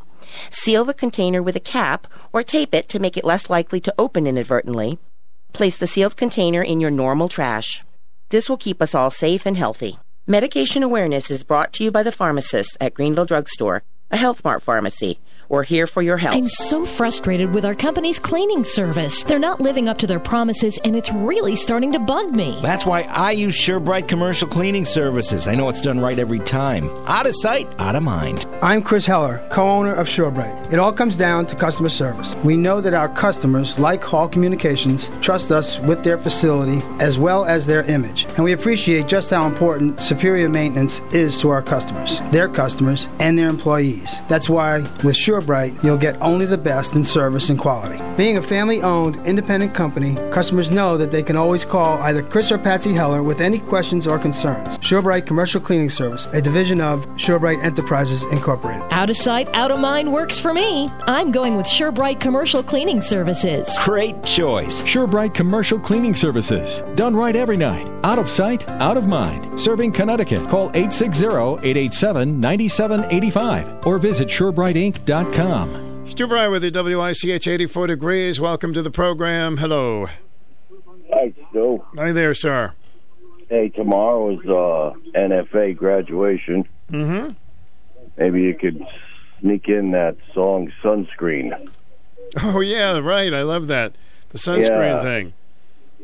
Seal the container with a cap or tape it to make it less likely to open inadvertently. Place the sealed container in your normal trash. This will keep us all safe and healthy. Medication awareness is brought to you by the pharmacists at Greenville Drug Store, a Health Mart pharmacy. We're here for your help. I'm so frustrated with our company's cleaning service. They're not living up to their promises, and it's really starting to bug me. That's why I use SureBright Commercial Cleaning Services. I know it's done right every time. Out of sight, out of mind. I'm Chris Heller, co owner of SureBright. It all comes down to customer service. We know that our customers, like Hall Communications, trust us with their facility as well as their image. And we appreciate just how important superior maintenance is to our customers, their customers, and their employees. That's why with SureBright, you'll get only the best in service and quality. Being a family owned, independent company, customers know that they can always call either Chris or Patsy Heller with any questions or concerns. SureBright Commercial Cleaning Service, a division of SureBright Enterprises Incorporated. Out of sight, out of mind works for me. I'm going with SureBright Commercial Cleaning Services. Great choice. SureBright Commercial Cleaning Services. Done right every night. Out of sight, out of mind. Serving Connecticut. Call 860-887-9785 or visit SureBrightInc.com. Stu Bryer with the WICH 84 degrees. Welcome to the program. Hello. Hi, Stu. Hi there, sir. Hey, tomorrow is uh, NFA graduation. Mm-hmm. Maybe you could sneak in that song "Sunscreen." Oh yeah, right. I love that. The sunscreen Yeah. thing.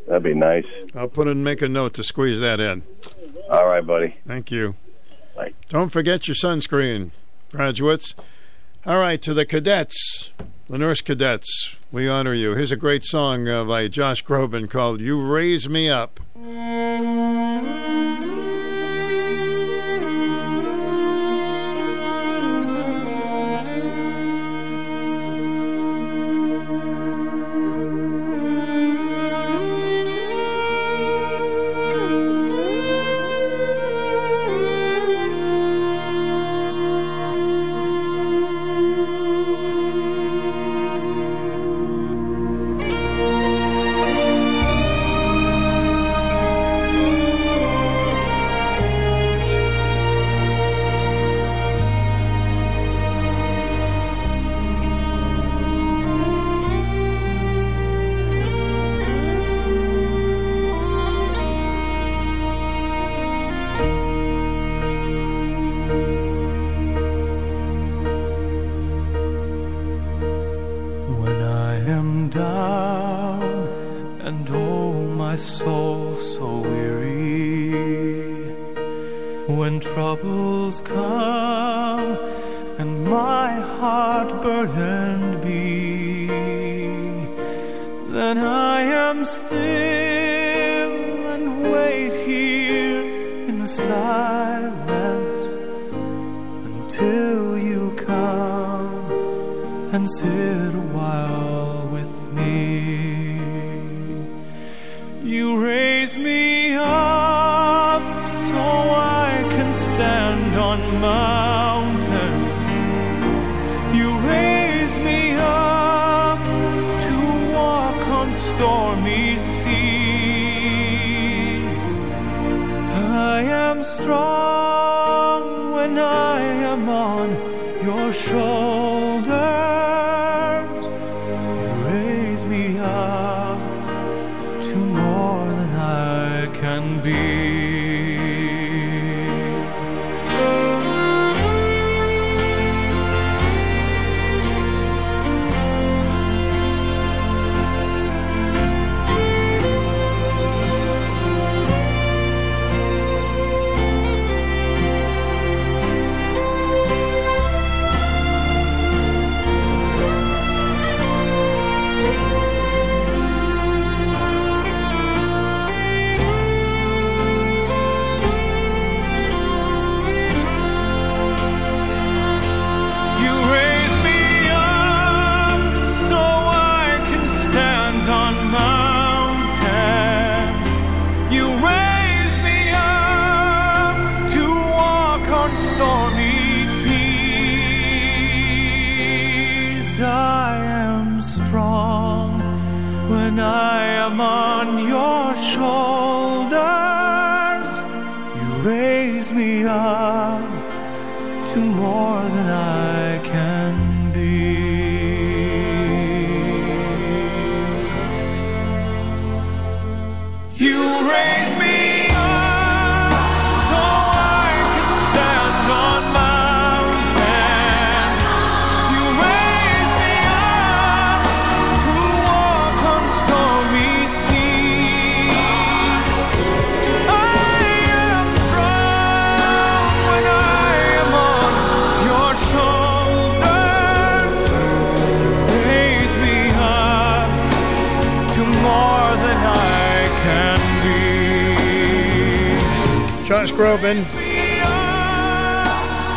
That'd be nice. I'll put and make a note to squeeze that in. All right, buddy. Thank you. Bye. Don't forget your sunscreen, graduates. All right, to the cadets, the nurse cadets, we honor you. Here's a great song uh, by Josh Groban called You Raise Me Up.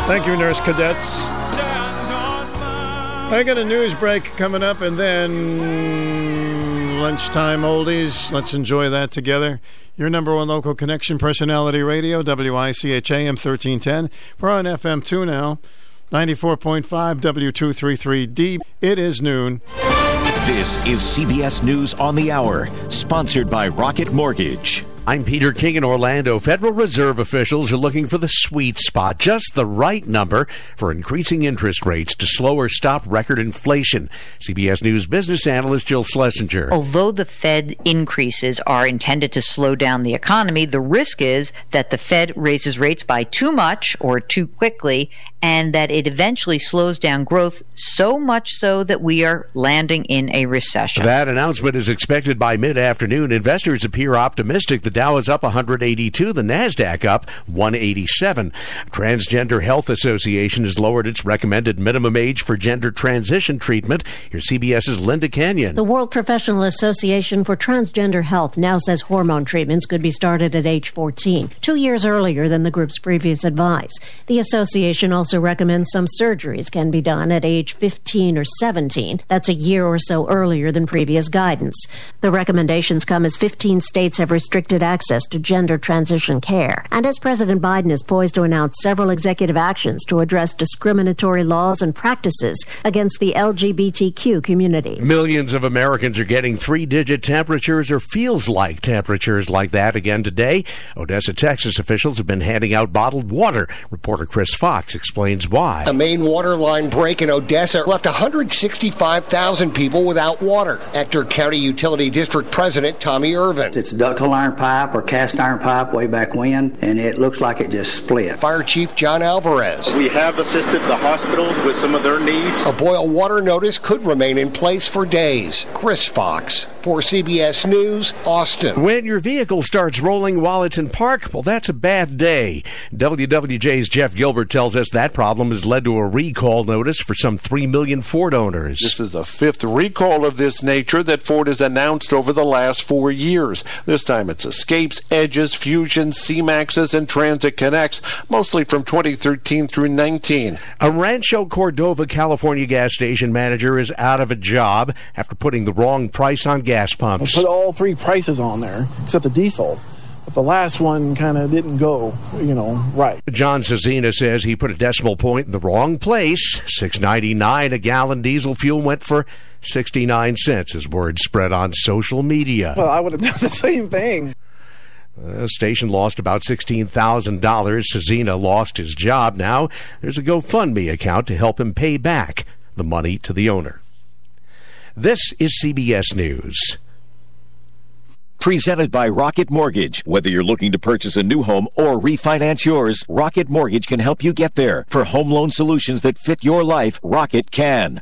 Thank you, nurse cadets. I got a news break coming up and then lunchtime oldies. Let's enjoy that together. Your number one local connection personality radio, WICH AM 1310. We're on FM 2 now, 94.5 W233D. It is noon. This is CBS News on the Hour, sponsored by Rocket Mortgage. I'm Peter King in Orlando. Federal Reserve officials are looking for the sweet spot, just the right number for increasing interest rates to slow or stop record inflation. CBS News business analyst Jill Schlesinger. Although the Fed increases are intended to slow down the economy, the risk is that the Fed raises rates by too much or too quickly and that it eventually slows down growth so much so that we are landing in a recession. That announcement is expected by mid afternoon. Investors appear optimistic. The Dow is up 182, the NASDAQ up 187. Transgender Health Association has lowered its recommended minimum age for gender transition treatment. Here's CBS's Linda Kenyon. The World Professional Association for Transgender Health now says hormone treatments could be started at age 14, two years earlier than the group's previous advice. The association also recommends some surgeries can be done at age 15 or 17. That's a year or so earlier than previous guidance. The recommendations come as 15 states have restricted access to gender transition care, and as President Biden is poised to announce several executive actions to address discriminatory laws and practices against the LGBTQ community. Millions of Americans are getting three digit temperatures or feels like temperatures like that again today. Odessa, Texas officials have been handing out bottled water. Reporter Chris Fox explains why. A main water line break in Odessa left 165,000 people without water. Ector County Utility District President Tommy Irvin. It's ductile iron pipe or cast iron pipe way back when, and it looks like it just split. Fire Chief John Alvarez. We have assisted the hospitals with some of their needs. A boil water notice could remain in place for days. Chris Fox for CBS News, Austin. When your vehicle starts rolling while it's in park, well, that's a bad day. WWJ's Jeff Gilbert tells us that problem has led to a recall notice for some 3 million Ford owners. This is the fifth recall of this nature that Ford has announced over the last four years. This time it's Escapes, Edges, Fusion, C-Maxes, and Transit Connects, mostly from 2013 through 19. A Rancho Cordova, California gas station manager is out of a job after putting the wrong price on gas pumps. I put all three prices on there except the diesel. But the last one kind of didn't go, you know, right. John Cezina says he put a decimal point in the wrong place. Six ninety nine a gallon diesel fuel went for sixty nine cents as word spread on social media. Well, I would have done the same thing. The station lost about $16,000. Cezina lost his job. Now there's a GoFundMe account to help him pay back the money to the owner. This is CBS News. Presented by Rocket Mortgage. Whether you're looking to purchase a new home or refinance yours, Rocket Mortgage can help you get there. For home loan solutions that fit your life, Rocket can.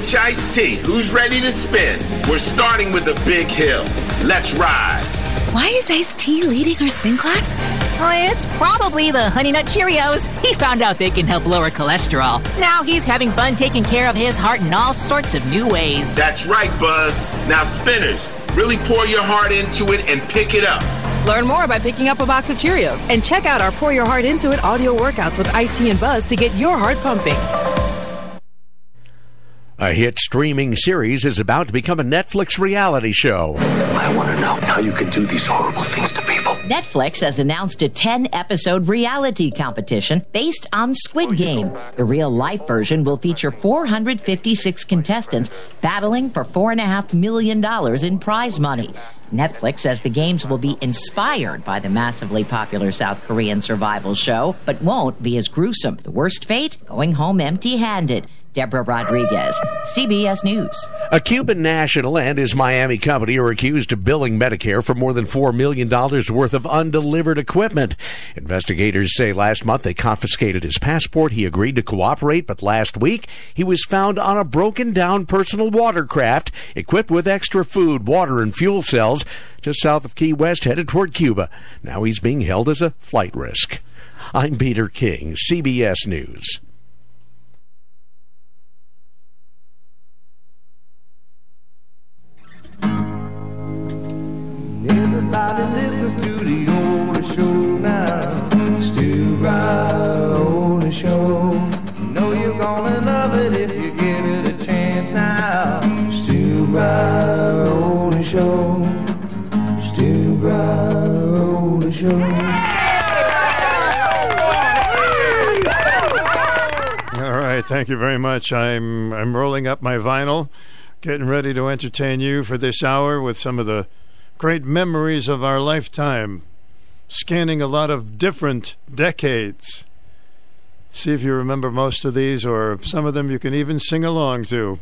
Ice T. Who's ready to spin? We're starting with a big hill. Let's ride. Why is Ice T leading our spin class? It's probably the Honey Nut Cheerios. He found out they can help lower cholesterol. Now he's having fun taking care of his heart in all sorts of new ways. That's right, Buzz. Now, Spinners, really pour your heart into it and pick it up. Learn more by picking up a box of Cheerios and check out our Pour Your Heart Into It audio workouts with Ice T and Buzz to get your heart pumping. A hit streaming series is about to become a Netflix reality show. I want to know how you can do these horrible things to people. Netflix has announced a 10 episode reality competition based on Squid Game. The real life version will feature 456 contestants battling for $4.5 million in prize money. Netflix says the games will be inspired by the massively popular South Korean survival show, but won't be as gruesome. The worst fate? Going home empty handed. Deborah Rodriguez, CBS News. A Cuban national and his Miami company are accused of billing Medicare for more than $4 million worth of undelivered equipment. Investigators say last month they confiscated his passport. He agreed to cooperate, but last week he was found on a broken down personal watercraft equipped with extra food, water, and fuel cells just south of Key West headed toward Cuba. Now he's being held as a flight risk. I'm Peter King, CBS News. Everybody listens to the older show now. Stu older show. You know you're gonna love it if you give it a chance now. Stu older show. Stu older show. All right, thank you very much. I'm I'm rolling up my vinyl, getting ready to entertain you for this hour with some of the great memories of our lifetime, scanning a lot of different decades. See if you remember most of these, or some of them you can even sing along to.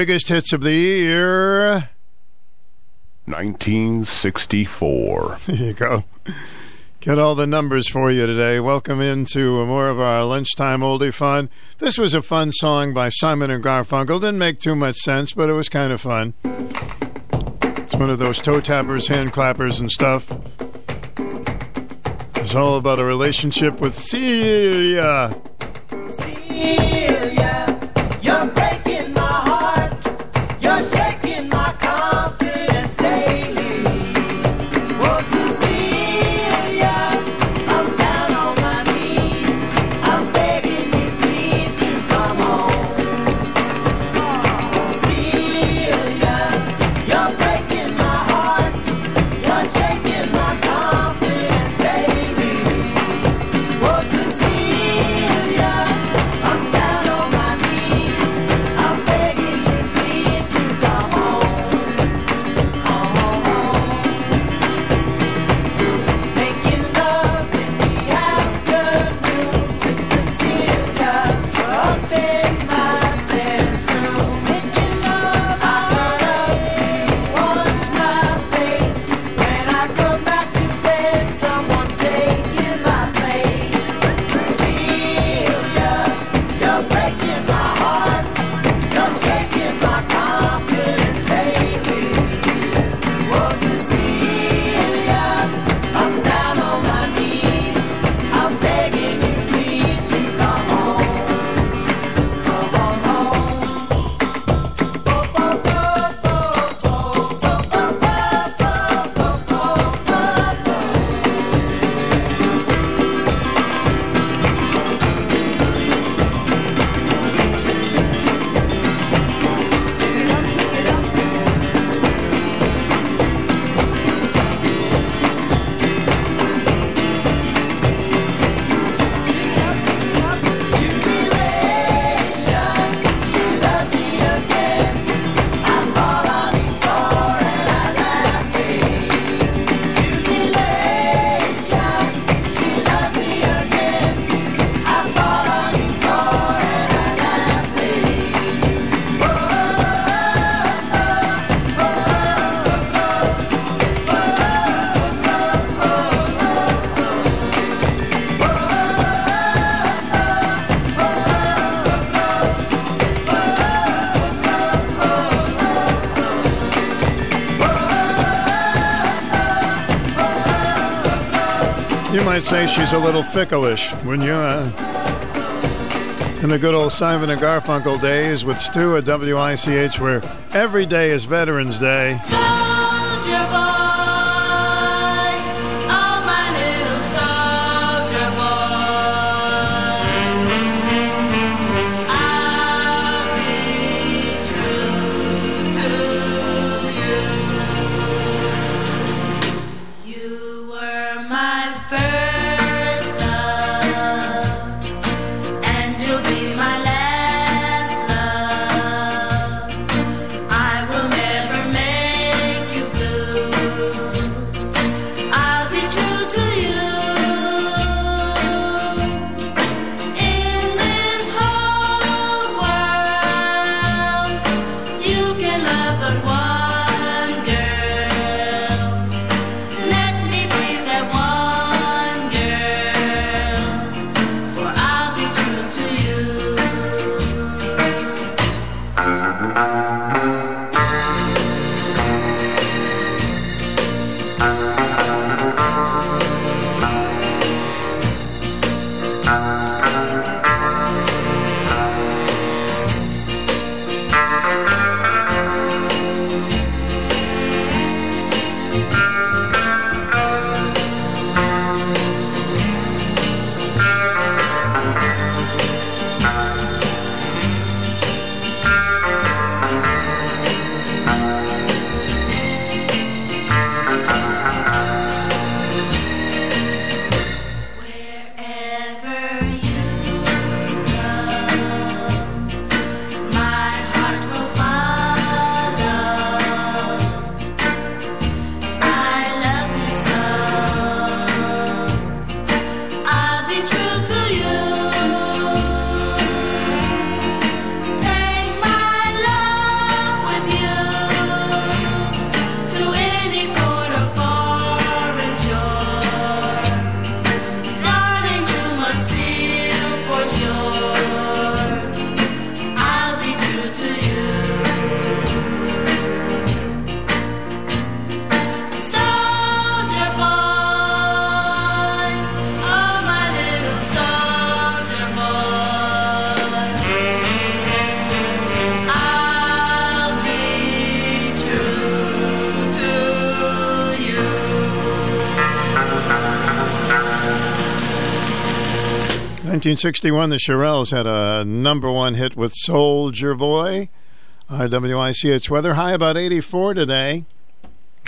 Biggest hits of the year. 1964. There you go. Get all the numbers for you today. Welcome into more of our lunchtime oldie fun. This was a fun song by Simon and Garfunkel. Didn't make too much sense, but it was kind of fun. It's one of those toe tappers, hand clappers, and stuff. It's all about a relationship with Cecilia. Might say she's a little fickleish, wouldn't you? Uh, in the good old Simon and Garfunkel days with Stu at WICH, where every day is Veterans Day. 1961, the Shirelles had a number one hit with Soldier Boy. Our WICH weather high about 84 today.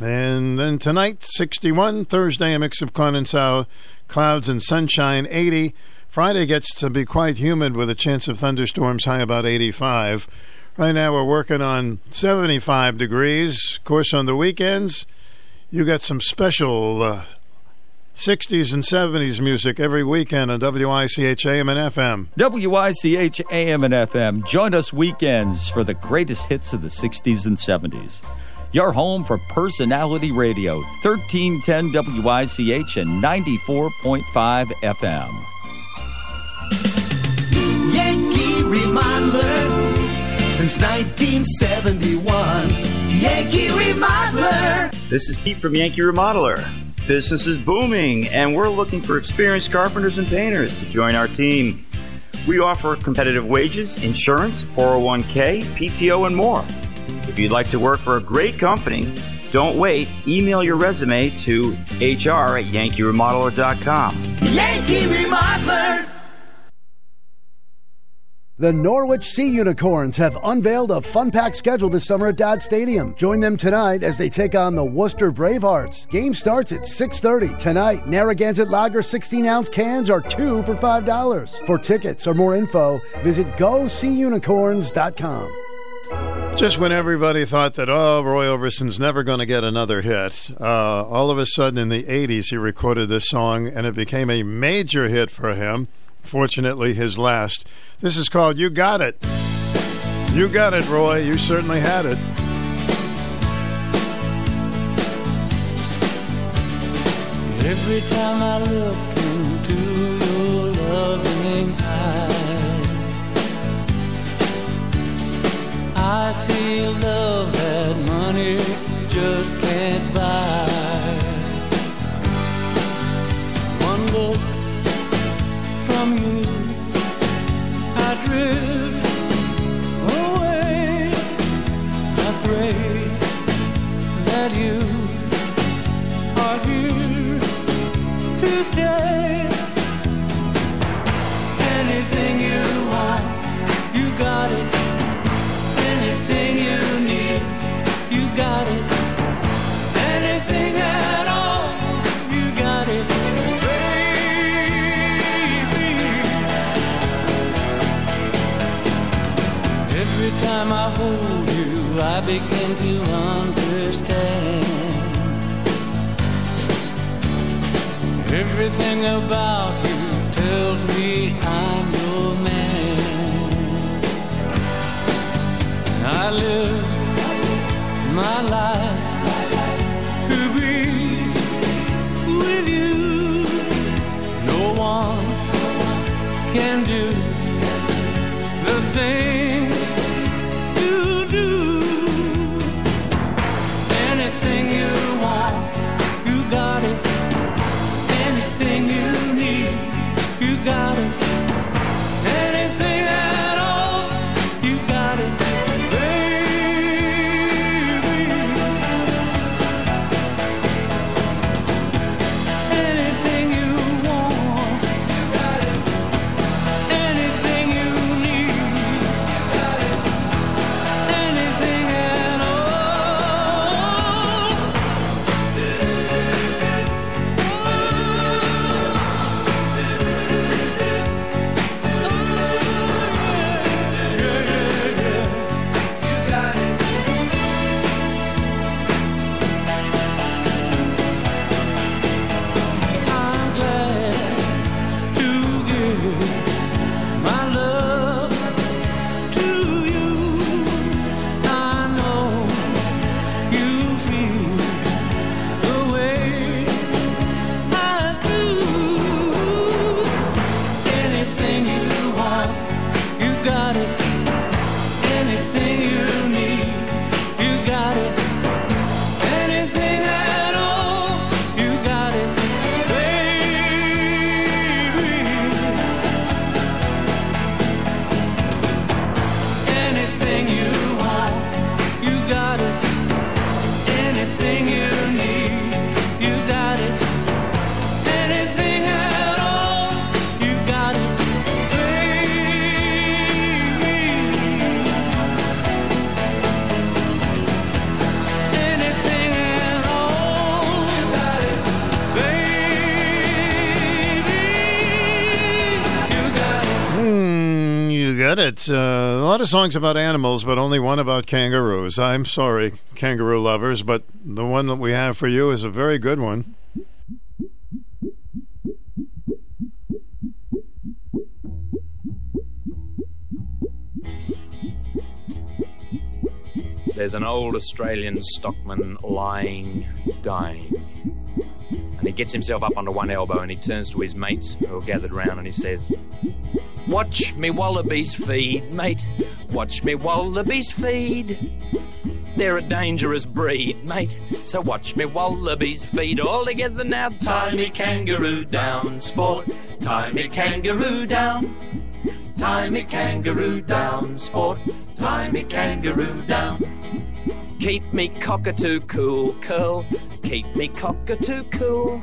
And then tonight, 61. Thursday, a mix of condensate, clouds and sunshine, 80. Friday gets to be quite humid with a chance of thunderstorms, high about 85. Right now, we're working on 75 degrees. Of course, on the weekends, you got some special uh, 60s and 70s music every weekend on WICH AM and FM. WICH AM and FM. Join us weekends for the greatest hits of the 60s and 70s. Your home for personality radio, 1310 WICH and 94.5 FM. Yankee Remodeler since 1971. Yankee Remodeler. This is Pete from Yankee Remodeler. Business is booming, and we're looking for experienced carpenters and painters to join our team. We offer competitive wages, insurance, 401k, PTO, and more. If you'd like to work for a great company, don't wait. Email your resume to hr at yankeeremodeler.com. Yankee Remodeler. The Norwich Sea Unicorns have unveiled a fun packed schedule this summer at Dodd Stadium. Join them tonight as they take on the Worcester Bravehearts. Game starts at 6:30 tonight. Narragansett Lager 16-ounce cans are two for five dollars. For tickets or more info, visit GoSeaUnicorns.com. Just when everybody thought that, oh, Roy Orbison's never going to get another hit, uh, all of a sudden in the 80s he recorded this song and it became a major hit for him. Fortunately, his last. This is called You Got It. You got it, Roy. You certainly had it. Every time I look into your loving eyes, I see love that money just can't buy. One look from you, Anything you want, you got it. Hold you, I begin to understand. Everything about you tells me I'm your man. I live my life to be with you. No one can do the thing Uh, a lot of songs about animals, but only one about kangaroos. I'm sorry, kangaroo lovers, but the one that we have for you is a very good one. There's an old Australian stockman lying, dying. And he gets himself up onto one elbow and he turns to his mates who are gathered round and he says, Watch me wallabies feed, mate. Watch me wallabies feed. They're a dangerous breed, mate. So watch me wallabies feed all together now. Tie me kangaroo down, sport. Tie me kangaroo down. Tie me kangaroo down, sport. Tie me kangaroo down. Keep me cockatoo cool, curl. Keep me cockatoo cool.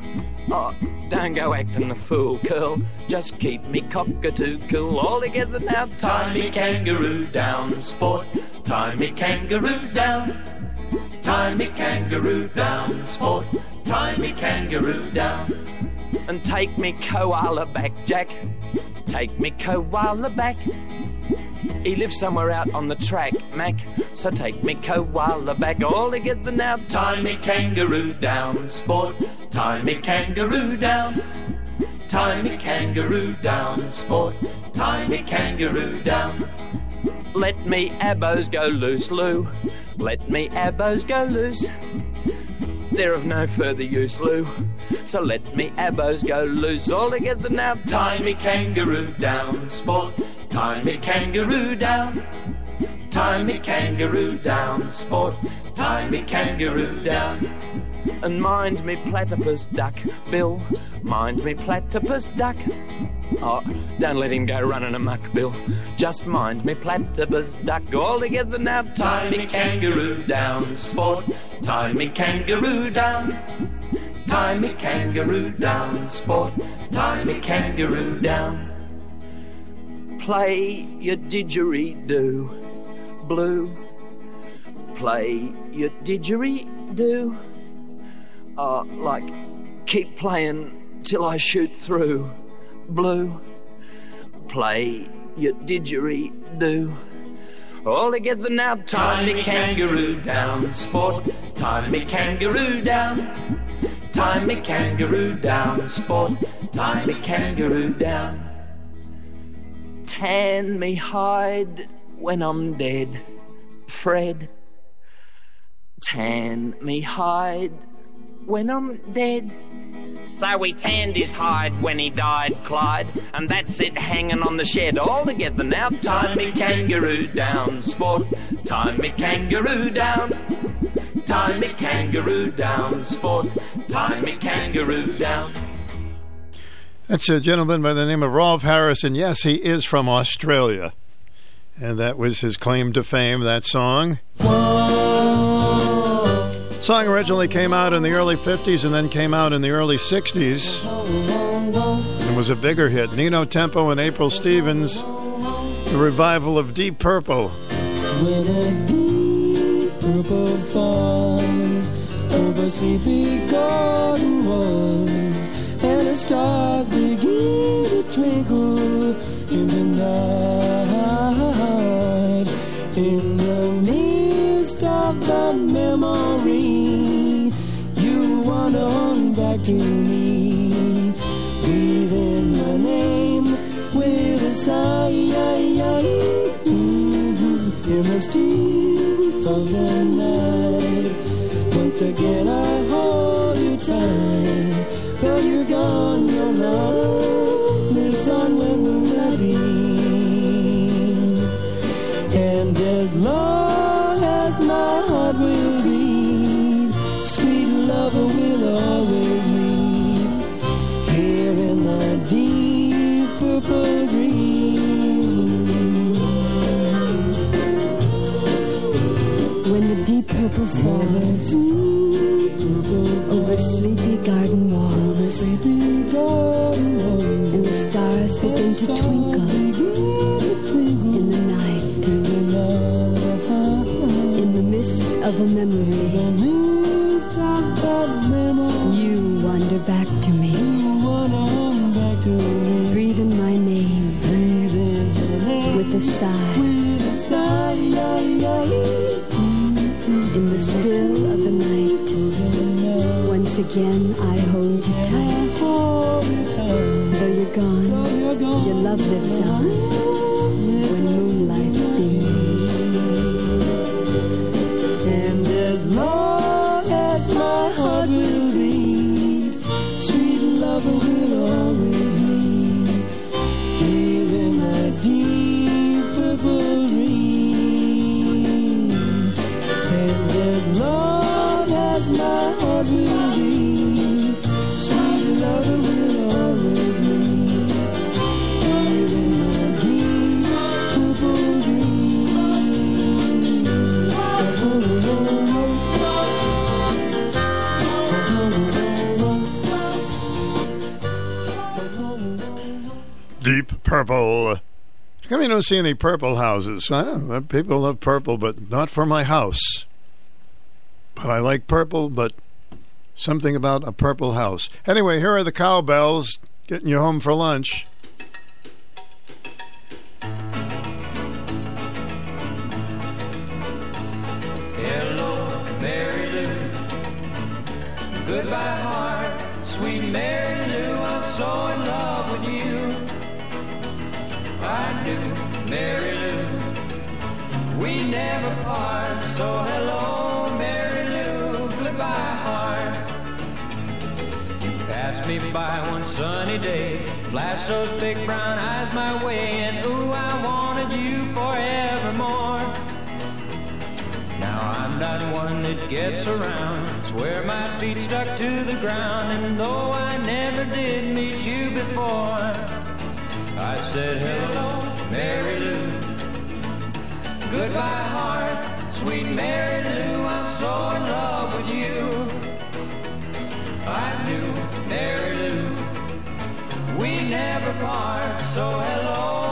Oh, don't go acting the fool, curl. Just keep me cockatoo cool. All together now. Tie me kangaroo down, sport. Tie me kangaroo down. Tie me kangaroo down, sport. Tie me kangaroo down. And take me koala back, Jack. Take me koala back. He lives somewhere out on the track, Mac. So take me koala back all together now. Tie me kangaroo down, sport. Tie me kangaroo down. Tie me kangaroo down, sport. Tie me kangaroo down. Let me abos go loose, Lou. Let me abos go loose. They're of no further use, Lou. So let me abos go loose all together now. Tie me kangaroo down, sport. Tie me kangaroo down. Tie me kangaroo down, sport. Tie me kangaroo down. And mind me platypus duck, Bill. Mind me platypus duck. Oh, don't let him go running amok, Bill. Just mind me platypus duck. All together now. Tie me kangaroo down, sport. Tie me kangaroo down. Tie me kangaroo down, sport. Tie me kangaroo down. Play your didgeridoo, blue. Play your didgeridoo. Uh, like, keep playing till I shoot through, blue. Play your didgeridoo. All together now, tie me kangaroo down, sport. Tie me kangaroo down. Tie me kangaroo down, sport. Tie me kangaroo down. Tan me hide when I'm dead, Fred. Tan me hide when I'm dead. So we tanned his hide when he died, Clyde, and that's it hanging on the shed all together now. Tie me kangaroo down, sport. Tie me kangaroo down. Tie me kangaroo down, sport. Tie me kangaroo down. That's a gentleman by the name of Rolf Harris, and yes, he is from Australia. And that was his claim to fame, that song. The song originally came out in the early 50s and then came out in the early 60s. And was a bigger hit. Nino Tempo and April Stevens, the revival of Deep Purple. When a deep purple falls over sleepy garden walls, and the stars begin to twinkle in the night, in the of the memory, to me, breathing my name with a sigh. In the steam of the night, falls over sleepy garden walls, and the stars begin to twinkle in the night, in the midst of a memory. You wander back to me, breathing my name. With a sigh. Again I hold you tight. Though you're gone, your love lives on purple. How come you don't see any purple houses? I don't know. People love purple, but not for my house. But I like purple, but something about a purple house. Anyway, here are the cowbells getting you home for lunch. Sunny day, flashed those big brown eyes my way, and ooh, I wanted you forevermore. Now I'm not one that gets around. Swear my feet stuck to the ground, and though I never did meet you before, I said hello, Mary Lou. Goodbye, heart, sweet Mary Lou. I'm so in love never part. So hello,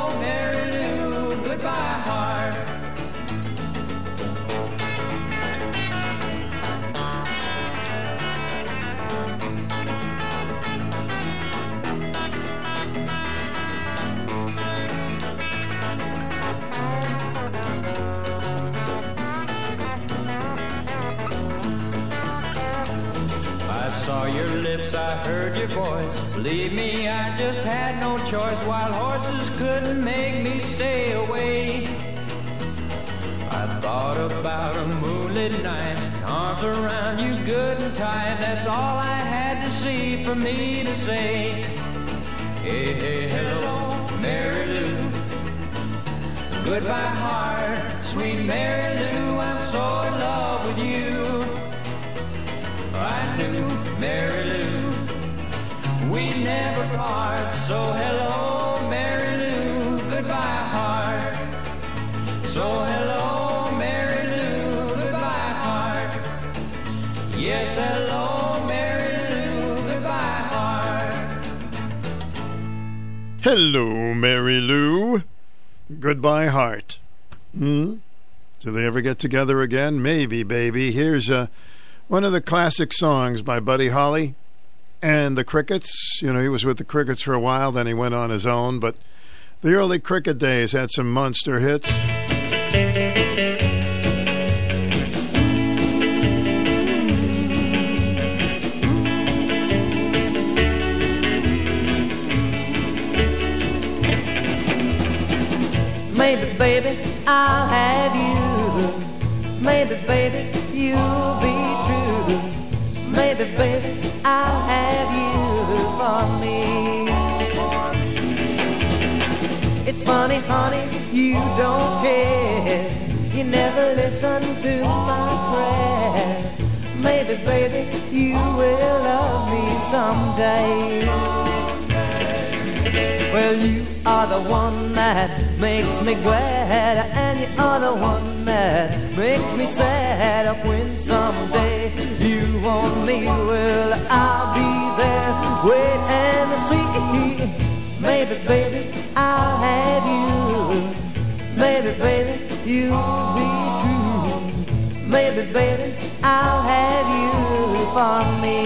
lips, I heard your voice. Believe me, I just had no choice. Wild horses couldn't make me stay away. I thought about a moonlit night, arms around you good and tight. That's all I had to see for me to say. Hey, hey, hello, Mary Lou. Goodbye, heart, sweet Mary Lou. I'm so in love with you. Never part. So hello, Mary Lou. Goodbye, heart. So hello, Mary Lou. Goodbye, heart. Yes, hello, Mary Lou. Goodbye, heart. Hello, Mary Lou. Goodbye, heart. Hmm? Do they ever get together again? Maybe, baby. Here's uh, one of the classic songs by Buddy Holly and the Crickets. You know, he was with the Crickets for a while, then he went on his own, but the early Cricket days had some monster hits. Maybe, baby, I'll have you. Maybe, baby, You never listen to my prayer. Maybe, baby, you will love me someday. Well, you are the one that makes me glad, and you are the one that makes me sad. When someday you want me, well, I'll be there. Wait and see. Maybe, baby, I'll have you. Maybe, baby, you'll be true. Maybe, baby, I'll have you for me.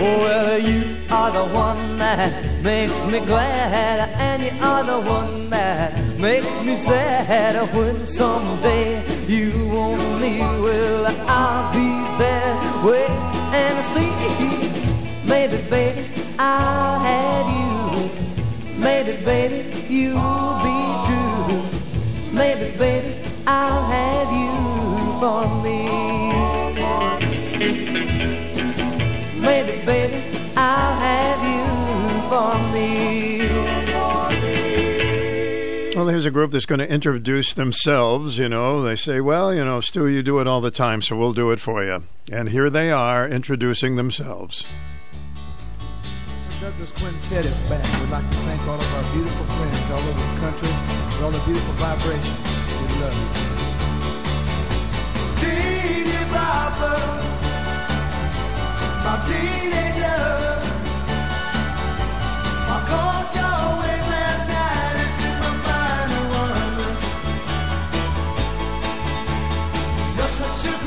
Well, you are the one that makes me glad are the one that makes me sad. When someday you want me, well, I'll be there. Wait and see. Maybe, baby, I'll have you. Maybe, baby, you'll be true. Maybe, baby, I'll have you for me. A group that's going to introduce themselves. You know, they say, well, you know, Stu, you do it all the time, so we'll do it for you. And here they are introducing themselves. Douglas Quintet is back. We'd like to thank all of our beautiful friends all over the country for all the beautiful vibrations. We love you. Teeny such a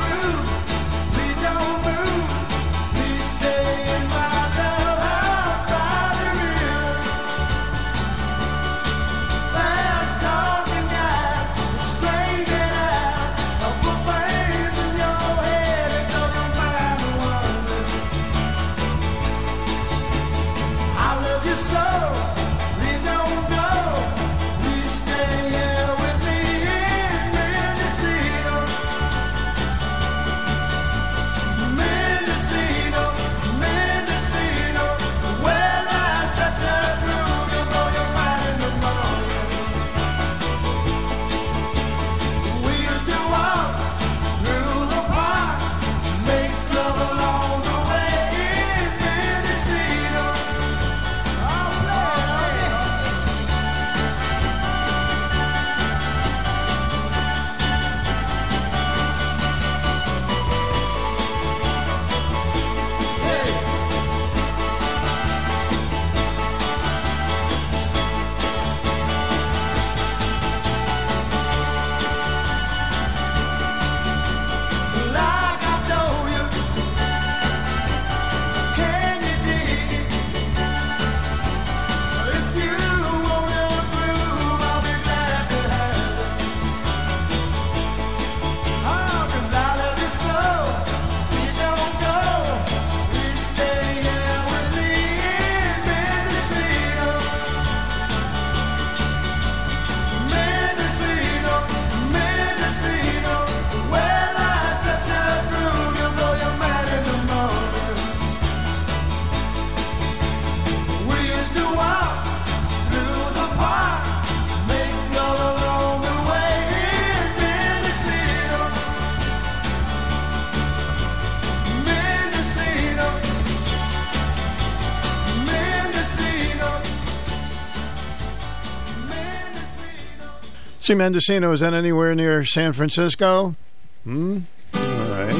See, Mendocino, is that anywhere near San Francisco? Hmm? All right.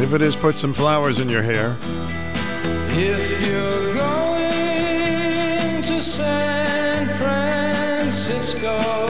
If it is, put some flowers in your hair. If you're going to San Francisco,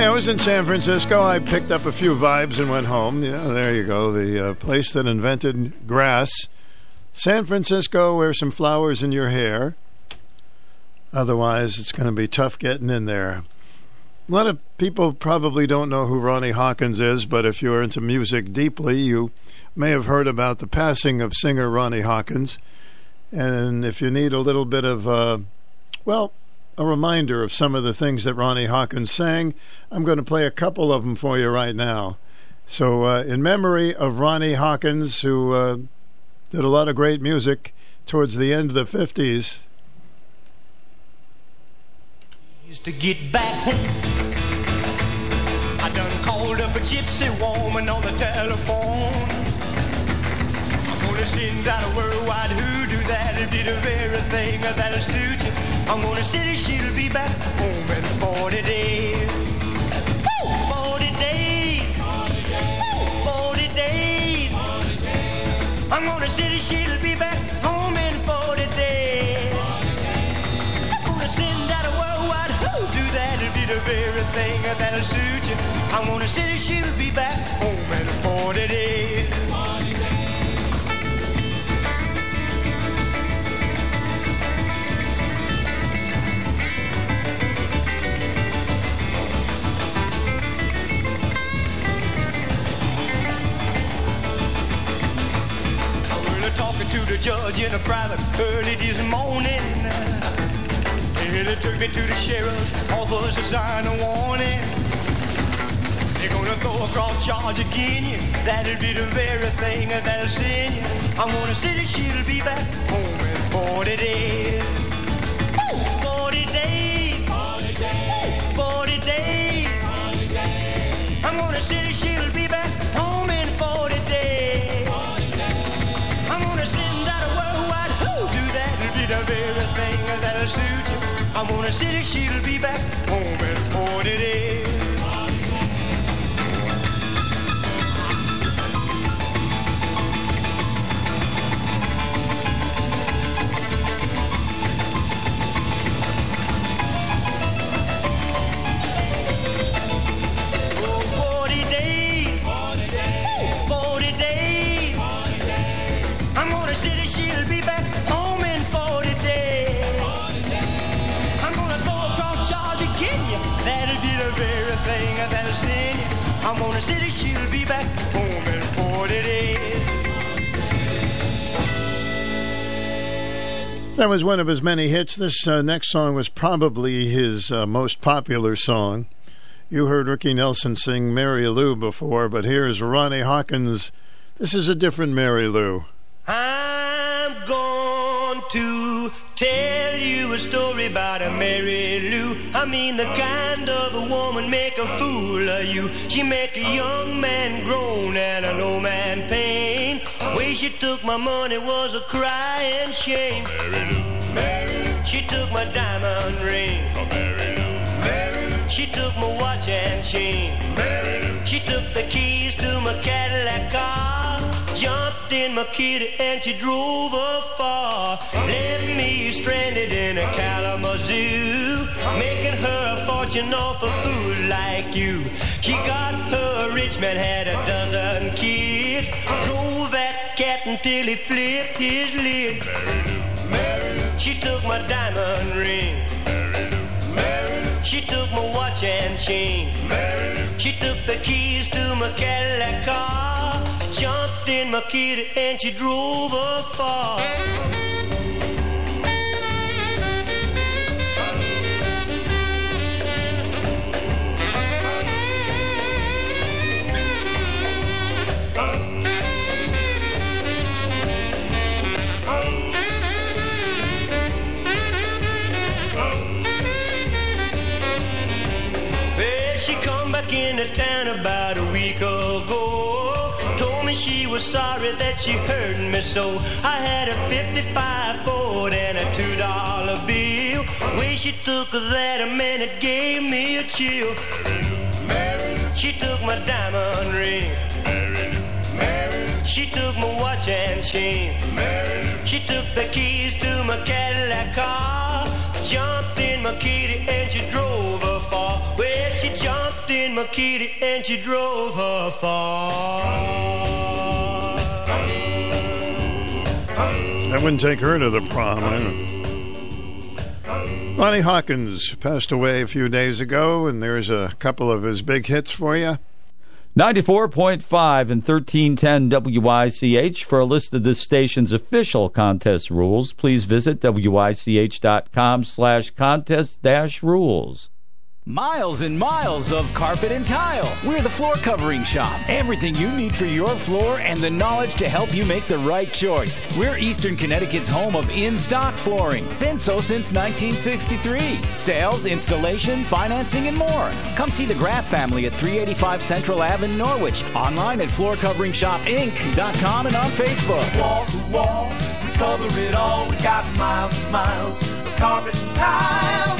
I was in San Francisco. I picked up a few vibes and went home. Yeah, there you go. The uh, place that invented grass. San Francisco, wear some flowers in your hair. Otherwise, it's going to be tough getting in there. A lot of people probably don't know who Ronnie Hawkins is, but if you're into music deeply, you may have heard about the passing of singer Ronnie Hawkins. And if you need a little bit of, uh, well, a reminder of some of the things that Ronnie Hawkins sang, I'm going to play a couple of them for you right now. So, uh, in memory of Ronnie Hawkins, who uh, did a lot of great music towards the end of the 50s, Used to get back home. I done called up a gypsy woman on the telephone. I'm gonna send out a worldwide hoodoo that'll be the very thing that'll suit I'm gonna say she'll be back home in 40 days. Woo! 40 days. Woo! 40 days. I'm gonna say she'll be back home in 40 days. I'm gonna send out a worldwide hoodoo that'll be the very thing that'll suit you. I'm gonna say she'll be back home in 40 days. To the judge in a private early this morning. And they took me to the sheriff's office to sign a warning. They're gonna throw a cross charge again. you. That'll be the very thing that'll send you. I'm gonna say that she'll be back home in 40 days. Woo! 40 days. 40 days. 40 days. I'm gonna say that I'm gonna that she'll be back home in 40 days. Very thing that'll send. I'm gonna say that she'll be back home in 40 days. That was one of his many hits. This uh, next song was probably his uh, most popular song. You heard Ricky Nelson sing Mary Lou before, but here's Ronnie Hawkins. This is a different Mary Lou. I'm going to tell you a story about a Mary Lou. I mean the kind of a woman make a fool of you. She make a young man groan and an old man pain. Way she took my money was a crying shame. Mary Lou, Mary Lou. She took my diamond ring. Mary Lou, Mary Lou. She took my watch and chain. Mary Lou. She took the keys to my Cadillac car. Jumped in my kitty and she drove afar. Left me stranded in a Kalamazoo. Making her a fortune off a fool like you. She got her rich man, had a dozen kids. Drove that cat until he flipped his lid. Mary Lou. She took my diamond ring. She took my watch and chain. Mary. She took the keys to my Cadillac car jumped in my kitty and she drove afar. in a town about a sorry that she hurt me so. I had a 55 Ford and a two dollar bill. Way she took that a man it gave me a chill. She took my diamond ring. She took my watch and chain. She took the keys to my Cadillac car. Jumped in my kitty and she drove her far. Well, she jumped in my kitty and she drove her far. I wouldn't take her to the prom. Ronnie Hawkins passed away a few days ago, and there's a couple of his big hits for you. 94.5 and 1310 WICH. For a list of this station's official contest rules, please visit WICH.com slash contest dash rules. Miles and miles of carpet and tile. We're the floor covering shop. Everything you need for your floor and the knowledge to help you make the right choice. We're Eastern Connecticut's home of in stock flooring. Been so since 1963. Sales, installation, financing, and more. Come see the Graff family at 385 Central Ave in Norwich. Online at floorcoveringshopinc.com and on Facebook. Wall to wall, we cover it all. We got miles and miles of carpet and tile.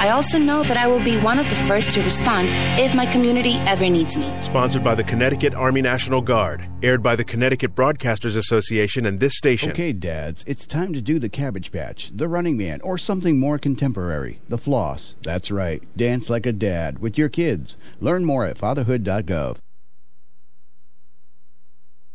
I also know that I will be one of the first to respond if my community ever needs me. Sponsored by the Connecticut Army National Guard. Aired by the Connecticut Broadcasters Association and this station. Okay, dads, it's time to do the Cabbage Patch, the Running Man, or something more contemporary. The Floss. That's right. Dance like a dad with your kids. Learn more at fatherhood.gov.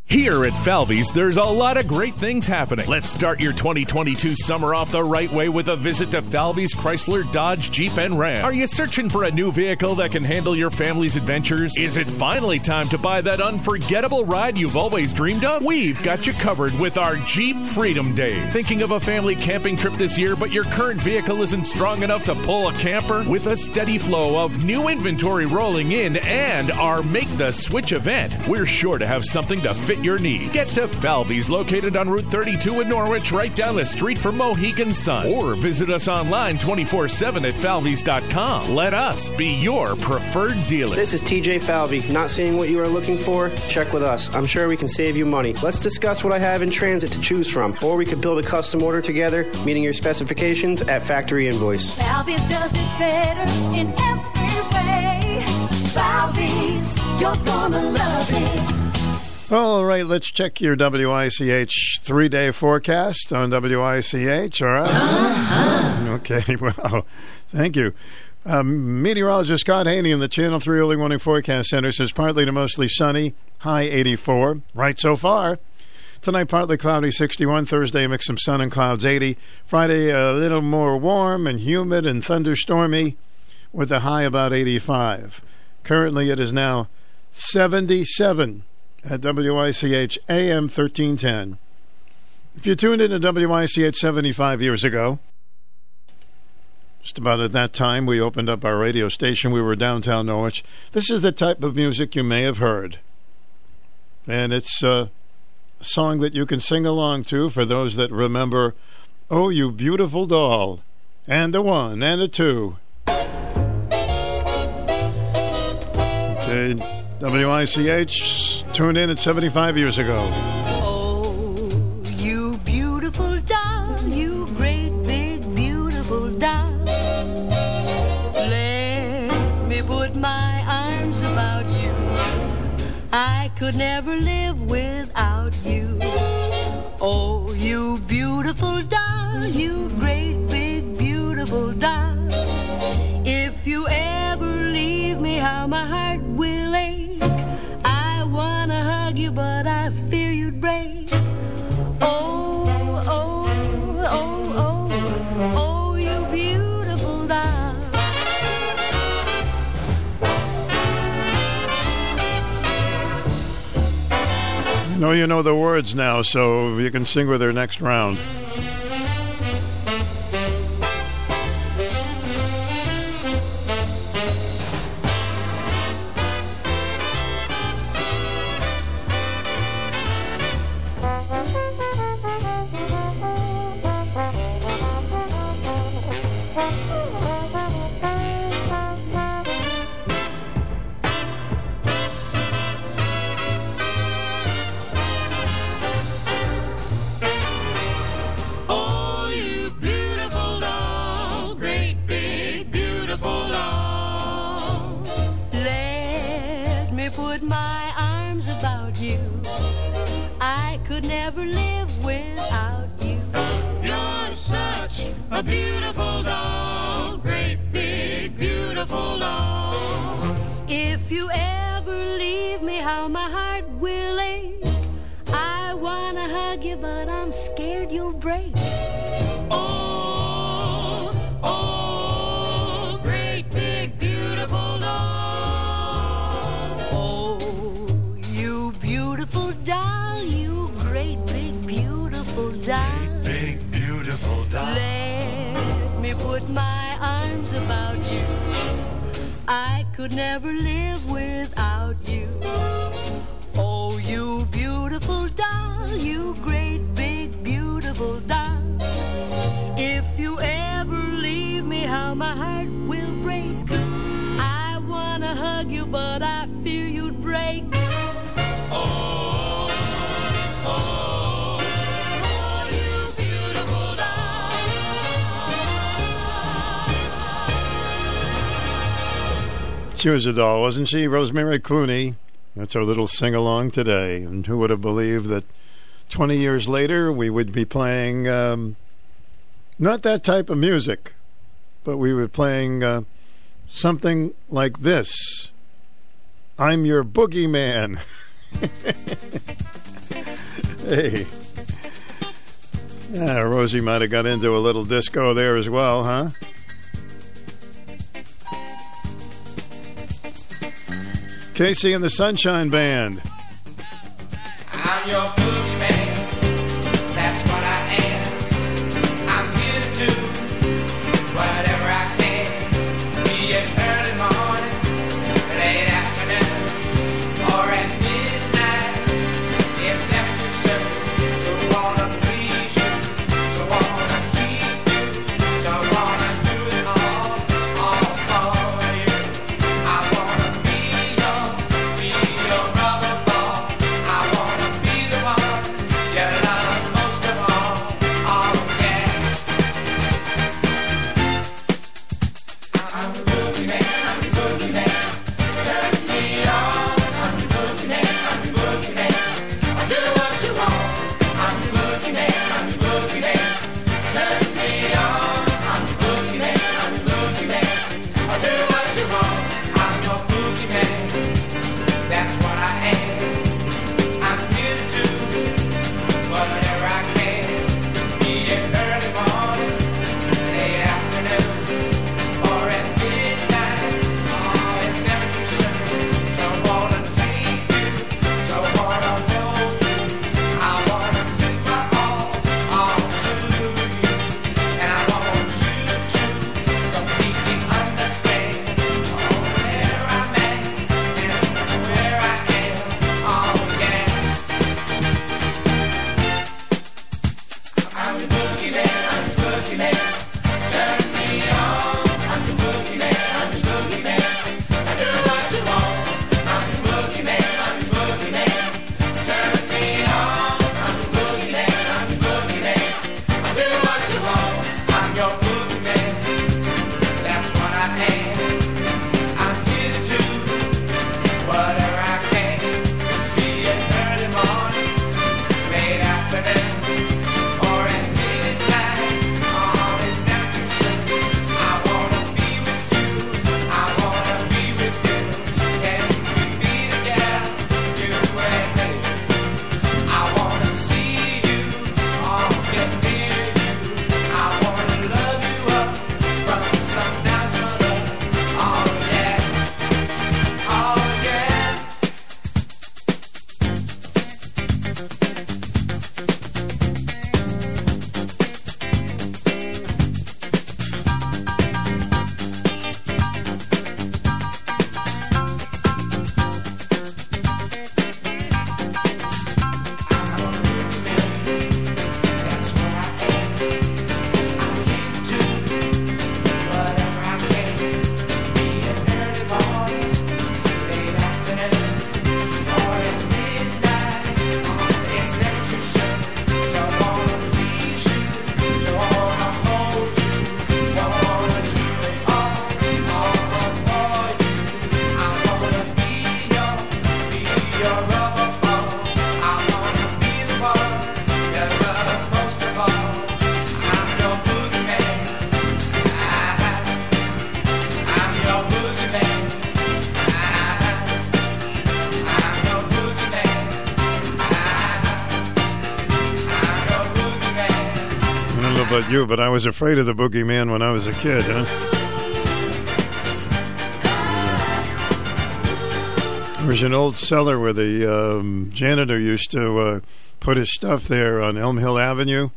Here at Falvey's, there's a lot of great things happening. Let's start your 2022 summer off the right way with a visit to Falvey's Chrysler, Dodge, Jeep, and Ram. Are you searching for a new vehicle that can handle your family's adventures? Is it finally time to buy that unforgettable ride you've always dreamed of? We've got you covered with our Jeep Freedom Days. Thinking of a family camping trip this year, but your current vehicle isn't strong enough to pull a camper? With a steady flow of new inventory rolling in and our Make the Switch event, we're sure to have something to fit your needs. Get to Falvey's, located on Route 32 in Norwich, right down the street from Mohegan Sun. Or visit us online 24 7 at falveys.com. Let us be your preferred dealer. This is TJ Falvey. Not seeing what you are looking for? Check with us. I'm sure we can save you money. Let's discuss what I have in transit to choose from, or we could build a custom order together, meeting your specifications at factory invoice. Falvey's does it better in every way. Falvey's, you're gonna love it. All right, let's check your WICH three day forecast on WICH. All right. Okay, well, thank you. Um, meteorologist Scott Haney in the Channel 3 Early Warning Forecast Center says partly to mostly sunny, high 84. Right so far. Tonight, partly cloudy, 61. Thursday, mix some sun and clouds, 80. Friday, a little more warm and humid and thunderstormy with a high about 85. Currently, it is now 77 at WICH AM 1310. If you tuned in to WICH 75 years ago, just about at that time we opened up our radio station, we were downtown Norwich. This is the type of music you may have heard. And it's uh, a song that you can sing along to for those that remember Oh, You Beautiful Doll, and a one, and a two. Okay, WICH tuned in at 75 years ago. Oh, you beautiful doll, you great big beautiful doll. Let me put my arms about you. I could never live without you. Oh, you beautiful doll, hug you, but I fear you'd break. Oh, oh, oh, oh, oh, you beautiful doll. I know you know the words now, so you can sing with her next round. A beautiful doll, great big beautiful doll. If you ever leave me, how my heart will ache. I wanna hug you, but I'm scared you'll break. Could never live without you. Oh, you beautiful doll, you great big beautiful doll. If you ever leave me, how my heart will break. I wanna hug you, but I She was a doll, wasn't she? Rosemary Clooney. That's our little sing along today. And who would have believed that 20 years later we would be playing um, not that type of music, but we were playing uh, something like this I'm your boogeyman. hey. Yeah, Rosie might have got into a little disco there as well, huh? KC and the Sunshine Band. About you, but I was afraid of the boogeyman when I was a kid, huh? There was an old cellar where the um, janitor used to uh, put his stuff there on Elm Hill Avenue.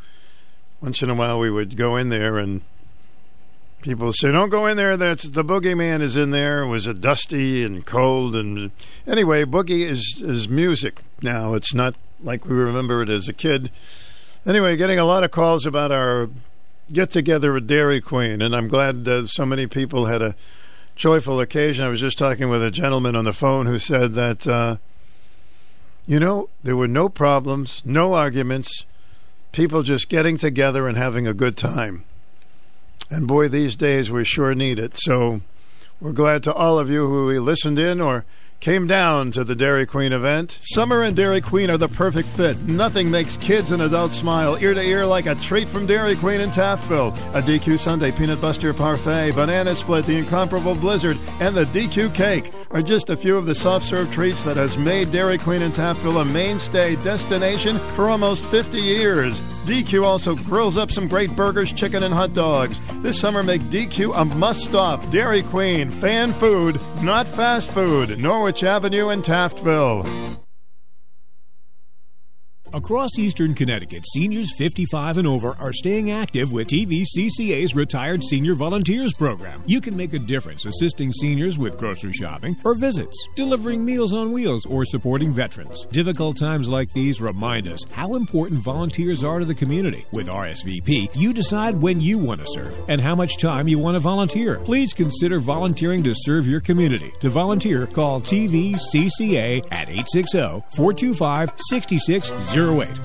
Once in a while, we would go in there, and people would say, "Don't go in there. That's the boogeyman is in there." It was a dusty and cold, and anyway, boogie is is music now. It's not like we remember it as a kid. Anyway, getting a lot of calls about our get together at Dairy Queen, and I'm glad that so many people had a joyful occasion. I was just talking with a gentleman on the phone who said that, uh, you know, there were no problems, no arguments, people just getting together and having a good time. And boy, these days we sure need it. So we're glad to all of you who listened in or came down to the Dairy Queen event. Summer and Dairy Queen are the perfect fit. Nothing makes kids and adults smile ear to ear like a treat from Dairy Queen in Taftville. A DQ Sundae peanut buster parfait, banana split, the incomparable blizzard, and the DQ cake are just a few of the soft serve treats that has made Dairy Queen in Taftville a mainstay destination for almost 50 years. DQ also grills up some great burgers, chicken, and hot dogs. This summer, make DQ a must stop. Dairy Queen, fan food, not fast food. Norwich Avenue in Taftville. Across eastern Connecticut, seniors 55 and over are staying active with TVCCA's Retired Senior Volunteers Program. You can make a difference assisting seniors with grocery shopping or visits, delivering meals on wheels, or supporting veterans. Difficult times like these remind us how important volunteers are to the community. With RSVP, you decide when you want to serve and how much time you want to volunteer. Please consider volunteering to serve your community. To volunteer, call TVCCA at 860 425 6608.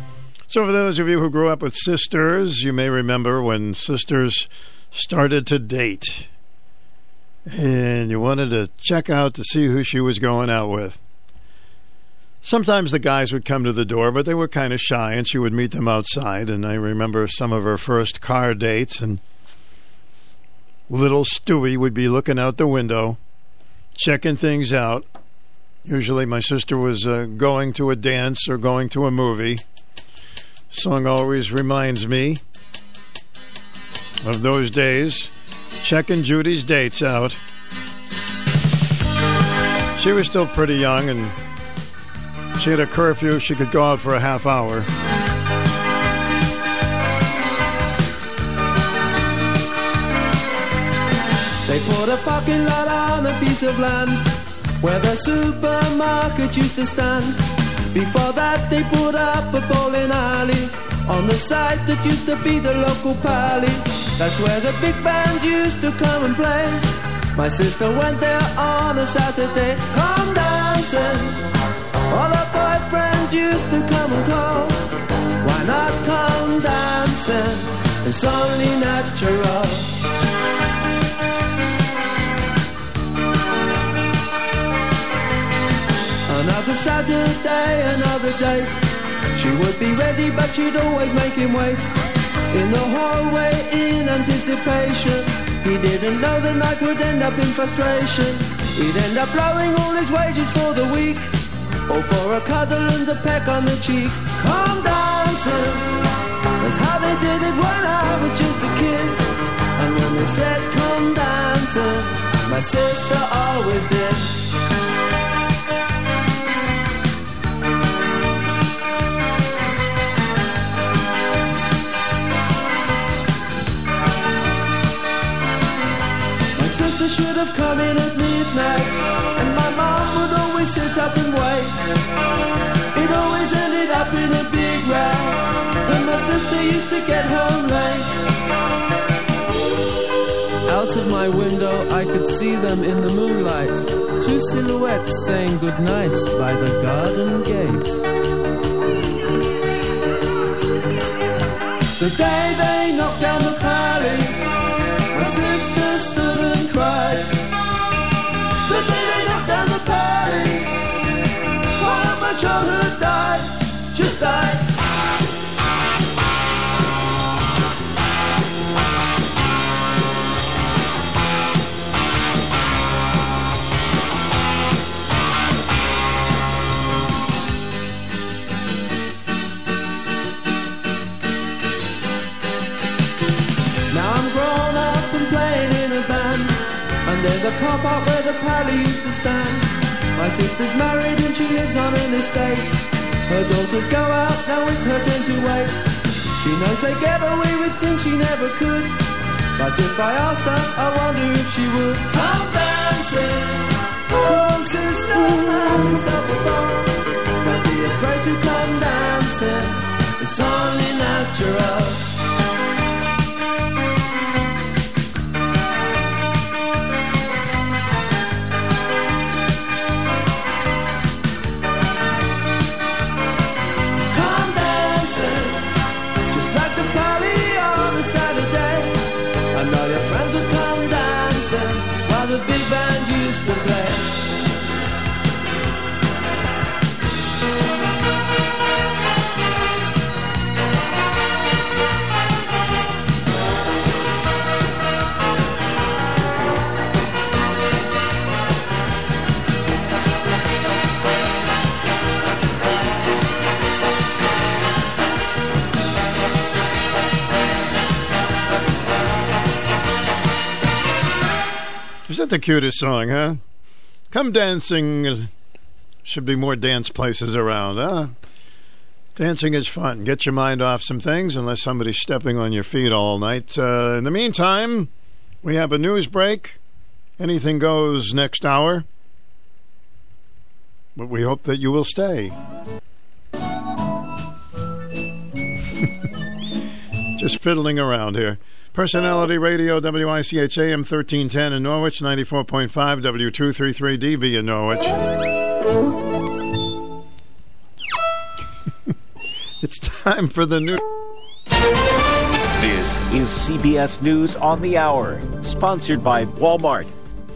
So, for those of you who grew up with sisters, you may remember when sisters started to date and you wanted to check out to see who she was going out with. Sometimes the guys would come to the door, but they were kind of shy, and she would meet them outside. And I remember some of her first car dates, and little Stewie would be looking out the window, checking things out. Usually, my sister was uh, going to a dance or going to a movie. Song always reminds me of those days, checking Judy's dates out. She was still pretty young and she had a curfew. She could go out for a half hour. They put a parking lot on a piece of land where the supermarket used to stand. Before that, they put up a bowling alley on the site that used to be the local pally. That's where the big band used to come and play. My sister went there on a Saturday, come dancing. All her boyfriends used to come and call. Why not come dancing? It's only natural. Another Saturday, another date. She would be ready, but she'd always make him wait. In the hallway, in anticipation. He didn't know the night would end up in frustration. He'd end up blowing all his wages for the week. Or for a cuddle and a peck on the cheek. Come dancing. That's how they did it when I was just a kid. And when they said come dancing, my sister always did. Sister should have come in at midnight, and my mom would always sit up and wait. It always ended up in a big row, when my sister used to get home late. Out of my window, I could see them in the moonlight, two silhouettes saying goodnight by the garden gate. The day they My sister's married and she lives on an estate. Her daughters go out, now it's her turn to wait. She knows they get away with things she never could. But if I asked her, I wonder if she would. Come dancing, oh, on sister, have yourself a ball. Don't be afraid to come dancing, it's only natural. Is that the cutest song, huh? Come dancing. Should be more dance places around, huh? Dancing is fun. Get your mind off some things unless somebody's stepping on your feet all night. Uh, in the meantime, we have a news break. Anything goes next hour. But we hope that you will stay. Just fiddling around here. Personality Radio, WICH AM 1310 in Norwich, 94.5 W233DB in Norwich. it's time for the news. This is CBS News on the Hour, sponsored by Walmart.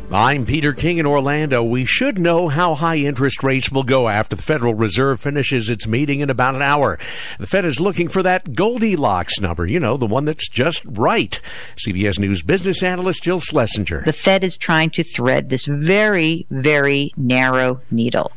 I'm Peter King in Orlando. We should know how high interest rates will go after the Federal Reserve finishes its meeting in about an hour. The Fed is looking for that Goldilocks number, you know, the one that's just right. CBS News business analyst Jill Schlesinger. The Fed is trying to thread this very, very narrow needle.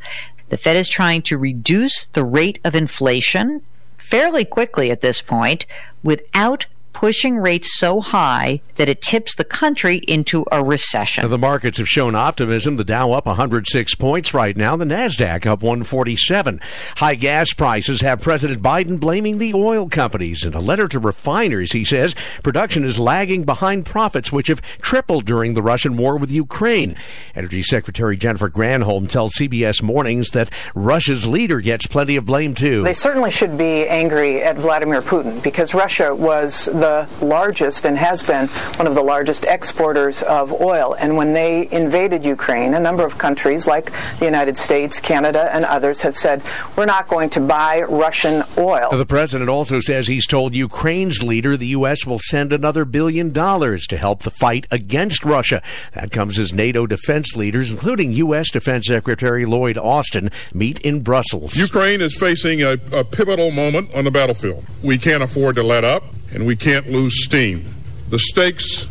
The Fed is trying to reduce the rate of inflation fairly quickly at this point without pushing rates so high that it tips the country into a recession. The markets have shown optimism. The Dow up 106 points right now. The Nasdaq up 147. High gas prices have President Biden blaming the oil companies. In a letter to refiners, he says production is lagging behind profits, which have tripled during the Russian war with Ukraine. Energy Secretary Jennifer Granholm tells CBS Mornings that Russia's leader gets plenty of blame too. They certainly should be angry at Vladimir Putin because Russia was the largest and has been one of the largest exporters of oil. And when they invaded Ukraine, a number of countries like the United States, Canada, and others have said, we're not going to buy Russian oil. The president also says he's told Ukraine's leader the U.S. will send another billion dollars to help the fight against Russia. That comes as NATO defense leaders, including U.S. Defense Secretary Lloyd Austin, meet in Brussels. Ukraine is facing a, a pivotal moment on the battlefield. We can't afford to let up, and we can't lose steam. The stakes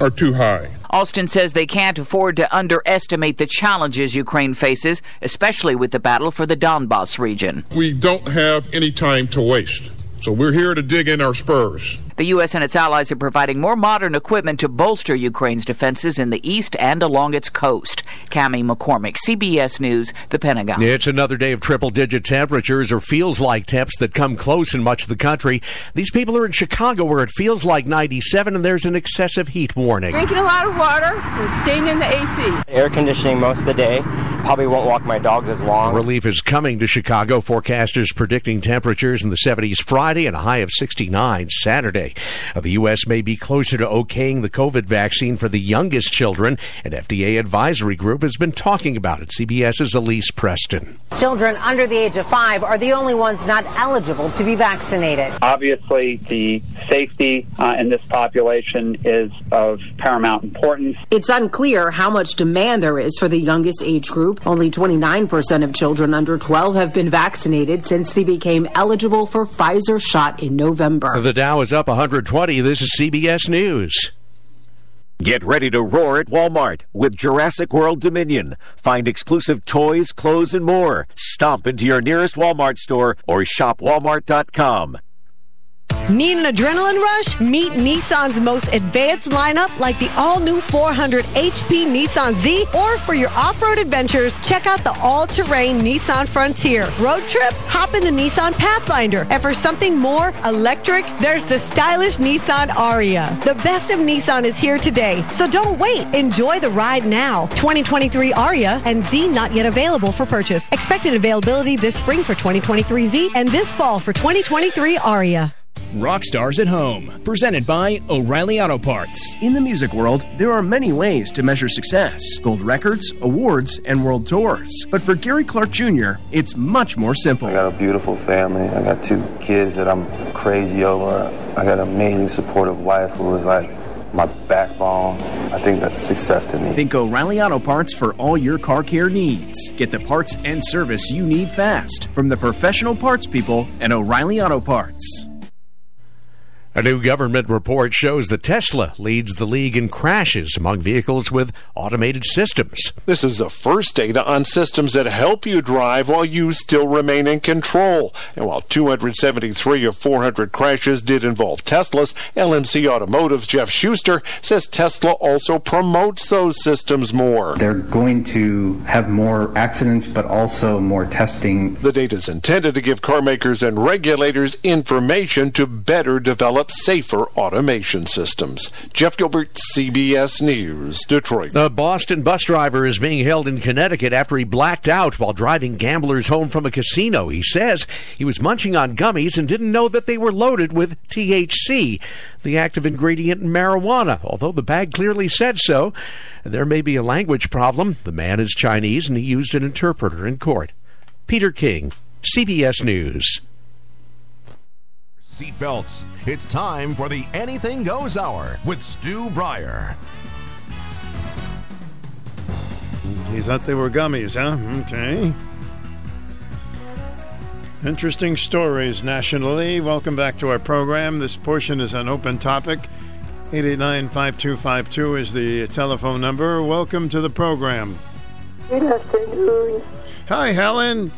are too high. Austin says they can't afford to underestimate the challenges Ukraine faces, especially with the battle for the Donbass region. We don't have any time to waste, so we're here to dig in our spurs. The U.S. and its allies are providing more modern equipment to bolster Ukraine's defenses in the east and along its coast. Cami McCormick, CBS News, the Pentagon. It's another day of triple digit temperatures or feels like temps that come close in much of the country. These people are in Chicago where it feels like 97 and there's an excessive heat warning. Drinking a lot of water and staying in the AC. Air conditioning most of the day. Probably won't walk my dogs as long. Relief is coming to Chicago. Forecasters predicting temperatures in the 70s Friday and a high of 69 Saturday. Uh, The U.S. may be closer to okaying the COVID vaccine for the youngest children. An FDA advisory group has been talking about it. CBS's Elise Preston. Children under the age of five are the only ones not eligible to be vaccinated. Obviously, the safety uh, in this population is of paramount importance. It's unclear how much demand there is for the youngest age group. Only 29% of children under 12 have been vaccinated since they became eligible for Pfizer shot in November. The Dow is up 120. This is CBS News. Get ready to roar at Walmart with Jurassic World Dominion. Find exclusive toys, clothes, and more. Stomp into your nearest Walmart store or shop walmart.com. Need an adrenaline rush? Meet Nissan's most advanced lineup like the all-new 400 HP Nissan Z or for your off-road adventures, check out the all-terrain Nissan Frontier. Road trip? Hop in the Nissan Pathfinder. And for something more electric, there's the stylish Nissan Ariya. The best of Nissan is here today, so don't wait. Enjoy the ride now. 2023 Ariya and Z not yet available for purchase. Expected availability this spring for 2023 Z and this fall for 2023 Ariya. Rock Stars at Home, presented by O'Reilly Auto Parts. In the music world, there are many ways to measure success gold records, awards, and world tours. But for Gary Clark Jr., it's much more simple. I got a beautiful family. I got two kids that I'm crazy over. I got an amazing, supportive wife who is like my backbone. I think that's success to me. Think O'Reilly Auto Parts for all your car care needs. Get the parts and service you need fast from the professional parts people at O'Reilly Auto Parts. A new government report shows that Tesla leads the league in crashes among vehicles with automated systems. This is the first data on systems that help you drive while you still remain in control. And while 273 of 400 crashes did involve Teslas, LMC Automotive's Jeff Schuster says Tesla also promotes those systems more. They're going to have more accidents, but also more testing. The data is intended to give car makers and regulators information to better develop safer automation systems. Jeff Gilbert, CBS News, Detroit. A Boston bus driver is being held in Connecticut after he blacked out while driving gamblers home from a casino. He says he was munching on gummies and didn't know that they were loaded with THC, the active ingredient in marijuana, although the bag clearly said so. There may be a language problem. The man is Chinese and he used an interpreter in court. Peter King, CBS News. Seatbelts. It's time for the Anything Goes Hour with Stu Bryer. He thought they were gummies, huh? Okay. Interesting stories nationally. Welcome back to our program. This portion is an open topic. 889 5252 is the telephone number. Welcome to the program. Good afternoon. Hi, Helen.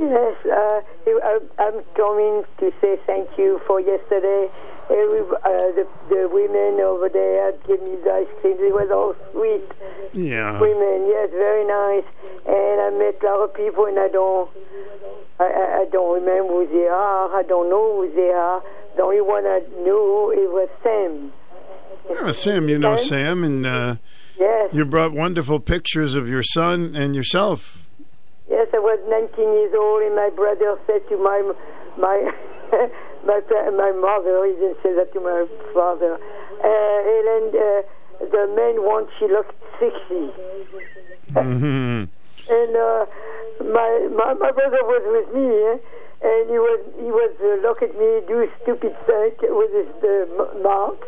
Yes, uh, I- I'm coming to say thank you for yesterday. Every, uh, the, the women over there gave me the ice cream. They were all sweet Yeah. women. Yes, very nice. And I met a lot of people, and I don't, I, I, don't remember who they are. I don't know who they are. The only one I knew it was Sam. Oh, Sam, you know Sam, and uh, Yes. you brought wonderful pictures of your son and yourself. Yes, I was 19 years old, and my brother said to my my my my mother. He didn't say that to my father. Uh, Helen, uh, the man wants she looked sexy, hmm and uh, my, my my brother was with me, eh? and he was he was uh, look at me do stupid thing with his uh, mouth.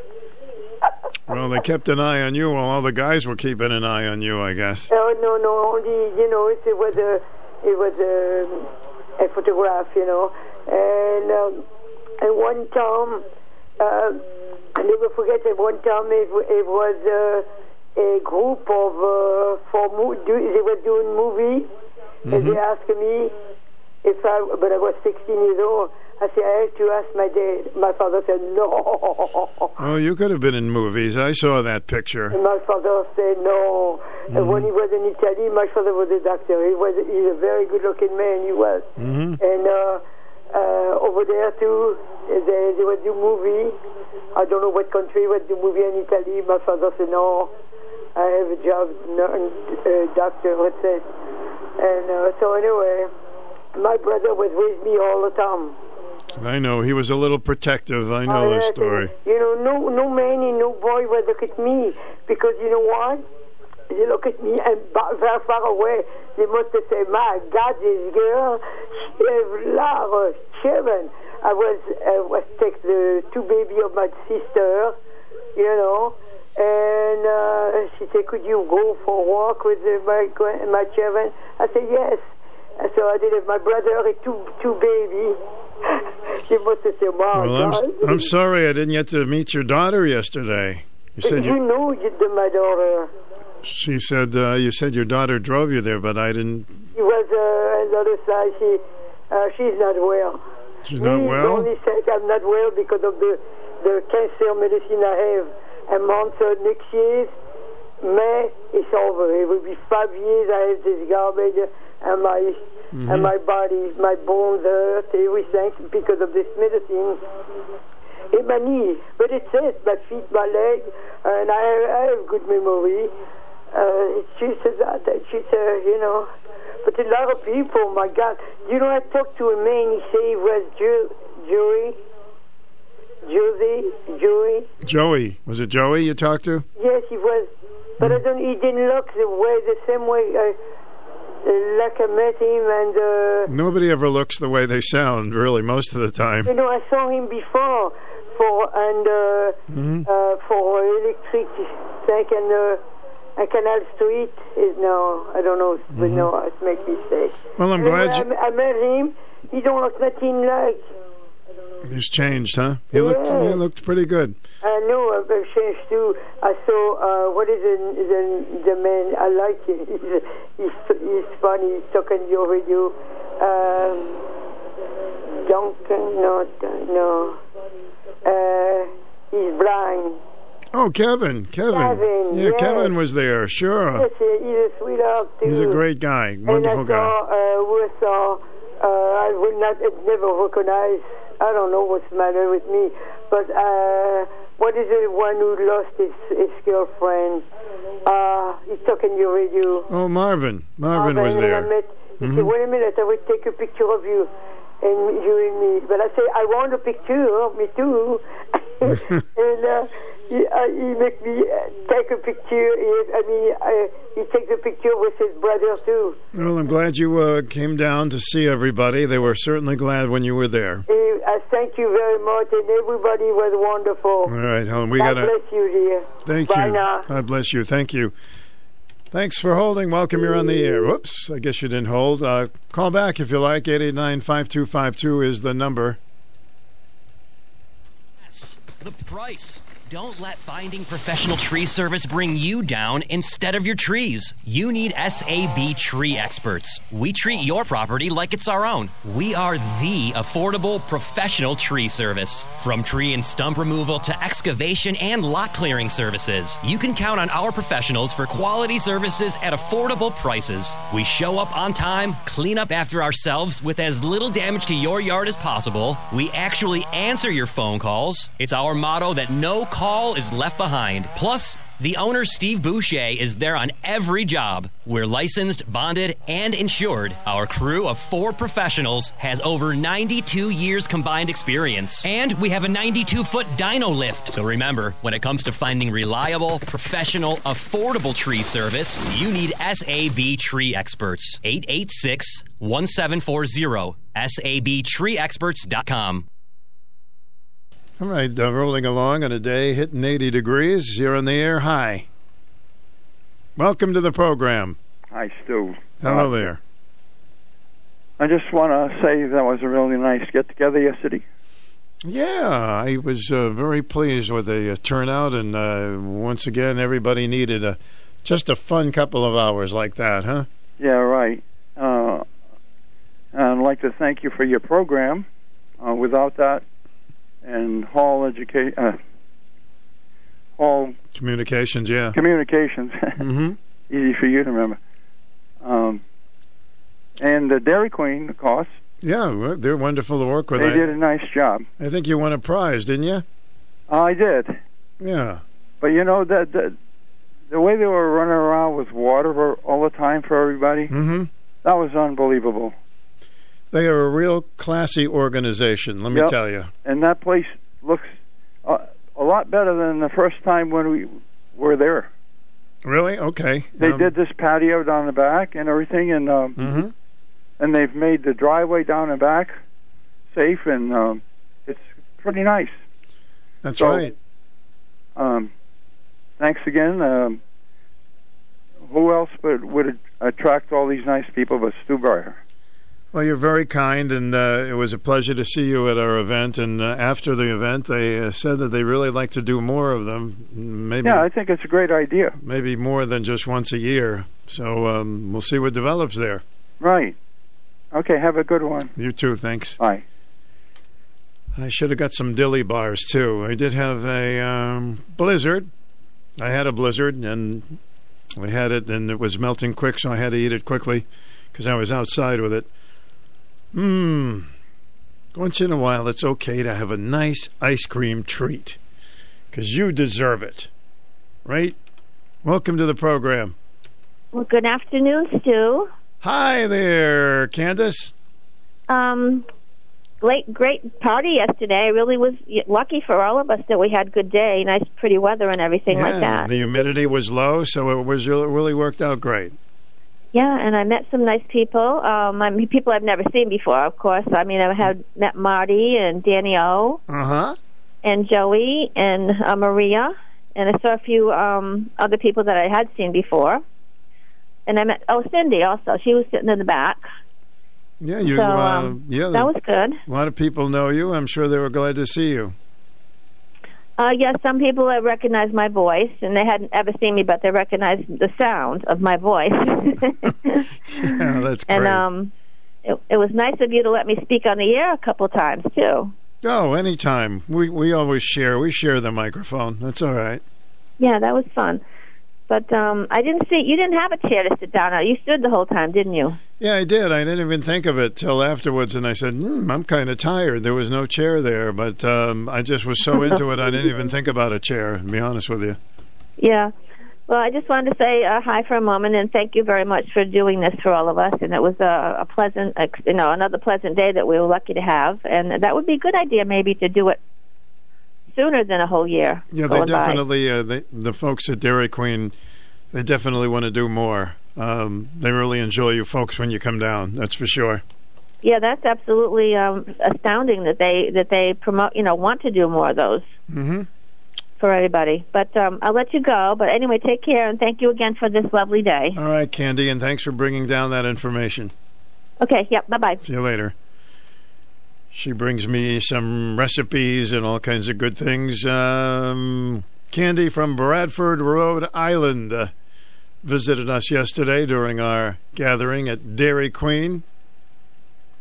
Well, they kept an eye on you while all the guys were keeping an eye on you, I guess. Oh no, no, only you know it, it was a it was a, a photograph, you know, and um, and one time uh, I never forget that one time it, it was uh, a group of uh, for mo- do, they were doing movie, and they asked me if I but I was 16 years old. I said I have to ask my dad. My father said no. Oh, you could have been in movies. I saw that picture. And my father said no. And when he was in Italy, my father was a doctor. He was he's a very good-looking man. He was. Mhm. And uh, uh, over there too, they they would do movie. I don't know what country would do movie in Italy. My father said no. I have a job, no, uh, doctor. Let's say. And uh, so anyway, my brother was with me all the time. I know he was a little protective. I know the story. You know, no, no man and no boy would look at me because you know what? They look at me and very far away. They must have said, "My God, this girl, she has lot of children." I was, I was take the two baby of my sister, you know, and uh, she said, "Could you go for a walk with uh, my my children?" I said, "Yes." And so I did it. My brother and two two baby. they must have said, "My Well, I'm I'm sorry I didn't get to meet your daughter yesterday. You said you you, know you did my daughter. she said uh, you said your daughter drove you there, but I didn't. She was uh, on the other side. She uh, she's not well. She's not Me, well? only think I'm not well because of the, the cancer medicine I have. A month uh, next year, May, it's over. It will be five years I have this garbage and my Mm-hmm. and my body, my bones hurt, everything because of this medicine. In my knee, but it's it, my feet, my leg, and I, I have good memory. Uh, it's just that, just, uh, you know. But a lot of people, my God, you know, I talked to a man, he said he was Jew, Joey, Josie, Joey. Joey. Was it Joey you talked to? Yes, he was, but I don't, he didn't look the way, the same way, uh, met him, and, uh, Nobody ever looks the way they sound, really, most of the time. You know, I saw him before for and uh, Mhm. uh, for electric tank and uh, Canal Street is now I don't know, but Mhm. no, I make mistake. Well, I'm And glad I, you- I met him. He don't look nothing like. He's changed, huh? He looked he looked pretty good. I know I've changed too. I saw uh, what is the, the the man I like him. He's he's, he's funny. He's talking your radio. Um, Duncan, no, no. Uh, he's blind. Oh, Kevin, Kevin. Kevin, yeah, yes. Kevin was there. Sure. Yes, he's a sweetheart too. He's a great guy, wonderful and I guy. saw, uh, I saw, uh, I would not never recognize. I don't know what's the matter with me, but uh, what is the one who lost his, his girlfriend? Uh, he's talking your radio. Oh, Marvin. Marvin was and I there. met, he said, Mhm. wait a minute, I will take a picture of you. And you and me. But I say, I want a picture of me too. and uh, he, uh, he make me uh, take a picture. He, I mean, uh, he takes a picture with his brother too. Well, I'm glad you uh, came down to see everybody. They were certainly glad when you were there. Uh, I thank you very much, and everybody was wonderful. All right, Helen, we got to. bless you, dear. Thank Bye you. now. God bless you. Thank you. Thanks for holding. Welcome. You're on the air. Whoops. I guess you didn't hold. Uh, call back if you like. 889 5252 is the number. The price. Don't let finding professional tree service bring you down instead of your trees. You need SAB Tree Experts. We treat your property like it's our own. We are the affordable professional tree service. From tree and stump removal to excavation and lot clearing services, you can count on our professionals for quality services at affordable prices. We show up on time, clean up after ourselves with as little damage to your yard as possible. We actually answer your phone calls. It's our motto that no call is left behind. Plus, the owner, Steve Boucher, is there on every job. We're licensed, bonded, and insured. Our crew of four professionals has over 92 years combined experience. And we have a 92 foot dyno lift. So remember, when it comes to finding reliable, professional, affordable tree service, you need SAB Tree Experts. 886 1740. SABTreeExperts.com. All right, uh, rolling along on a day hitting 80 degrees. You're on the air. Hi. Welcome to the program. Hi, Stu. Hello Uh, there. I just want to say that was a really nice get together yesterday. Yeah, I was uh, very pleased with the uh, turnout, and uh, once again, everybody needed a just a fun couple of hours like that, huh? Yeah, right. Uh, I'd like to thank you for your program. Uh, without that, and Hall Education, uh, Hall Communications, yeah. Communications, hmm easy for you to remember. Um, and the Dairy Queen, of course, Yeah, they're wonderful to work with. they I, did a nice job. I think you won a prize, didn't you? I did. Yeah. But you know that the, the way they were running around with water all the time for everybody, hmm that was unbelievable. They are a real classy organization, let me Yep. tell you. And that place looks uh, a lot better than the first time when we were there. Really? Okay. They Um, did this patio down the back and everything, and um, mhm. and they've made the driveway down the back safe, and um, it's pretty nice. That's So, right. Um, thanks again. Um, who else would would attract all these nice people but Stu Bryer? Well, you're very kind, and uh, it was a pleasure to see you at our event. And uh, after the event, they uh, said that they really like to do more of them, maybe Yeah, I think it's a great idea. maybe more than just once a year. So um, we'll see what develops there. Right. Okay. Have a good one. You too. Thanks. Bye. I should have got some dilly bars too. I did have a um, blizzard. I had a blizzard, and we had it, and it was melting quick, so I had to eat it quickly because I was outside with it. Mmm. Once in a while, it's okay to have a nice ice cream treat because you deserve it, right? Welcome to the program. Well, good afternoon, Stu. Hi there, Candace. Um, great, great party yesterday. I really was lucky for all of us that we had good day, nice, pretty weather, and everything yeah, like that. The humidity was low, so it was really worked out great. Yeah, and I met some nice people. Um, I mean, people I've never seen before, of course. I mean, I had met Marty and Danny O. Uh huh. And Joey and uh, Maria, and I saw a few um, other people that I had seen before. And I met oh Cindy also. She was sitting in the back. Yeah, you. So, uh, um, yeah, that was good. A lot of people know you. I'm sure they were glad to see you. Uh, yes, some people have recognized my voice, and they hadn't ever seen me, but they recognized the sound of my voice. yeah, that's great. and um, it, it was nice of you to let me speak on the air a couple of times too. Oh, anytime. We we always share. We share the microphone. That's all right. Yeah, that was fun. But um, I didn't see you didn't have a chair to sit down on. You stood the whole time, didn't you? Yeah, I did. I didn't even think of it till afterwards, and I said, hmm, "I'm kind of tired." There was no chair there, but um, I just was so into it, I didn't even think about a chair. To be honest with you. Yeah. Well, I just wanted to say uh, hi for a moment and thank you very much for doing this for all of us. And it was a, a pleasant, you know, another pleasant day that we were lucky to have. And that would be a good idea, maybe, to do it sooner than a whole year. Yeah, they definitely uh, they, the folks at Dairy Queen, they definitely want to do more. Um, they really enjoy you folks when you come down. That's for sure. Yeah, that's absolutely um, astounding that they that they promote. You know, want to do more of those. Mm-hmm. For everybody, but um, I'll let you go. But anyway, take care and thank you again for this lovely day. All right, Candy, and thanks for bringing down that information. Okay. Yep. Bye bye. See you later. She brings me some recipes and all kinds of good things. Um, Candy from Bradford, Rhode Island, uh, visited us yesterday during our gathering at Dairy Queen,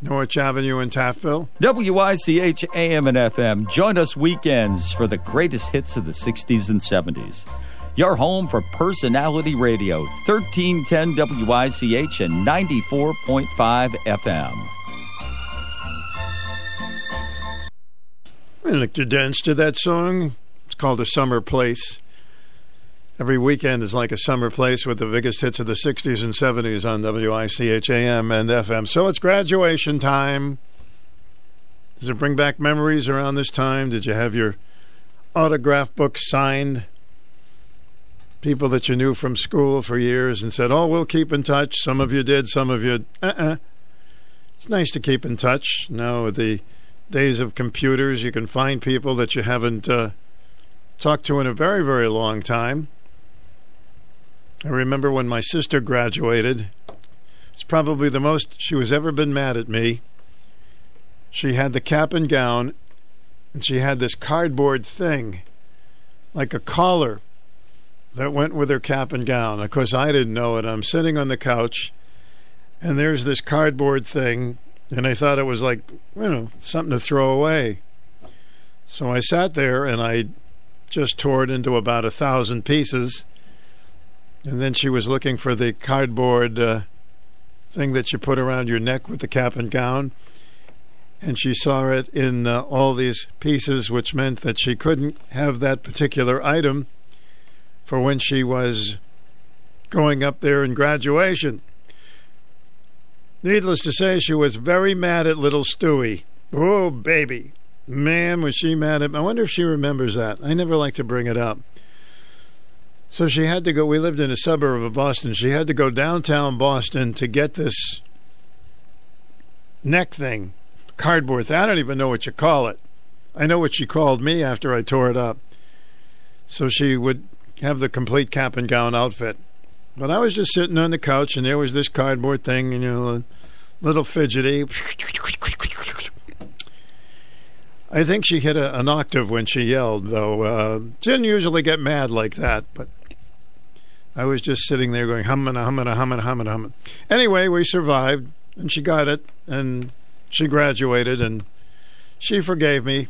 Norwich Avenue in Taftville. WICH AM and FM. Join us weekends for the greatest hits of the 60s and 70s. Your home for personality radio, 1310 WICH and 94.5 FM. I like to dance to that song. It's called A Summer Place. Every weekend is like a summer place with the biggest hits of the 60s and 70s on WICH AM and FM. So it's graduation time. Does it bring back memories around this time? Did you have your autograph book signed? People that you knew from school for years and said, Oh, we'll keep in touch. Some of you did, some of you, uh uh-uh. uh. It's nice to keep in touch. Now, the days of computers, you can find people that you haven't uh, talked to in a very, very long time. I remember when my sister graduated. It's probably the most she was ever been mad at me. She had the cap and gown, and she had this cardboard thing, like a collar, that went with her cap and gown. Of course, I didn't know it. I'm sitting on the couch, and there's this cardboard thing and I thought it was like, you know, something to throw away. So I sat there and I just tore it into about a thousand pieces. And then she was looking for the cardboard uh, thing that you put around your neck with the cap and gown. And she saw it in uh, all these pieces, which meant that she couldn't have that particular item for when she was going up there in graduation. Needless to say, she was very mad at little Stewie. Oh, baby. Man, was she mad at me. I wonder if she remembers that. I never like to bring it up. So she had to go. We lived in a suburb of Boston. She had to go downtown Boston to get this neck thing, cardboard thing. I don't even know what you call it. I know what she called me after I tore it up. So she would have the complete cap and gown outfit. But I was just sitting on the couch, and there was this cardboard thing, and you know, little fidgety. I think she hit a, an octave when she yelled, though. Uh, didn't usually get mad like that, but I was just sitting there going humming, humming, humming, humming, humming. Anyway, we survived, and she got it, and she graduated, and she forgave me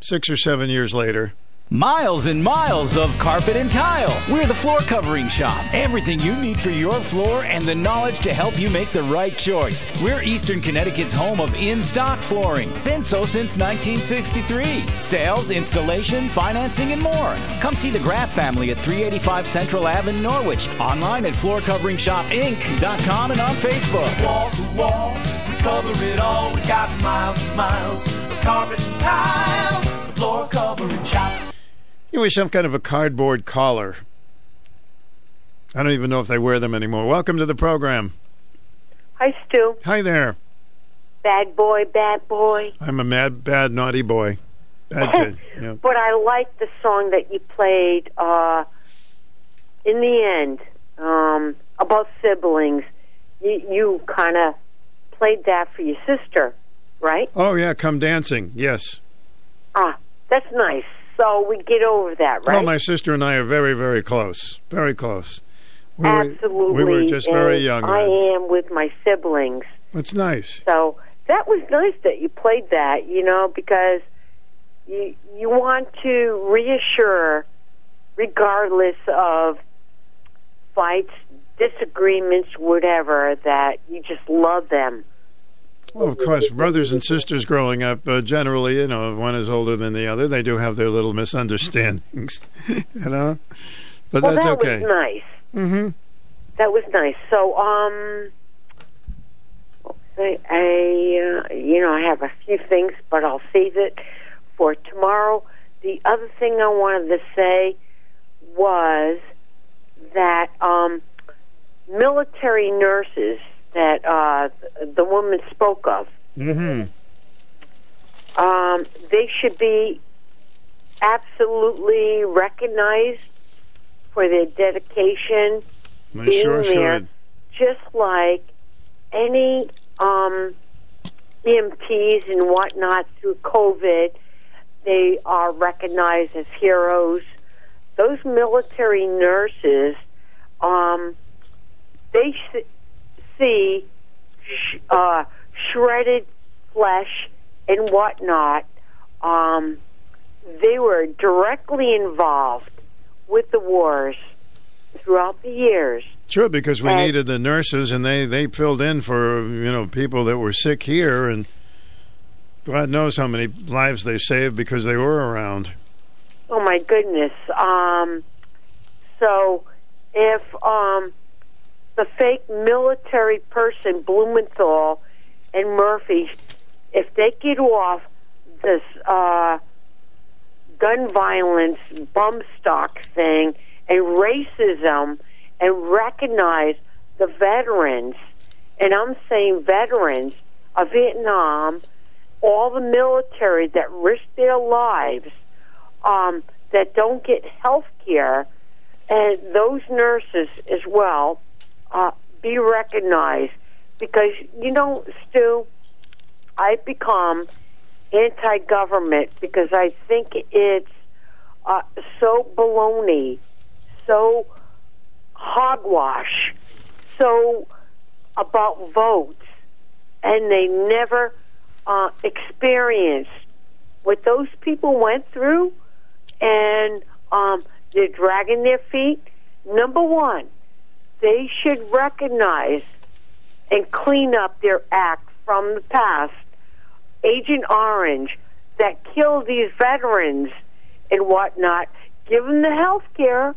six or seven years later. Miles and miles of carpet and tile. We're the floor covering shop. Everything you need for your floor and the knowledge to help you make the right choice. We're Eastern Connecticut's home of in stock flooring. Been so since 1963. Sales, installation, financing, and more. Come see the Graff family at 385 Central Ave in Norwich. Online at floorcoveringshopinc.com and on Facebook. Wall to wall, we cover it all. We got miles and miles of carpet and tile. The floor covering shop. You wish some kind of a cardboard collar. I don't even know if they wear them anymore. Welcome to the program. Hi, Stu. Hi there. Bad boy, bad boy. I'm a mad, bad, naughty boy. Bad kid. Yeah. But I like the song that you played uh, in the end um, about siblings. You, you kind of played that for your sister, right? Oh yeah, come dancing. Yes. Ah, that's nice. So we get over that, right? Oh, my sister and I are very, very close. Very close. We were, Absolutely. we were just very young. I am with my siblings. That's nice. So that was nice that you played that, you know, because you you want to reassure, regardless of fights, disagreements, whatever, that you just love them. Well, of course, brothers and sisters growing up, uh, generally, you know, if one is older than the other, they do have their little misunderstandings, you know. But well, that's that okay. That was nice. Mm-hmm. That was nice. So, um, I, I uh, you know, I have a few things, but I'll save it for tomorrow. The other thing I wanted to say was that um, military nurses that uh, the woman spoke of, Mm-hmm. um, they should be absolutely recognized for their dedication They being sure there, should. just like any um, EMTs and whatnot through COVID, they are recognized as heroes. Those military nurses, um, they s- see sh- uh, shredded flesh and whatnot. Um, they were directly involved with the wars throughout the years. Sure, because we And- needed the nurses, and they they filled in for you know people that were sick here, and God knows how many lives they saved because they were around. Oh my goodness. Um, so if um, the fake military person, Blumenthal and Murphy, if they get off this uh, gun violence bump stock thing and racism and recognize the veterans, and I'm saying veterans of Vietnam, all the military that risked their lives um, that don't get health care, and those nurses as well, uh, be recognized. Because, you know, Stu, I've become anti government because I think it's uh, so baloney, so hogwash, so about votes, and they never uh, experienced what those people went through, and um, they're dragging their feet. Number one, they should recognize and clean up their act from the past. Agent Orange that killed these veterans and whatnot, give them the health care.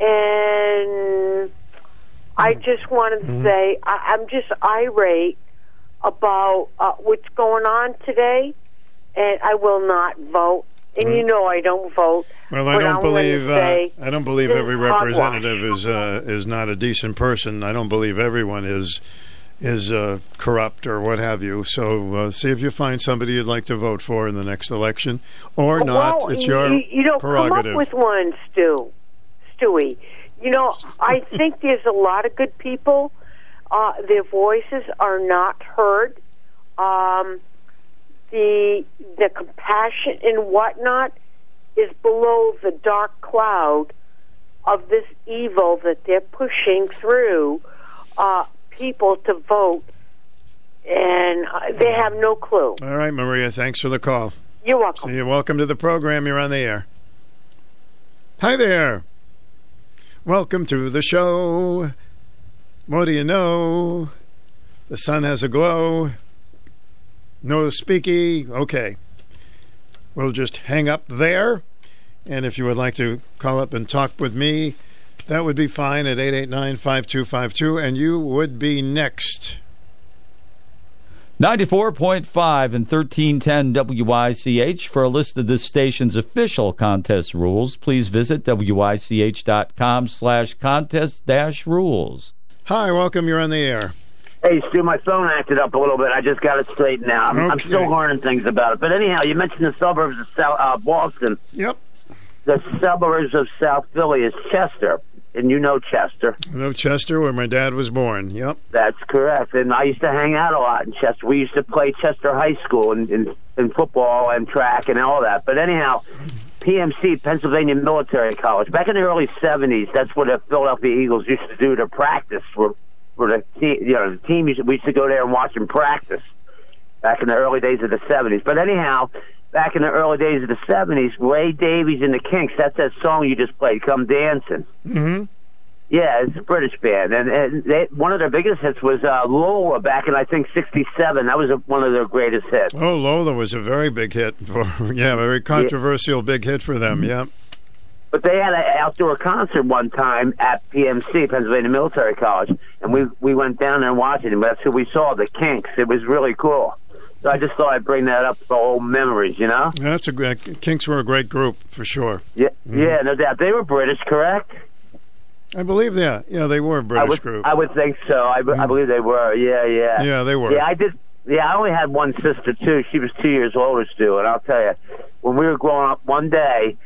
And I just wanted to say I, I'm just irate about uh, what's going on today, and I will not vote. And you know I don't vote. Well, I don't believe uh, I don't believe every hogwash. representative is uh, is not a decent person. I don't believe everyone is is uh, corrupt or what have you. So uh, see if you find somebody you'd like to vote for in the next election, or not. Well, it's your you, you know, prerogative. come up with one, Stu, Stewie. You know, I think there's a lot of good people. Uh, their voices are not heard. Um, the the compassion and whatnot is below the dark cloud of this evil that they're pushing through uh, people to vote and uh, they have no clue. All right, Maria. Thanks for the call. You're welcome. So you're welcome to the program. You're on the air. Hi there. Welcome to the show. What do you know? The sun has a glow. No speaky. Okay. We'll just hang up there. And if you would like to call up and talk with me, that would be fine at 889 5252. And you would be next. 94.5 and 1310 WICH. For a list of this station's official contest rules, please visit WICH.com slash contest dash rules. Hi, welcome. You're on the air. Hey, Stu, my phone acted up a little bit. I just got it straightened out. I'm, I'm still learning things about it. But anyhow, you mentioned the suburbs of South uh, Boston. Yep. The suburbs of South Philly is Chester, and you know Chester. I know Chester, where my dad was born. Yep. That's correct. And I used to hang out a lot in Chester. We used to play Chester High School in, in, in football and track and all that. But anyhow, PMC, Pennsylvania Military College. Back in the early 70s, that's what the Philadelphia Eagles used to do to practice for, for the team. You know, the team, used to, we used to go there and watch them practice back in the early days of the 70s. But anyhow, back in the early days of the 70s, Ray Davies and the Kinks, that's that song you just played, Come Dancing. Mm-hmm. Yeah, it's a British band, and, and they, one of their biggest hits was uh, Lola back in I think '67. That was a, one of their greatest hits. Oh, Lola was a very big hit. For, yeah, very controversial big hit for them. Yep. But they had an outdoor concert one time at PMC, Pennsylvania Military College, and we we went down there and watched it. And that's who we saw, the Kinks. It was really cool. So I just thought I'd bring that up for old memories, you know? Yeah, that's a great. Kinks were a great group for sure. Yeah, mm-hmm. yeah, no doubt. They were British, correct? I believe that. Yeah, they were a British I would, group. I would think so. I, be- I mm-hmm. believe they were. Yeah, yeah. Yeah, they were. Yeah, I did. Yeah, I only had one sister too. She was two years older, Stu. And I'll tell you, when we were growing up, one day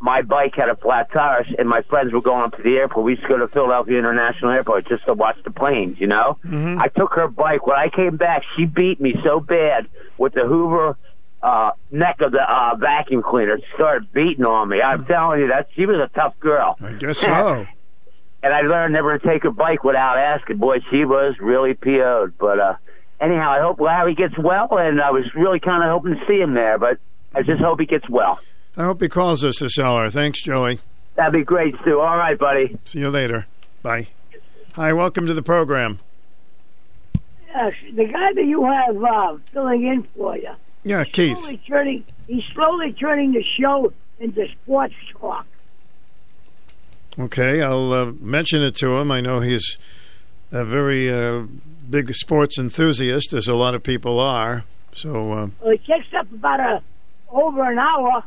my bike had a flat tire, and my friends were going up to the airport. We used to go to Philadelphia International Airport just to watch the planes. You know, Mm-hmm. I took her bike. When I came back, she beat me so bad with the Hoover uh neck of the uh vacuum cleaner. She started beating on me. I'm telling you, that she was a tough girl. I guess so. and I learned never to take her bike without asking. Boy, she was really PO'd. But uh, anyhow, I hope Larry gets well, and I was really kind of hoping to see him there, but I just hope he gets well. I hope he calls us this hour. Thanks, Joey. That'd be great, Stu. All right, buddy. See you later. Bye. Hi, welcome to the program. Yes, the guy that you have uh, filling in for you. Yeah, Keith. Slowly turning, he's slowly turning the show into sports talk. Okay, I'll uh, mention it to him. I know he's a very uh, big sports enthusiast, as a lot of people are. So, uh, Well, it takes up about a over an hour of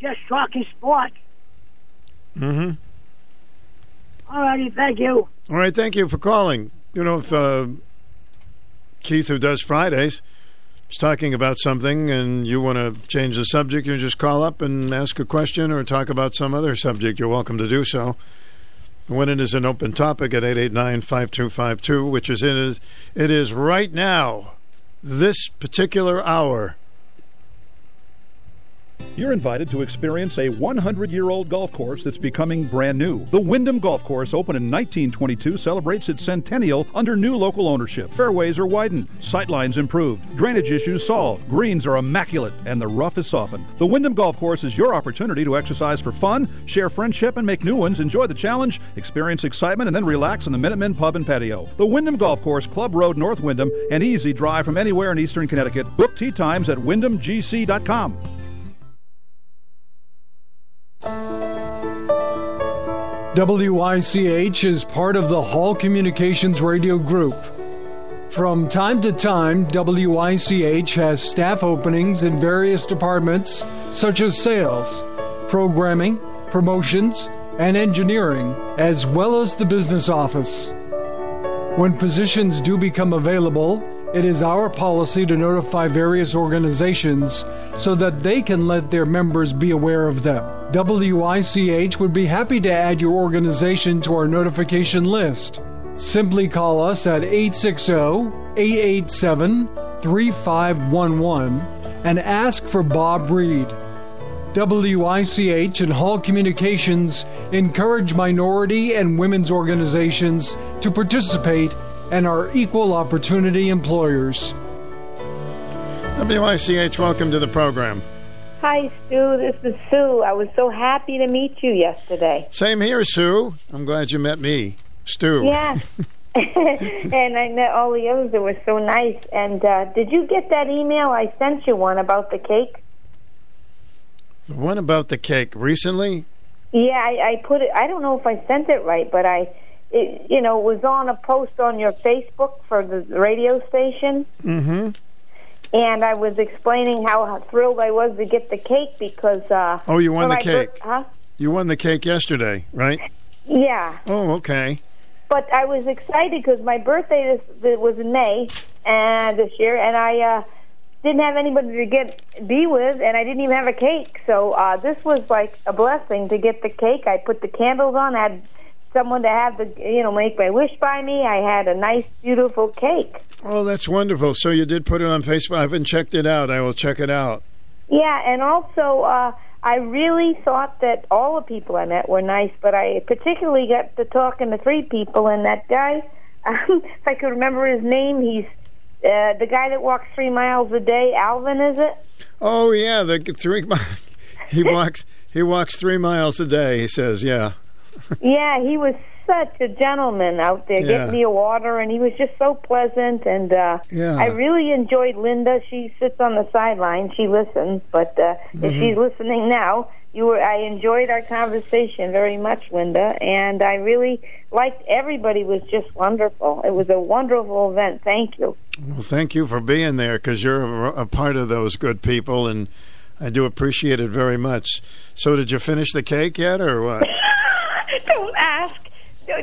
just talking sports. hmm All righty, thank you. all right. Thank you for calling. You know, if uh, Keith, who does Fridays, is talking about something and you want to change the subject, you just call up and ask a question or talk about some other subject. You're welcome to do so. When it is an open topic at 889-5252, which is it is it is right now, this particular hour. You're invited to experience a 100 year old golf course that's becoming brand new. The Windham Golf Course, opened in 1922, celebrates its centennial under new local ownership. Fairways are widened, sightlines improved, drainage issues solved, greens are immaculate, and the rough is softened. The Windham Golf Course is your opportunity to exercise for fun, share friendship, and make new ones. Enjoy the challenge, experience excitement, and then relax in the Minutemen Pub and Patio. The Windham Golf Course, Club Road, North Windham, an easy drive from anywhere in eastern Connecticut. Book tee times at windhamgc.com. WICH is part of the Hall Communications Radio Group. From time to time, WICH has staff openings in various departments such as sales, programming, promotions, and engineering, as well as the business office. When positions do become available, it is our policy to notify various organizations so that they can let their members be aware of them. WICH would be happy to add your organization to our notification list. Simply call us at 860 887 3511 and ask for Bob Reed. WICH and Hall Communications encourage minority and women's organizations to participate and are equal opportunity employers. WICH, welcome to the program. Hi, Stu. This is Sue. I was so happy to meet you yesterday. Same here, Sue. I'm glad you met me, Stu. Yeah. and I met all the others that were so nice. And uh, did you get that email? I sent you one about the cake. The one about the cake recently? Yeah, I, I put it. I don't know if I sent it right, but I, it, you know, was on a post on your Facebook for the radio station. Mm-hmm. And I was explaining how thrilled I was to get the cake because. Uh, Oh, you won the bir- cake. huh? You won the cake yesterday, right? Yeah. Oh, okay. But I was excited because my birthday this, this was in May and this year, and I uh, didn't have anybody to get be with, and I didn't even have a cake. So uh, this was like a blessing to get the cake. I put the candles on, had someone to have the you know make my wish by me. I had a nice, beautiful cake. Oh, that's wonderful. So you did put it on Facebook. I haven't checked it out. I will check it out. Yeah, and also uh, I really thought that all the people I met were nice, but I particularly got to talking to three people, and that guy, um, if I could remember his name, he's uh, the guy that walks three miles a day. Alvin, is it? Oh yeah, the three. He walks. He walks three miles a day. He says, "Yeah." Yeah, he was such a gentleman out there Yeah. getting me a water, and he was just so pleasant. And uh, Yeah. I really enjoyed Linda. She sits on the sideline. She listens, but uh, if Mhm. she's listening now, you were. I enjoyed our conversation very much, Linda, and I really liked. Everybody was just wonderful. It was a wonderful event. Thank you. Well, thank you for being there because you're a, a part of those good people, and I do appreciate it very much. So, did you finish the cake yet, or what? Don't ask.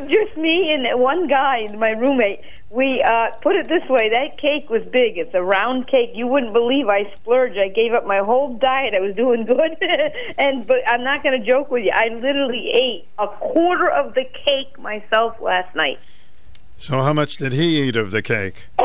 Just me and one guy, my roommate. We uh, put it this way: that cake was big. It's a round cake. You wouldn't believe I splurged. I gave up my whole diet. I was doing good, and but I'm not going to joke with you. I literally ate a quarter of the cake myself last night. So, how much did he eat of the cake?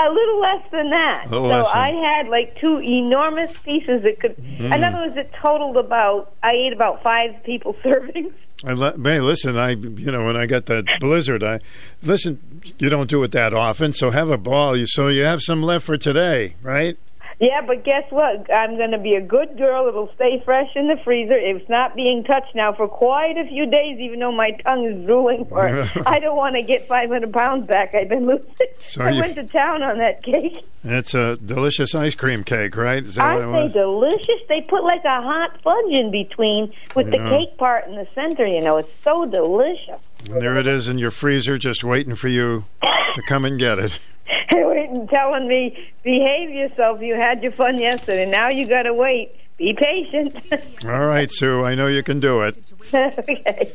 A little less than that. A little so less than- I had like two enormous pieces. that could. In other words, it totaled about. I ate about five people servings. I le- hey, listen, I you know when I got that blizzard, I listen. You don't do it that often, so have a ball. You so you have some left for today, right? Yeah, but guess what? I'm going to be a good girl. It'll stay fresh in the freezer. It's not being touched now for quite a few days, even though my tongue is drooling for it. I don't want to get 500 pounds back. I've been losing. So I you- went to town on that cake. It's a delicious ice cream cake, right? Is that Aren't what it was? delicious? They put like a hot fudge in between with I the know. cake part in the center. You know, it's so delicious. And there it is in your freezer, just waiting for you to come and get it. Telling me, behave yourself. You had your fun yesterday. Now you got to wait. Be patient. All right, Sue. I know you can do it. okay.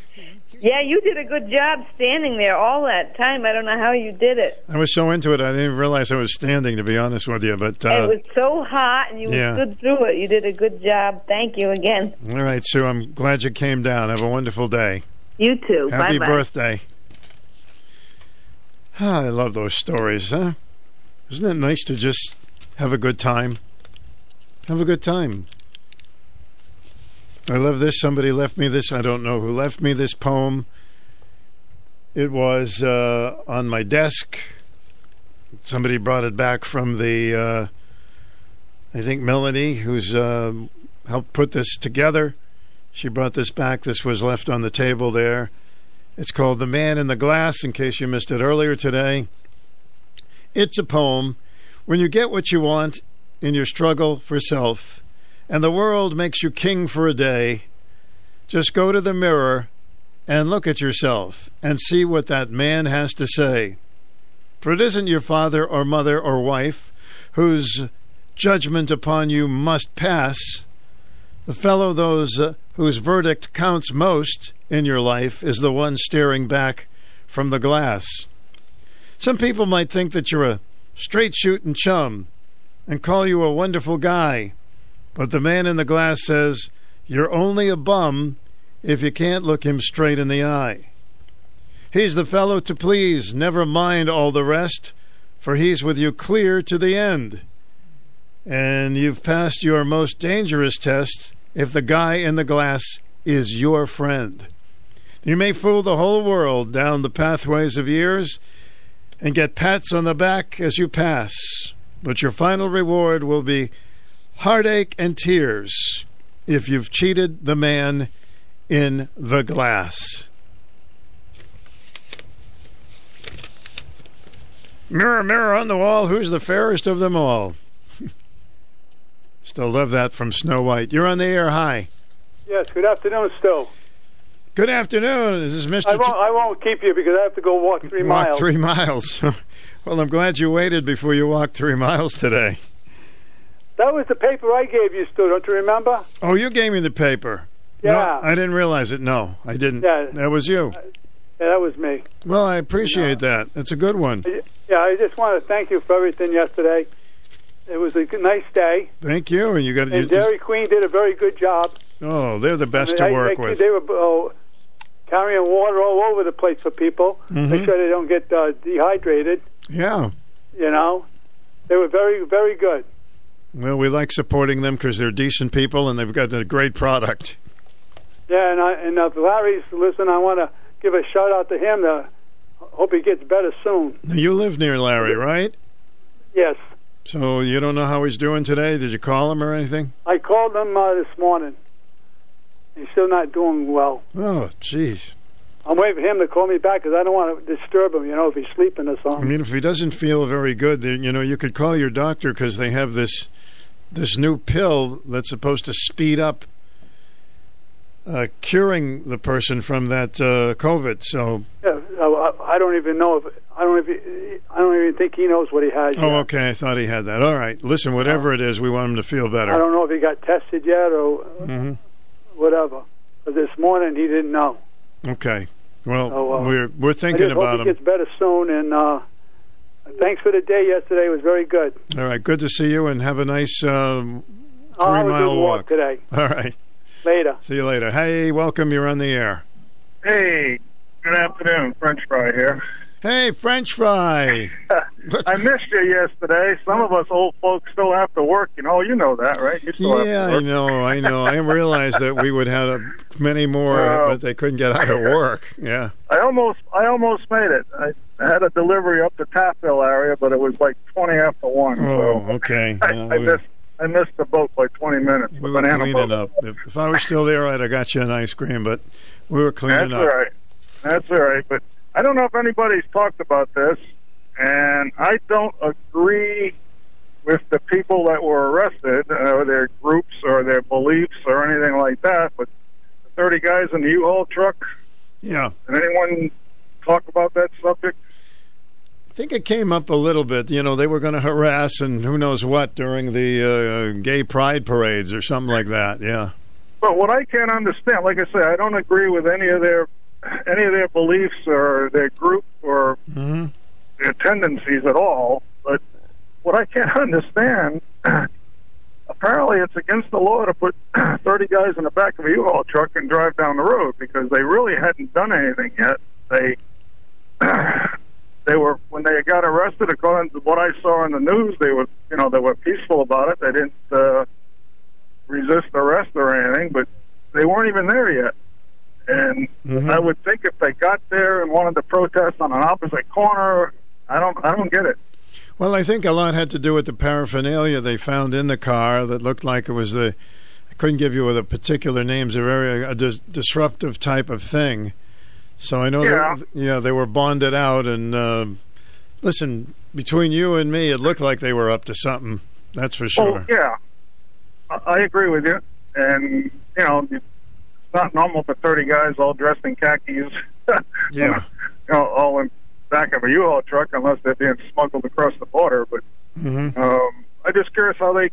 Yeah, you did a good job standing there all that time. I don't know how you did it. I was so into it, I didn't even realize I was standing. To be honest with you, but it uh, was so hot, and you yeah. stood through it. You did a good job. Thank you again. all right, Sue. I'm glad you came down. Have a wonderful day. You too. Happy Bye-bye. birthday. Ah, I love those stories, huh? Isn't it nice to just have a good time? Have a good time. I love this. Somebody left me this. I don't know who left me this poem. It was uh, on my desk. Somebody brought it back from the, uh, I think Melanie, who's uh, helped put this together. She brought this back. This was left on the table there. It's called The Man in the Glass, in case you missed it earlier today. It's a poem. When you get what you want in your struggle for self, and the world makes you king for a day, just go to the mirror and look at yourself and see what that man has to say. For it isn't your father or mother or wife whose judgment upon you must pass. The fellow those uh, whose verdict counts most in your life is the one staring back from the glass. Some people might think that you're a straight shooting chum and call you a wonderful guy, but the man in the glass says you're only a bum if you can't look him straight in the eye. He's the fellow to please, never mind all the rest, for he's with you clear to the end. And you've passed your most dangerous test if the guy in the glass is your friend. You may fool the whole world down the pathways of years. and get pats on the back as you pass. But your final reward will be heartache and tears if you've cheated the man in the glass. Mirror, mirror on the wall, who's the fairest of them all? Still love that from Snow White. You're on the air. Hi. Yes, good afternoon, Still. Good afternoon. This is Mr. I won't, I won't keep you because I have to go walk three walk miles. three miles. well, I'm glad you waited before you walked three miles today. That was the paper I gave you, Stu. Don't you remember? Oh, you gave me the paper. No, Yeah. I didn't realize it. No, I didn't. Yeah. That was you. Yeah, that was me. Well, I appreciate that. It's a good one. Yeah, I just want to thank you for everything yesterday. It was a nice day, Thank you. And you got and Dairy Queen did a very good job. Oh, they're the best I to mean, work I- with. They were uh, carrying water all over the place for people. Mhm. Make sure they don't get uh, dehydrated. Yeah. You know, they were very, very good. Well, we like supporting them because they're decent people and they've got a great product. Yeah, and I, and uh, if Larry's listen, I want to give a shout out to him. Uh, hope he gets better soon. Now, You live near Larry, right? Yes, So you don't know how he's doing today? Did you call him or anything? I called him uh, this morning. He's still not doing well. Oh, jeez. I'm waiting for him to call me back because I don't want to disturb him. You know, if he's sleeping or something. I mean, if he doesn't feel very good, then you know you could call your doctor because they have this this new pill that's supposed to speed up uh, curing the person from that uh, COVID. So, Yeah, I, I don't even know if I don't even I don't even think he knows what he has. oh, yet. okay, I thought he had that. All right, listen, whatever it is, we want him to feel better. I don't know if he got tested yet or hmm whatever. But this morning he didn't know. Okay, well, So, uh, we're we're I thinking just about hope he him. gets better soon. And uh, thanks for the day yesterday. It was very good. All right, good to see you, and have a nice um, I'll three mile good walk today. All right, Later. see you later. Hey, welcome. You're on the air. Hey, good afternoon. French fry here. Hey, French fry. I missed you yesterday. Some of us old folks still have to work. You know, you know that, right? You still Yeah, have to I know, I know. I realized that we would have many more, Well- but they couldn't get out of work. Yeah. I almost, I almost made it. I had a delivery up to Taftville area, but it was like twenty after one. Oh, so okay. I, Yeah, I we- missed, I missed the boat by twenty minutes. We the were cleaning boat. up. If, if I were still there, I'd have got you an ice cream, but we were cleaning That's up. all right. That's all right. But I don't know if anybody's talked about this, and I don't agree with the people that were arrested, uh, or their groups, or their beliefs, or anything like that. But the 30 guys in the U-Haul truck, Yeah. did anyone talk about that subject? I think it came up a little bit. You know, they were going to harass and who knows what during the uh, gay pride parades or something like that. Yeah. But what I can't understand, like I said, I don't agree with any of their any of their beliefs or their group or Mm-hmm. their tendencies at all. But what I can't understand, apparently, it's against the law to put 30 guys in the back of a U-Haul truck and drive down the road because they really hadn't done anything yet. They they were when they got arrested. According to what I saw in the news, they were you know they were peaceful about it. They didn't uh, resist arrest or anything, but they weren't even there yet. And Mm-hmm. I would think if they got there and wanted to protest on an opposite corner, I don't I don't get it. Well, I think a lot had to do with the paraphernalia they found in the car that looked like it was the. I couldn't give you the particular names. They're very a dis- disruptive type of thing. So I know, Yeah. that, yeah, they were bonded out. And uh, listen, between you and me, it looked like they were up to something. That's for sure. Oh yeah, I, agree with you. And you know, not normal for thirty guys all dressed in khakis. Yeah. you know, all in back of a U-Haul truck, unless they're being smuggled across the border. But Mm-hmm. um, I'm just curious how they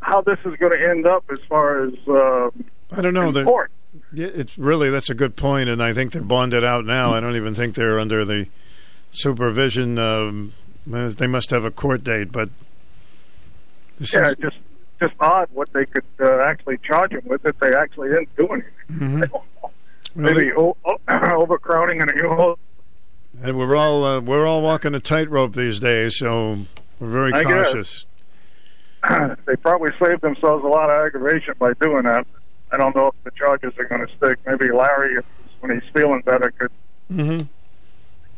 how this is going to end up as far as uh, I don't know. court. Yeah, it's really that's a good point, and I think they're bonded out now. I don't even think they're under the supervision. Um, they must have a court date, but Yeah, is- just just odd what they could uh, actually charge him with if they actually didn't do anything. Mhm. Well, Maybe o- o- overcrowding in a U-Haul. and we're all uh, we're all walking a tightrope these days, so we're very I cautious. they probably saved themselves a lot of aggravation by doing that. I don't know if the charges are going to stick. Maybe Larry, when he's feeling better, could Mm-hmm.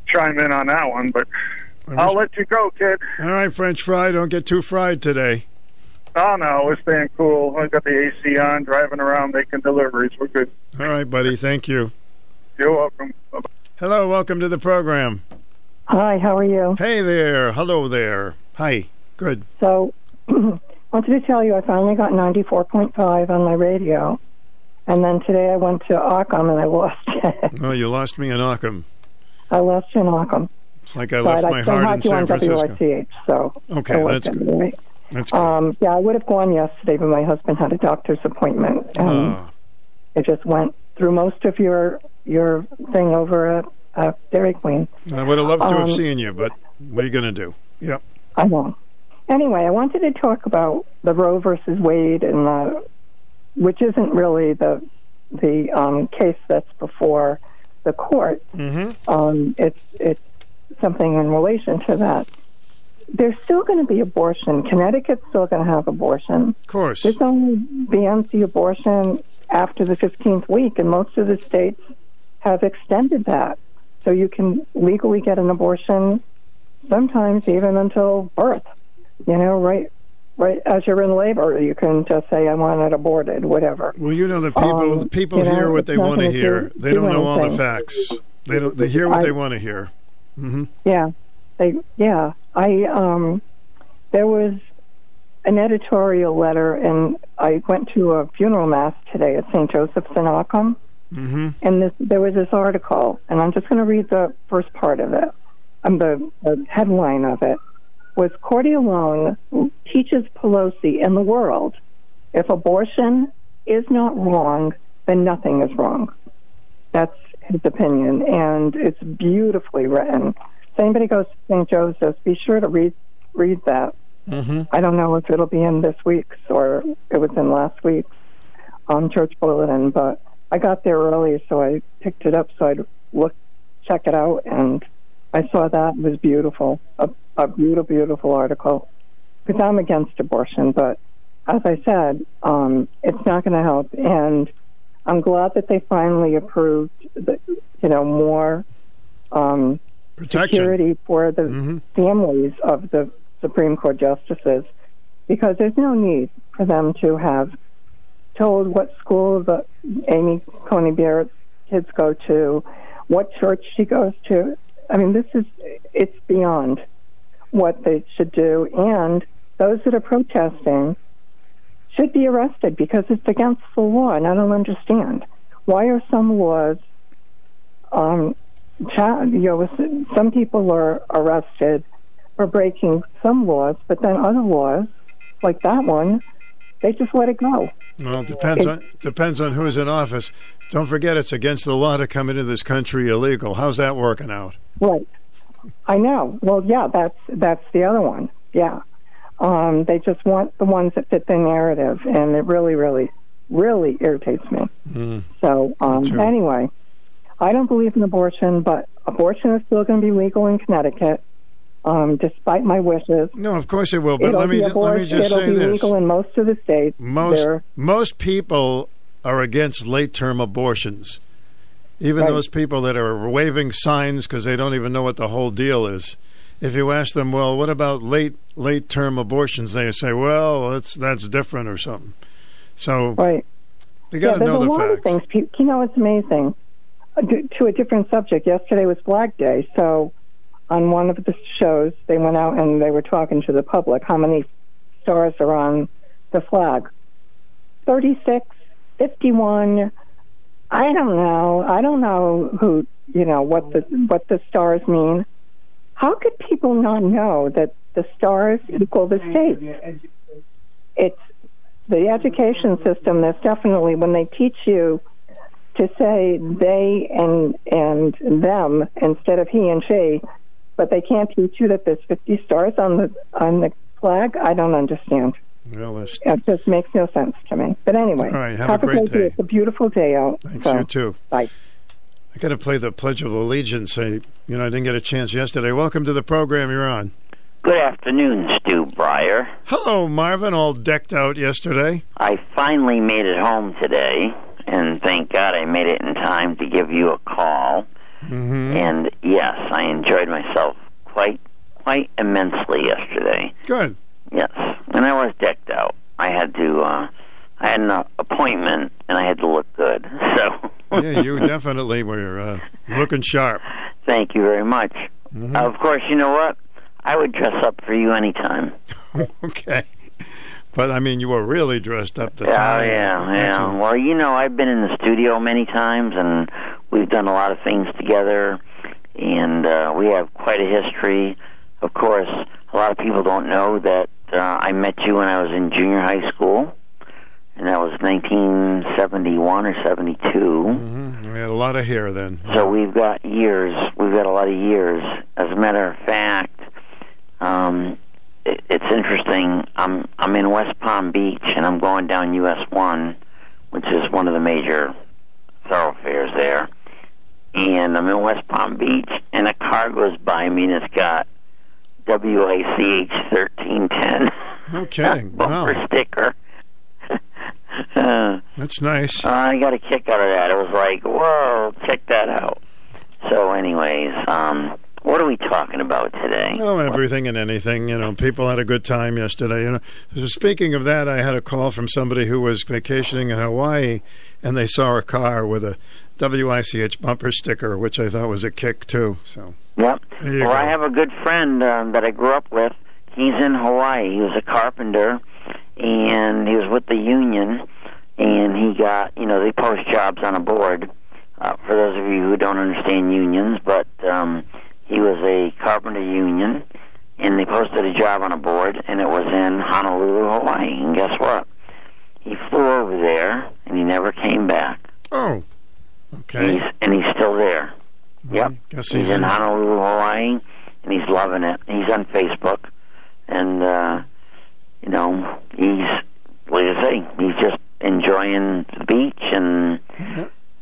chime in on that one. But I'll let you go, kid. All right, French fry. Don't get too fried today. Oh no, we're staying cool. I got the AC on, driving around, making deliveries. We're good. All right, buddy. Thank you. You're welcome. Bye-bye. Hello. Welcome to the program. Hi, how are you? Hey there. Hello there. Hi. Good. So, wanted to tell you I finally got 94.5 on my radio. And then today I went to Occum and I lost it. Oh, you lost me in Occum. I lost you in Occum. It's like I but left my I still heart in San on Francisco. WICH, so Okay, it worked that's good. all right. That's good. Um, yeah, I would have gone yesterday, but my husband had a doctor's appointment, and Ah. it just went through most of your your thing over at, at Dairy Queen. I would have loved to have Um, seen you, but what are you going to do? Yep. I know. Anyway, I wanted to talk about the Roe versus Wade, and the, which isn't really the the um, case that's before the court. Mm-hmm. Um, it's it's something in relation to that. There's still going to be abortion. Connecticut's still going to have abortion. Of course. There's only bans the abortion after the 15th week, and most of the states have extended that. So you can legally get an abortion sometimes even until birth. You know, right right as you're in labor, you can just say, I want it aborted, whatever. Well, you know, the people Um, people you know, hear what they want to hear. do- They do don't know all the facts. They don't. They hear what I- they want to hear. hmm Yeah, they. Yeah, I. Um, there was an editorial letter, and I went to a funeral mass today at St. Joseph's in Occum, hmm and this, there was this article, and I'm just going to read the first part of it. Um, the, the headline of it was Cordileone teaches Pelosi and the world if abortion is not wrong, then nothing is wrong. That's his opinion, and it's beautifully written. If anybody goes to St. Joseph's, be sure to read read that. hmm I don't know if it'll be in this week's or it was in last week's um, church bulletin, but I got there early, so I picked it up so I'd look, check it out, and I saw that it was beautiful, a, a beautiful, beautiful article. Because I'm against abortion, but as I said, um, it's not going to help, and I'm glad that they finally approved, the, you know, more um, Protection. security for the families of the Supreme Court justices, because there's no need for them to have told what school the Amy Coney Barrett's kids go to, what church she goes to. I mean, this is it's beyond what they should do, and those that are protesting should be arrested because it's against the law, and I don't understand why are some laws um, cha- you know, some people are arrested for breaking some laws, but then other laws, like that one, they just let it go. Well, it depends on depends on who's in office. Don't forget, it's against the law to come into this country illegal. How's that working out? Right. I know. Well, yeah, that's that's the other one. Yeah. Um, they just want the ones that fit the narrative, and it really, really, really irritates me. Mm. So, um, anyway, I don't believe in abortion, but abortion is still going to be legal in Connecticut, um, despite my wishes. No, of course it will. But it'll let me be let me abortion- just it'll say be this: legal in most of the states. most They're- most people are against late term abortions. Even Right. those people that are waving signs because they don't even know what the whole deal is. If you ask them, well, what about late late term abortions? They say, well, that's that's different or something. So right. they got yeah, to there's know a the lot facts. of things. You know, it's amazing. Uh, to- a different subject, yesterday was Flag Day, so on one of the shows, they went out and they were talking to the public how many stars are on the flag. 36, 51. I don't know. I don't know who, you know, what the what the stars mean. How could people not know that the stars equal the states? It's the education system. that's definitely when they teach you to say they and and them instead of he and she, but they can't teach you that there's 50 stars on the on the flag. I don't understand. Well, that's It just makes no sense to me. But anyway, All right, have a great great day. It's a beautiful day out. Thanks, so, you too. Bye. I got to play the Pledge of Allegiance. I, you know, I didn't get a chance yesterday. Welcome to the program. You're on. Good afternoon, Stu Bryer. Hello, Marvin. All decked out yesterday. I finally made it home today, and thank God I made it in time to give you a call. Mm-hmm. And yes, I enjoyed myself quite quite immensely yesterday. Good. Yes, and I was decked out. I had to. uh I had an appointment, and I had to look good. So. yeah, you definitely were uh, looking sharp. Thank you very much. Mm-hmm. Uh, of course, you know what? I would dress up for you anytime. okay. But I mean, you were really dressed up the oh, time. yeah, yeah. Excellent. Well, you know, I've been in the studio many times, and we've done a lot of things together, and uh, we have quite a history. Of course, a lot of people don't know that uh, I met you when I was in junior high school, and that was 1971 or 72. Mm-hmm. We had a lot of hair then. So we've got years. We've got a lot of years. As a matter of fact, um, it, it's interesting. I'm I'm in West Palm Beach, and I'm going down US One, which is one of the major thoroughfares there. And I'm in West Palm Beach, and a car goes by me, and it's got WICH thirteen ten. No kidding. bumper wow. sticker. uh, That's nice. uh, I got a kick out of that. It was like, whoa, check that out. So, anyways, um, what are we talking about today? Oh, everything and anything. You know, people had a good time yesterday. You know, so speaking of that, I had a call from somebody who was vacationing in Hawaii, and they saw a car with a WICH bumper sticker, which I thought was a kick too. So Yep. Well, go. I have a good friend um, that I grew up with. He's in Hawaii. He was a carpenter, and he was with the union. And he got, you know, they post jobs on a board. Uh, for those of you who don't understand unions, but um, he was a carpenter union, and they posted a job on a board, and it was in Honolulu, Hawaii. And guess what? He flew over there, and he never came back. Oh, okay. he's, and he's still there. Yep. Guess He's he's in in- Honolulu, Hawaii, and he's loving it. He's on Facebook, and uh, you know he's what do you say? He's just enjoying the beach, and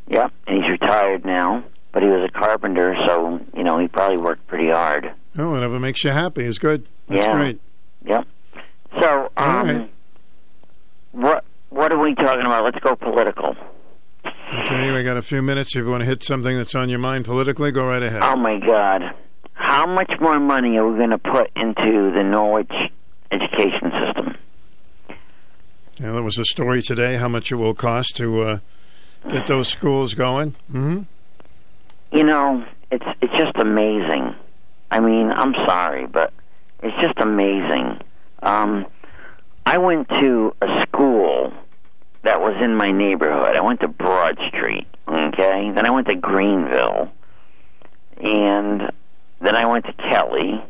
yep, and he's retired now. But he was a carpenter, so know he probably worked pretty hard. Oh, whatever makes you happy is good. That's Yeah. great. Yep. So, um, right. what what are we talking about? Let's go political. Okay, we got a few minutes. If you want to hit something that's on your mind politically, go right ahead. Oh my God! How much more money are we going to put into the Norwich education system? Yeah, there was a story today how much it will cost to uh, get those schools going. hmm You know, just amazing. I mean, I'm sorry, but it's just amazing. Um, I went to a school that was in my neighborhood. I went to Broad Street, okay? Then I went to Greenville, and then I went to Kelly.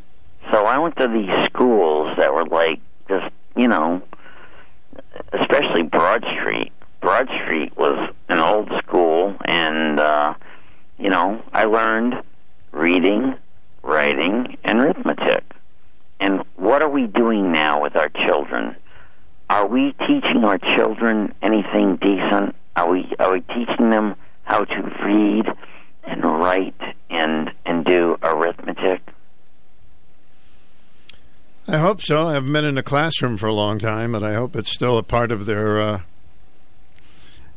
So I went to these schools that were like just, you know, especially Broad Street. Broad Street was an old school, and uh, you know, I learned reading, writing, and arithmetic. And what are we doing now with our children? Are we teaching our children anything decent? Are we are we teaching them how to read and write and and do arithmetic? I hope so. I haven't been in a classroom for a long time, but I hope it's still a part of their uh,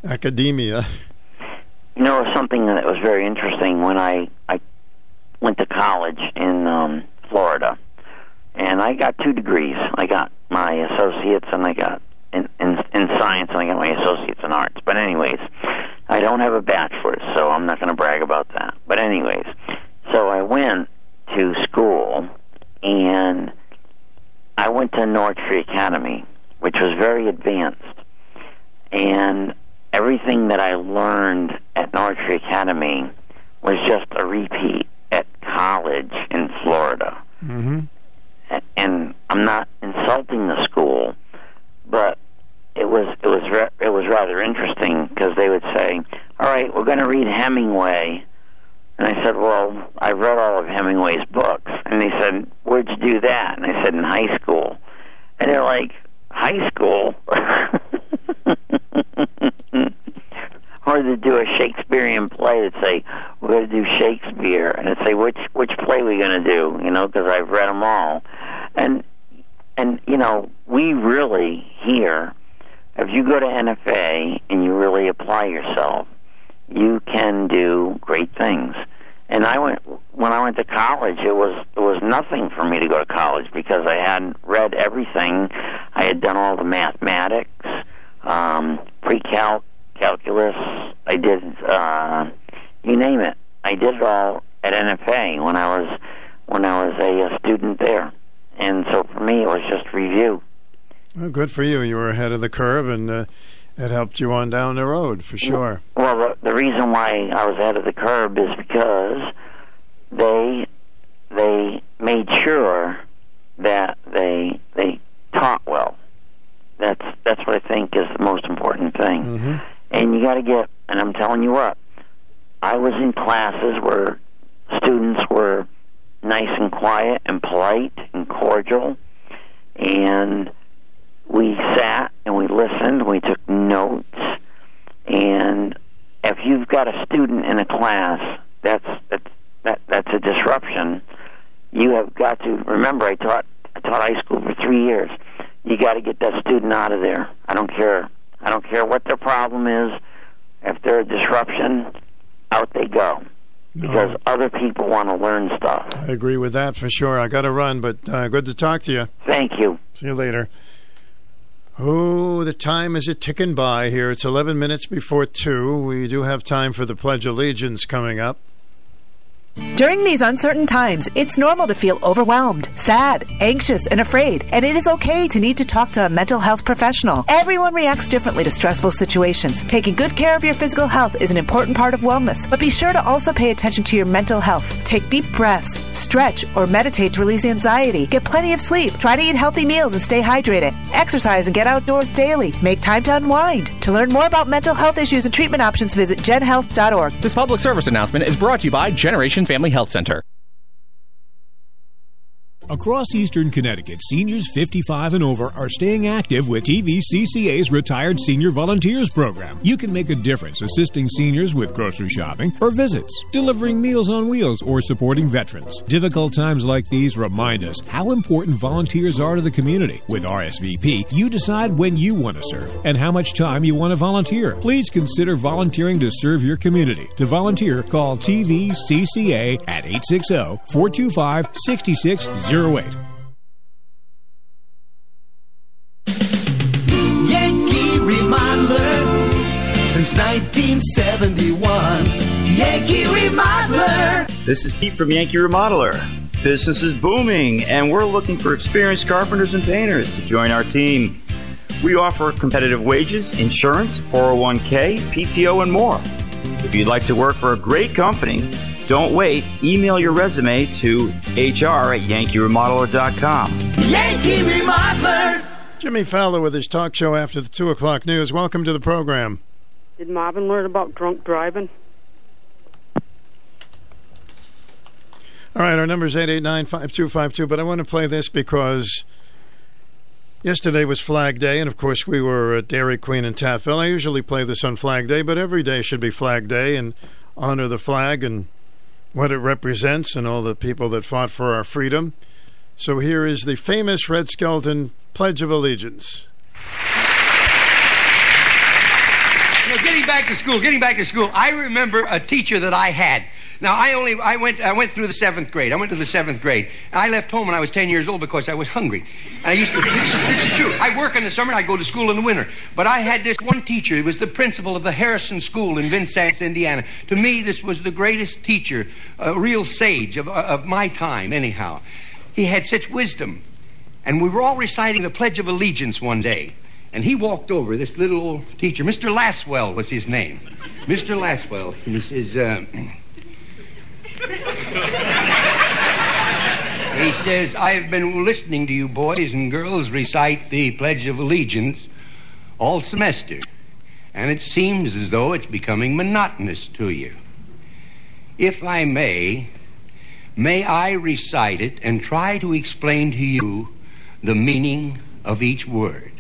academia. You know, something that was very interesting when I I went to college in um, Florida, and I got two degrees. I got my associates, and I got in, in in science, and I got my associates in arts. But anyways, I don't have a bachelor's, so I'm not going to brag about that. But anyways, so I went to school, and I went to Norwich Free Academy, which was very advanced, and everything that I learned at Norwich Free Academy was just a repeat at college in Florida. Mm-hmm. And I'm not insulting the school, but it was it was re- it was rather interesting because they would say, "All right, we're going to read Hemingway," and I said, "Well, I read all of Hemingway's books," and they said, "Where'd you do that?" And I said, "In high school," and they're like, "High school." or to do a Shakespearean play that say we're going to do Shakespeare, and say which which play we going to do, you know, because I've read them all, and and you know we really here, if you go to NFA and you really apply yourself, you can do great things. And I went when I went to college, it was it was nothing for me to go to college because I had read everything. I had done all the mathematics, um, pre-calc, calculus. I did, uh, you name it. I did it all at NFA when I was when I was a, a student there, and so for me, it was just review. Well, good for you. You were ahead of the curve, and uh, it helped you on down the road for sure. Well, the, the reason why I was ahead of the curve is because they they made sure that they they taught well. That's that's what I think is the most important thing. Mm-hmm. And you got to get. And I'm telling you what, I was in classes where students were nice and quiet and polite and cordial, and we sat and we listened. We took notes, and if you've got a student in a class, that's that's that that's a disruption. You have got to remember. I taught I taught high school for three years. You got to get that student out of there. I don't care. I don't care what their problem is. If they're a disruption, out they go. Because other people want to learn stuff. I agree with that for sure. I got to run, but uh, good to talk to you. Thank you. See you later. Oh, the time is a ticking by here. It's 11 minutes before 2. We do have time for the Pledge of Allegiance coming up. During these uncertain times, it's normal to feel overwhelmed, sad, anxious, and afraid, and it is okay to need to talk to a mental health professional. Everyone reacts differently to stressful situations. Taking good care of your physical health is an important part of wellness, but be sure to also pay attention to your mental health. Take deep breaths, stretch, or meditate to release anxiety. Get plenty of sleep. Try to eat healthy meals and stay hydrated. Exercise and get outdoors daily. Make time to unwind. To learn more about mental health issues and treatment options, visit genhealth.org. This public service announcement is brought to you by Generation Family Health Center. Across eastern Connecticut, seniors 55 and over are staying active with TVCCA's Retired Senior Volunteers Program. You can make a difference assisting seniors with grocery shopping or visits, delivering meals on wheels, or supporting veterans. Difficult times like these remind us how important volunteers are to the community. With RSVP, you decide when you want to serve and how much time you want to volunteer. Please consider volunteering to serve your community. To volunteer, call TVCCA at 860 425 6608. Yankee Remodeler since 1971. Yankee Remodeler. This is Pete from Yankee Remodeler. Business is booming, and we're looking for experienced carpenters and painters to join our team. We offer competitive wages, insurance, 401k, PTO, and more. If you'd like to work for a great company, don't wait. Email your resume to hr at yankeeremodeler.com. Yankee Remodeler. Jimmy Failla with his talk show after the 2 o'clock news. Welcome to the program. Did Marvin learn about drunk driving? All right, our number is 889-5252, but I want to play this because yesterday was Flag Day, and of course we were at Dairy Queen in Taftville. I usually play this on Flag Day, but every day should be Flag Day and honor the flag and what it represents and all the people that fought for our freedom. So here is the famous Red Skelton Pledge of Allegiance. You know, getting back to school, getting back to school, I remember a teacher that I had. Now, I only, I went, I went through the seventh grade. I went to the seventh grade. I left home when I was 10 years old because I was hungry. And I used to, this is, this is true. I work in the summer and I go to school in the winter. But I had this one teacher. He was the principal of the Harrison School in Vincennes, Indiana. To me, this was the greatest teacher, a real sage of, of my time, anyhow. He had such wisdom. And we were all reciting the Pledge of Allegiance one day. And he walked over, this little old teacher, Mr. Laswell was his name. Mr. Laswell. And he says, uh, he says, I've been listening to you boys and girls recite the Pledge of Allegiance all semester. And it seems as though it's becoming monotonous to you. If I may, may I recite it and try to explain to you the meaning of each word.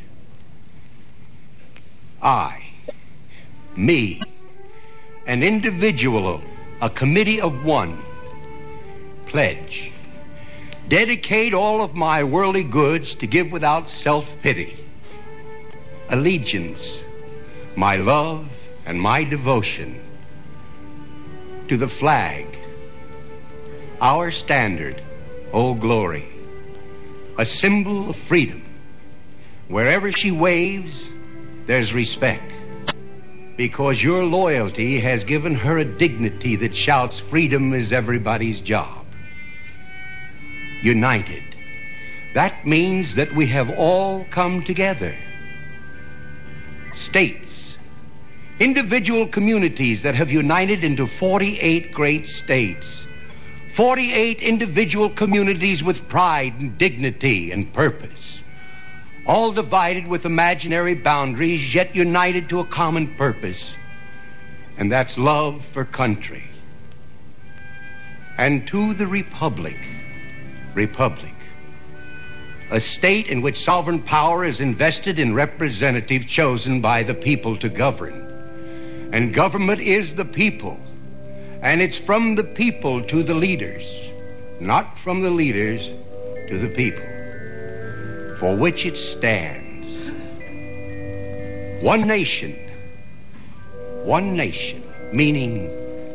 I, me, an individual, a committee of one, pledge, dedicate all of my worldly goods to give without self pity, allegiance, my love, and my devotion to the flag our standard, Old Glory, a symbol of freedom. Wherever she waves, there's respect. Because your loyalty has given her a dignity that shouts, freedom is everybody's job. United. That means that we have all come together. States, individual communities that have united into 48 great states. 48 individual communities with pride and dignity and purpose. All divided with imaginary boundaries, yet united to a common purpose. And that's love for country. And to the Republic, Republic, a state in which sovereign power is invested in representatives chosen by the people to govern. And government is the people. And it's from the people to the leaders, not from the leaders to the people, for which it stands. One nation, one nation, meaning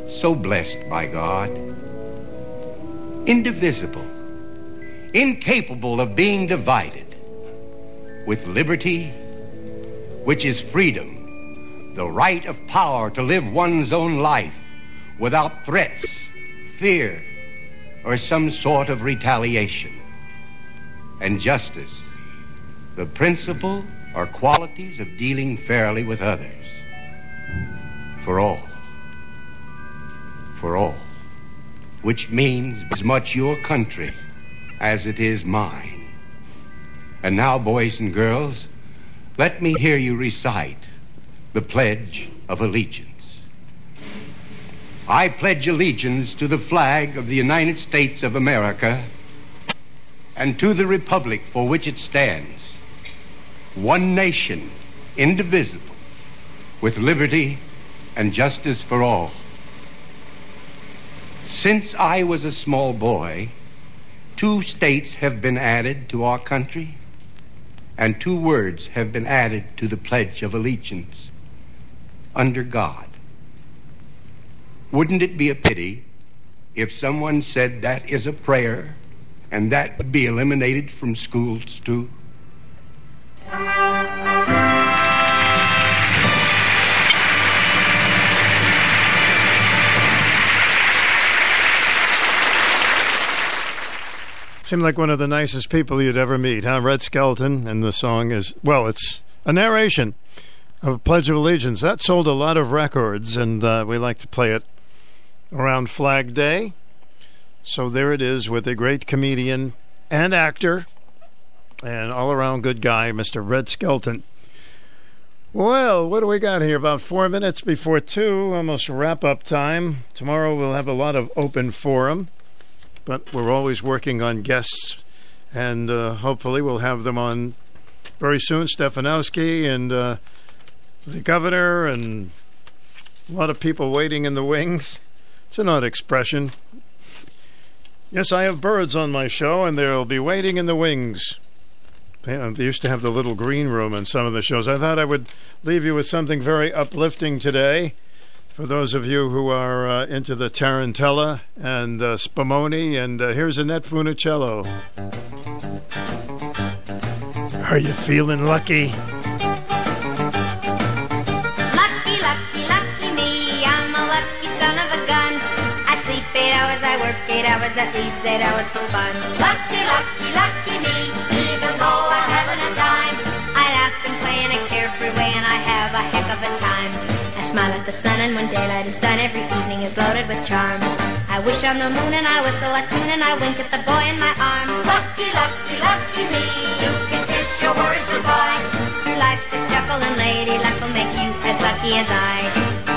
so blessed by God, indivisible, incapable of being divided, with liberty, which is freedom, the right of power to live one's own life without threats, fear, or some sort of retaliation. And justice, the principle or qualities of dealing fairly with others. For all. For all. Which means as much your country as it is mine. And now, boys and girls, let me hear you recite the Pledge of Allegiance. I pledge allegiance to the flag of the United States of America and to the republic for which it stands, one nation, indivisible, with liberty and justice for all. Since I was a small boy, two states have been added to our country, and two words have been added to the Pledge of Allegiance under God. Wouldn't it be a pity if someone said that is a prayer and that would be eliminated from schools too? Seemed like one of the nicest people you'd ever meet, huh? Red Skelton, and the song is, well, it's a narration of Pledge of Allegiance. That sold a lot of records, and uh, we like to play it around Flag Day. So there it is with a great comedian and actor and all around good guy, Mr. Red Skelton. Well, what do we got here? About four minutes before two, almost wrap up time. Tomorrow we'll have a lot of open forum, but we're always working on guests, and uh, hopefully we'll have them on very soon. Stefanowski and uh, the governor, and a lot of people waiting in the wings. It's an odd expression. Yes, I have birds on my show, and they'll be waiting in the wings. They, used to have the little green room in some of the shows. I thought I would leave you with something very uplifting today. For those of you who are uh, into the Tarantella and uh, Spumoni, and uh, here's Annette Funicello. Are you feeling lucky? Lucky, lucky, lucky me. I'm a lucky son of a gun. I sleep eight hours, I work eight hours, that leaves eight hours for fun. Lucky, lucky smile at the sun, and when daylight is done, every evening is loaded with charms. I wish on the moon, and I whistle a tune, and I wink at the boy in my arms. Lucky, lucky, lucky me. You can kiss your worries goodbye. Life, just chuckle, and lady luck will make you as lucky as I.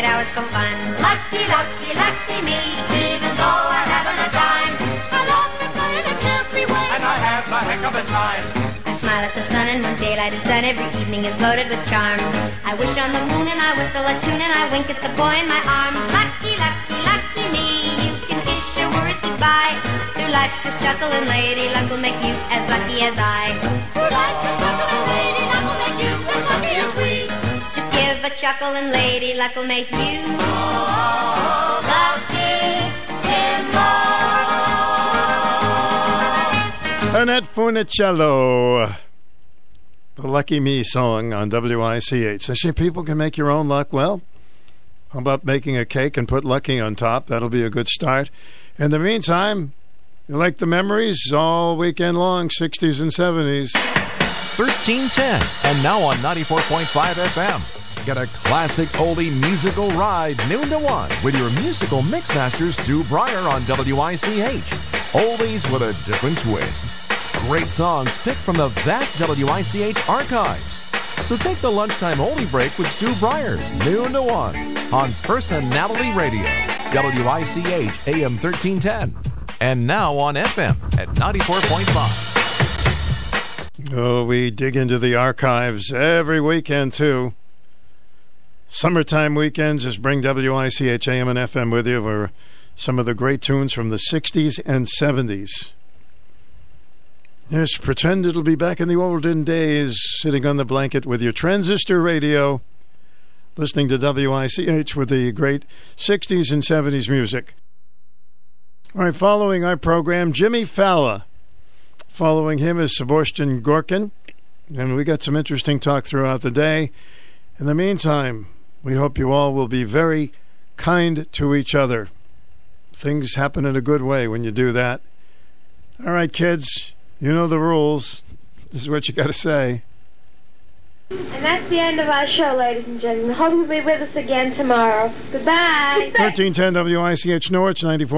eight hours for fun. Lucky, lucky, lucky me. Even though I haven't a dime, I love to play in a carefree way. And I have a heck of a time. I smile at the sun and when daylight is done, every evening is loaded with charms. I wish on the moon and I whistle a tune and I wink at the boy in my arms. Lucky, lucky, lucky me, you can kiss your worries goodbye. Through life just chuckle and lady luck will make you as lucky as I. Through life just chuckle Just give a chuckle and lady luck will make you lucky in Annette Funicello. The Lucky Me song on WICH. They say people can make your own luck. Well, how about making a cake and put Lucky on top? That'll be a good start. In the meantime, you like the memories all weekend long, 60s and 70s. 1310, and now on 94.5 FM. Get a classic oldie musical ride noon to one with your musical mixmasters Stu Bryer on WICH. Oldies with a different twist. Great songs picked from the vast WICH archives. So take the lunchtime oldie break with Stu Bryer, noon to one, on Personality Radio, WICH AM 1310, and now on FM at 94.5. Oh, we dig into the archives every weekend, too. Summertime weekends just bring WICH AM and FM with you for some of the great tunes from the 60s and 70s. Yes, pretend it'll be back in the olden days, sitting on the blanket with your transistor radio, listening to WICH with the great 60s and 70s music. All right, following our program, Jimmy Failla. Following him is Sebastian Gorka, and we got some interesting talk throughout the day. In the meantime, we hope you all will be very kind to each other. Things happen in a good way when you do that. All right, kids, you know the rules. This is what you got to say. And that's the end of our show, ladies and gentlemen. Hope you'll be with us again tomorrow. Goodbye. 1310 WICH Norwich, 94.5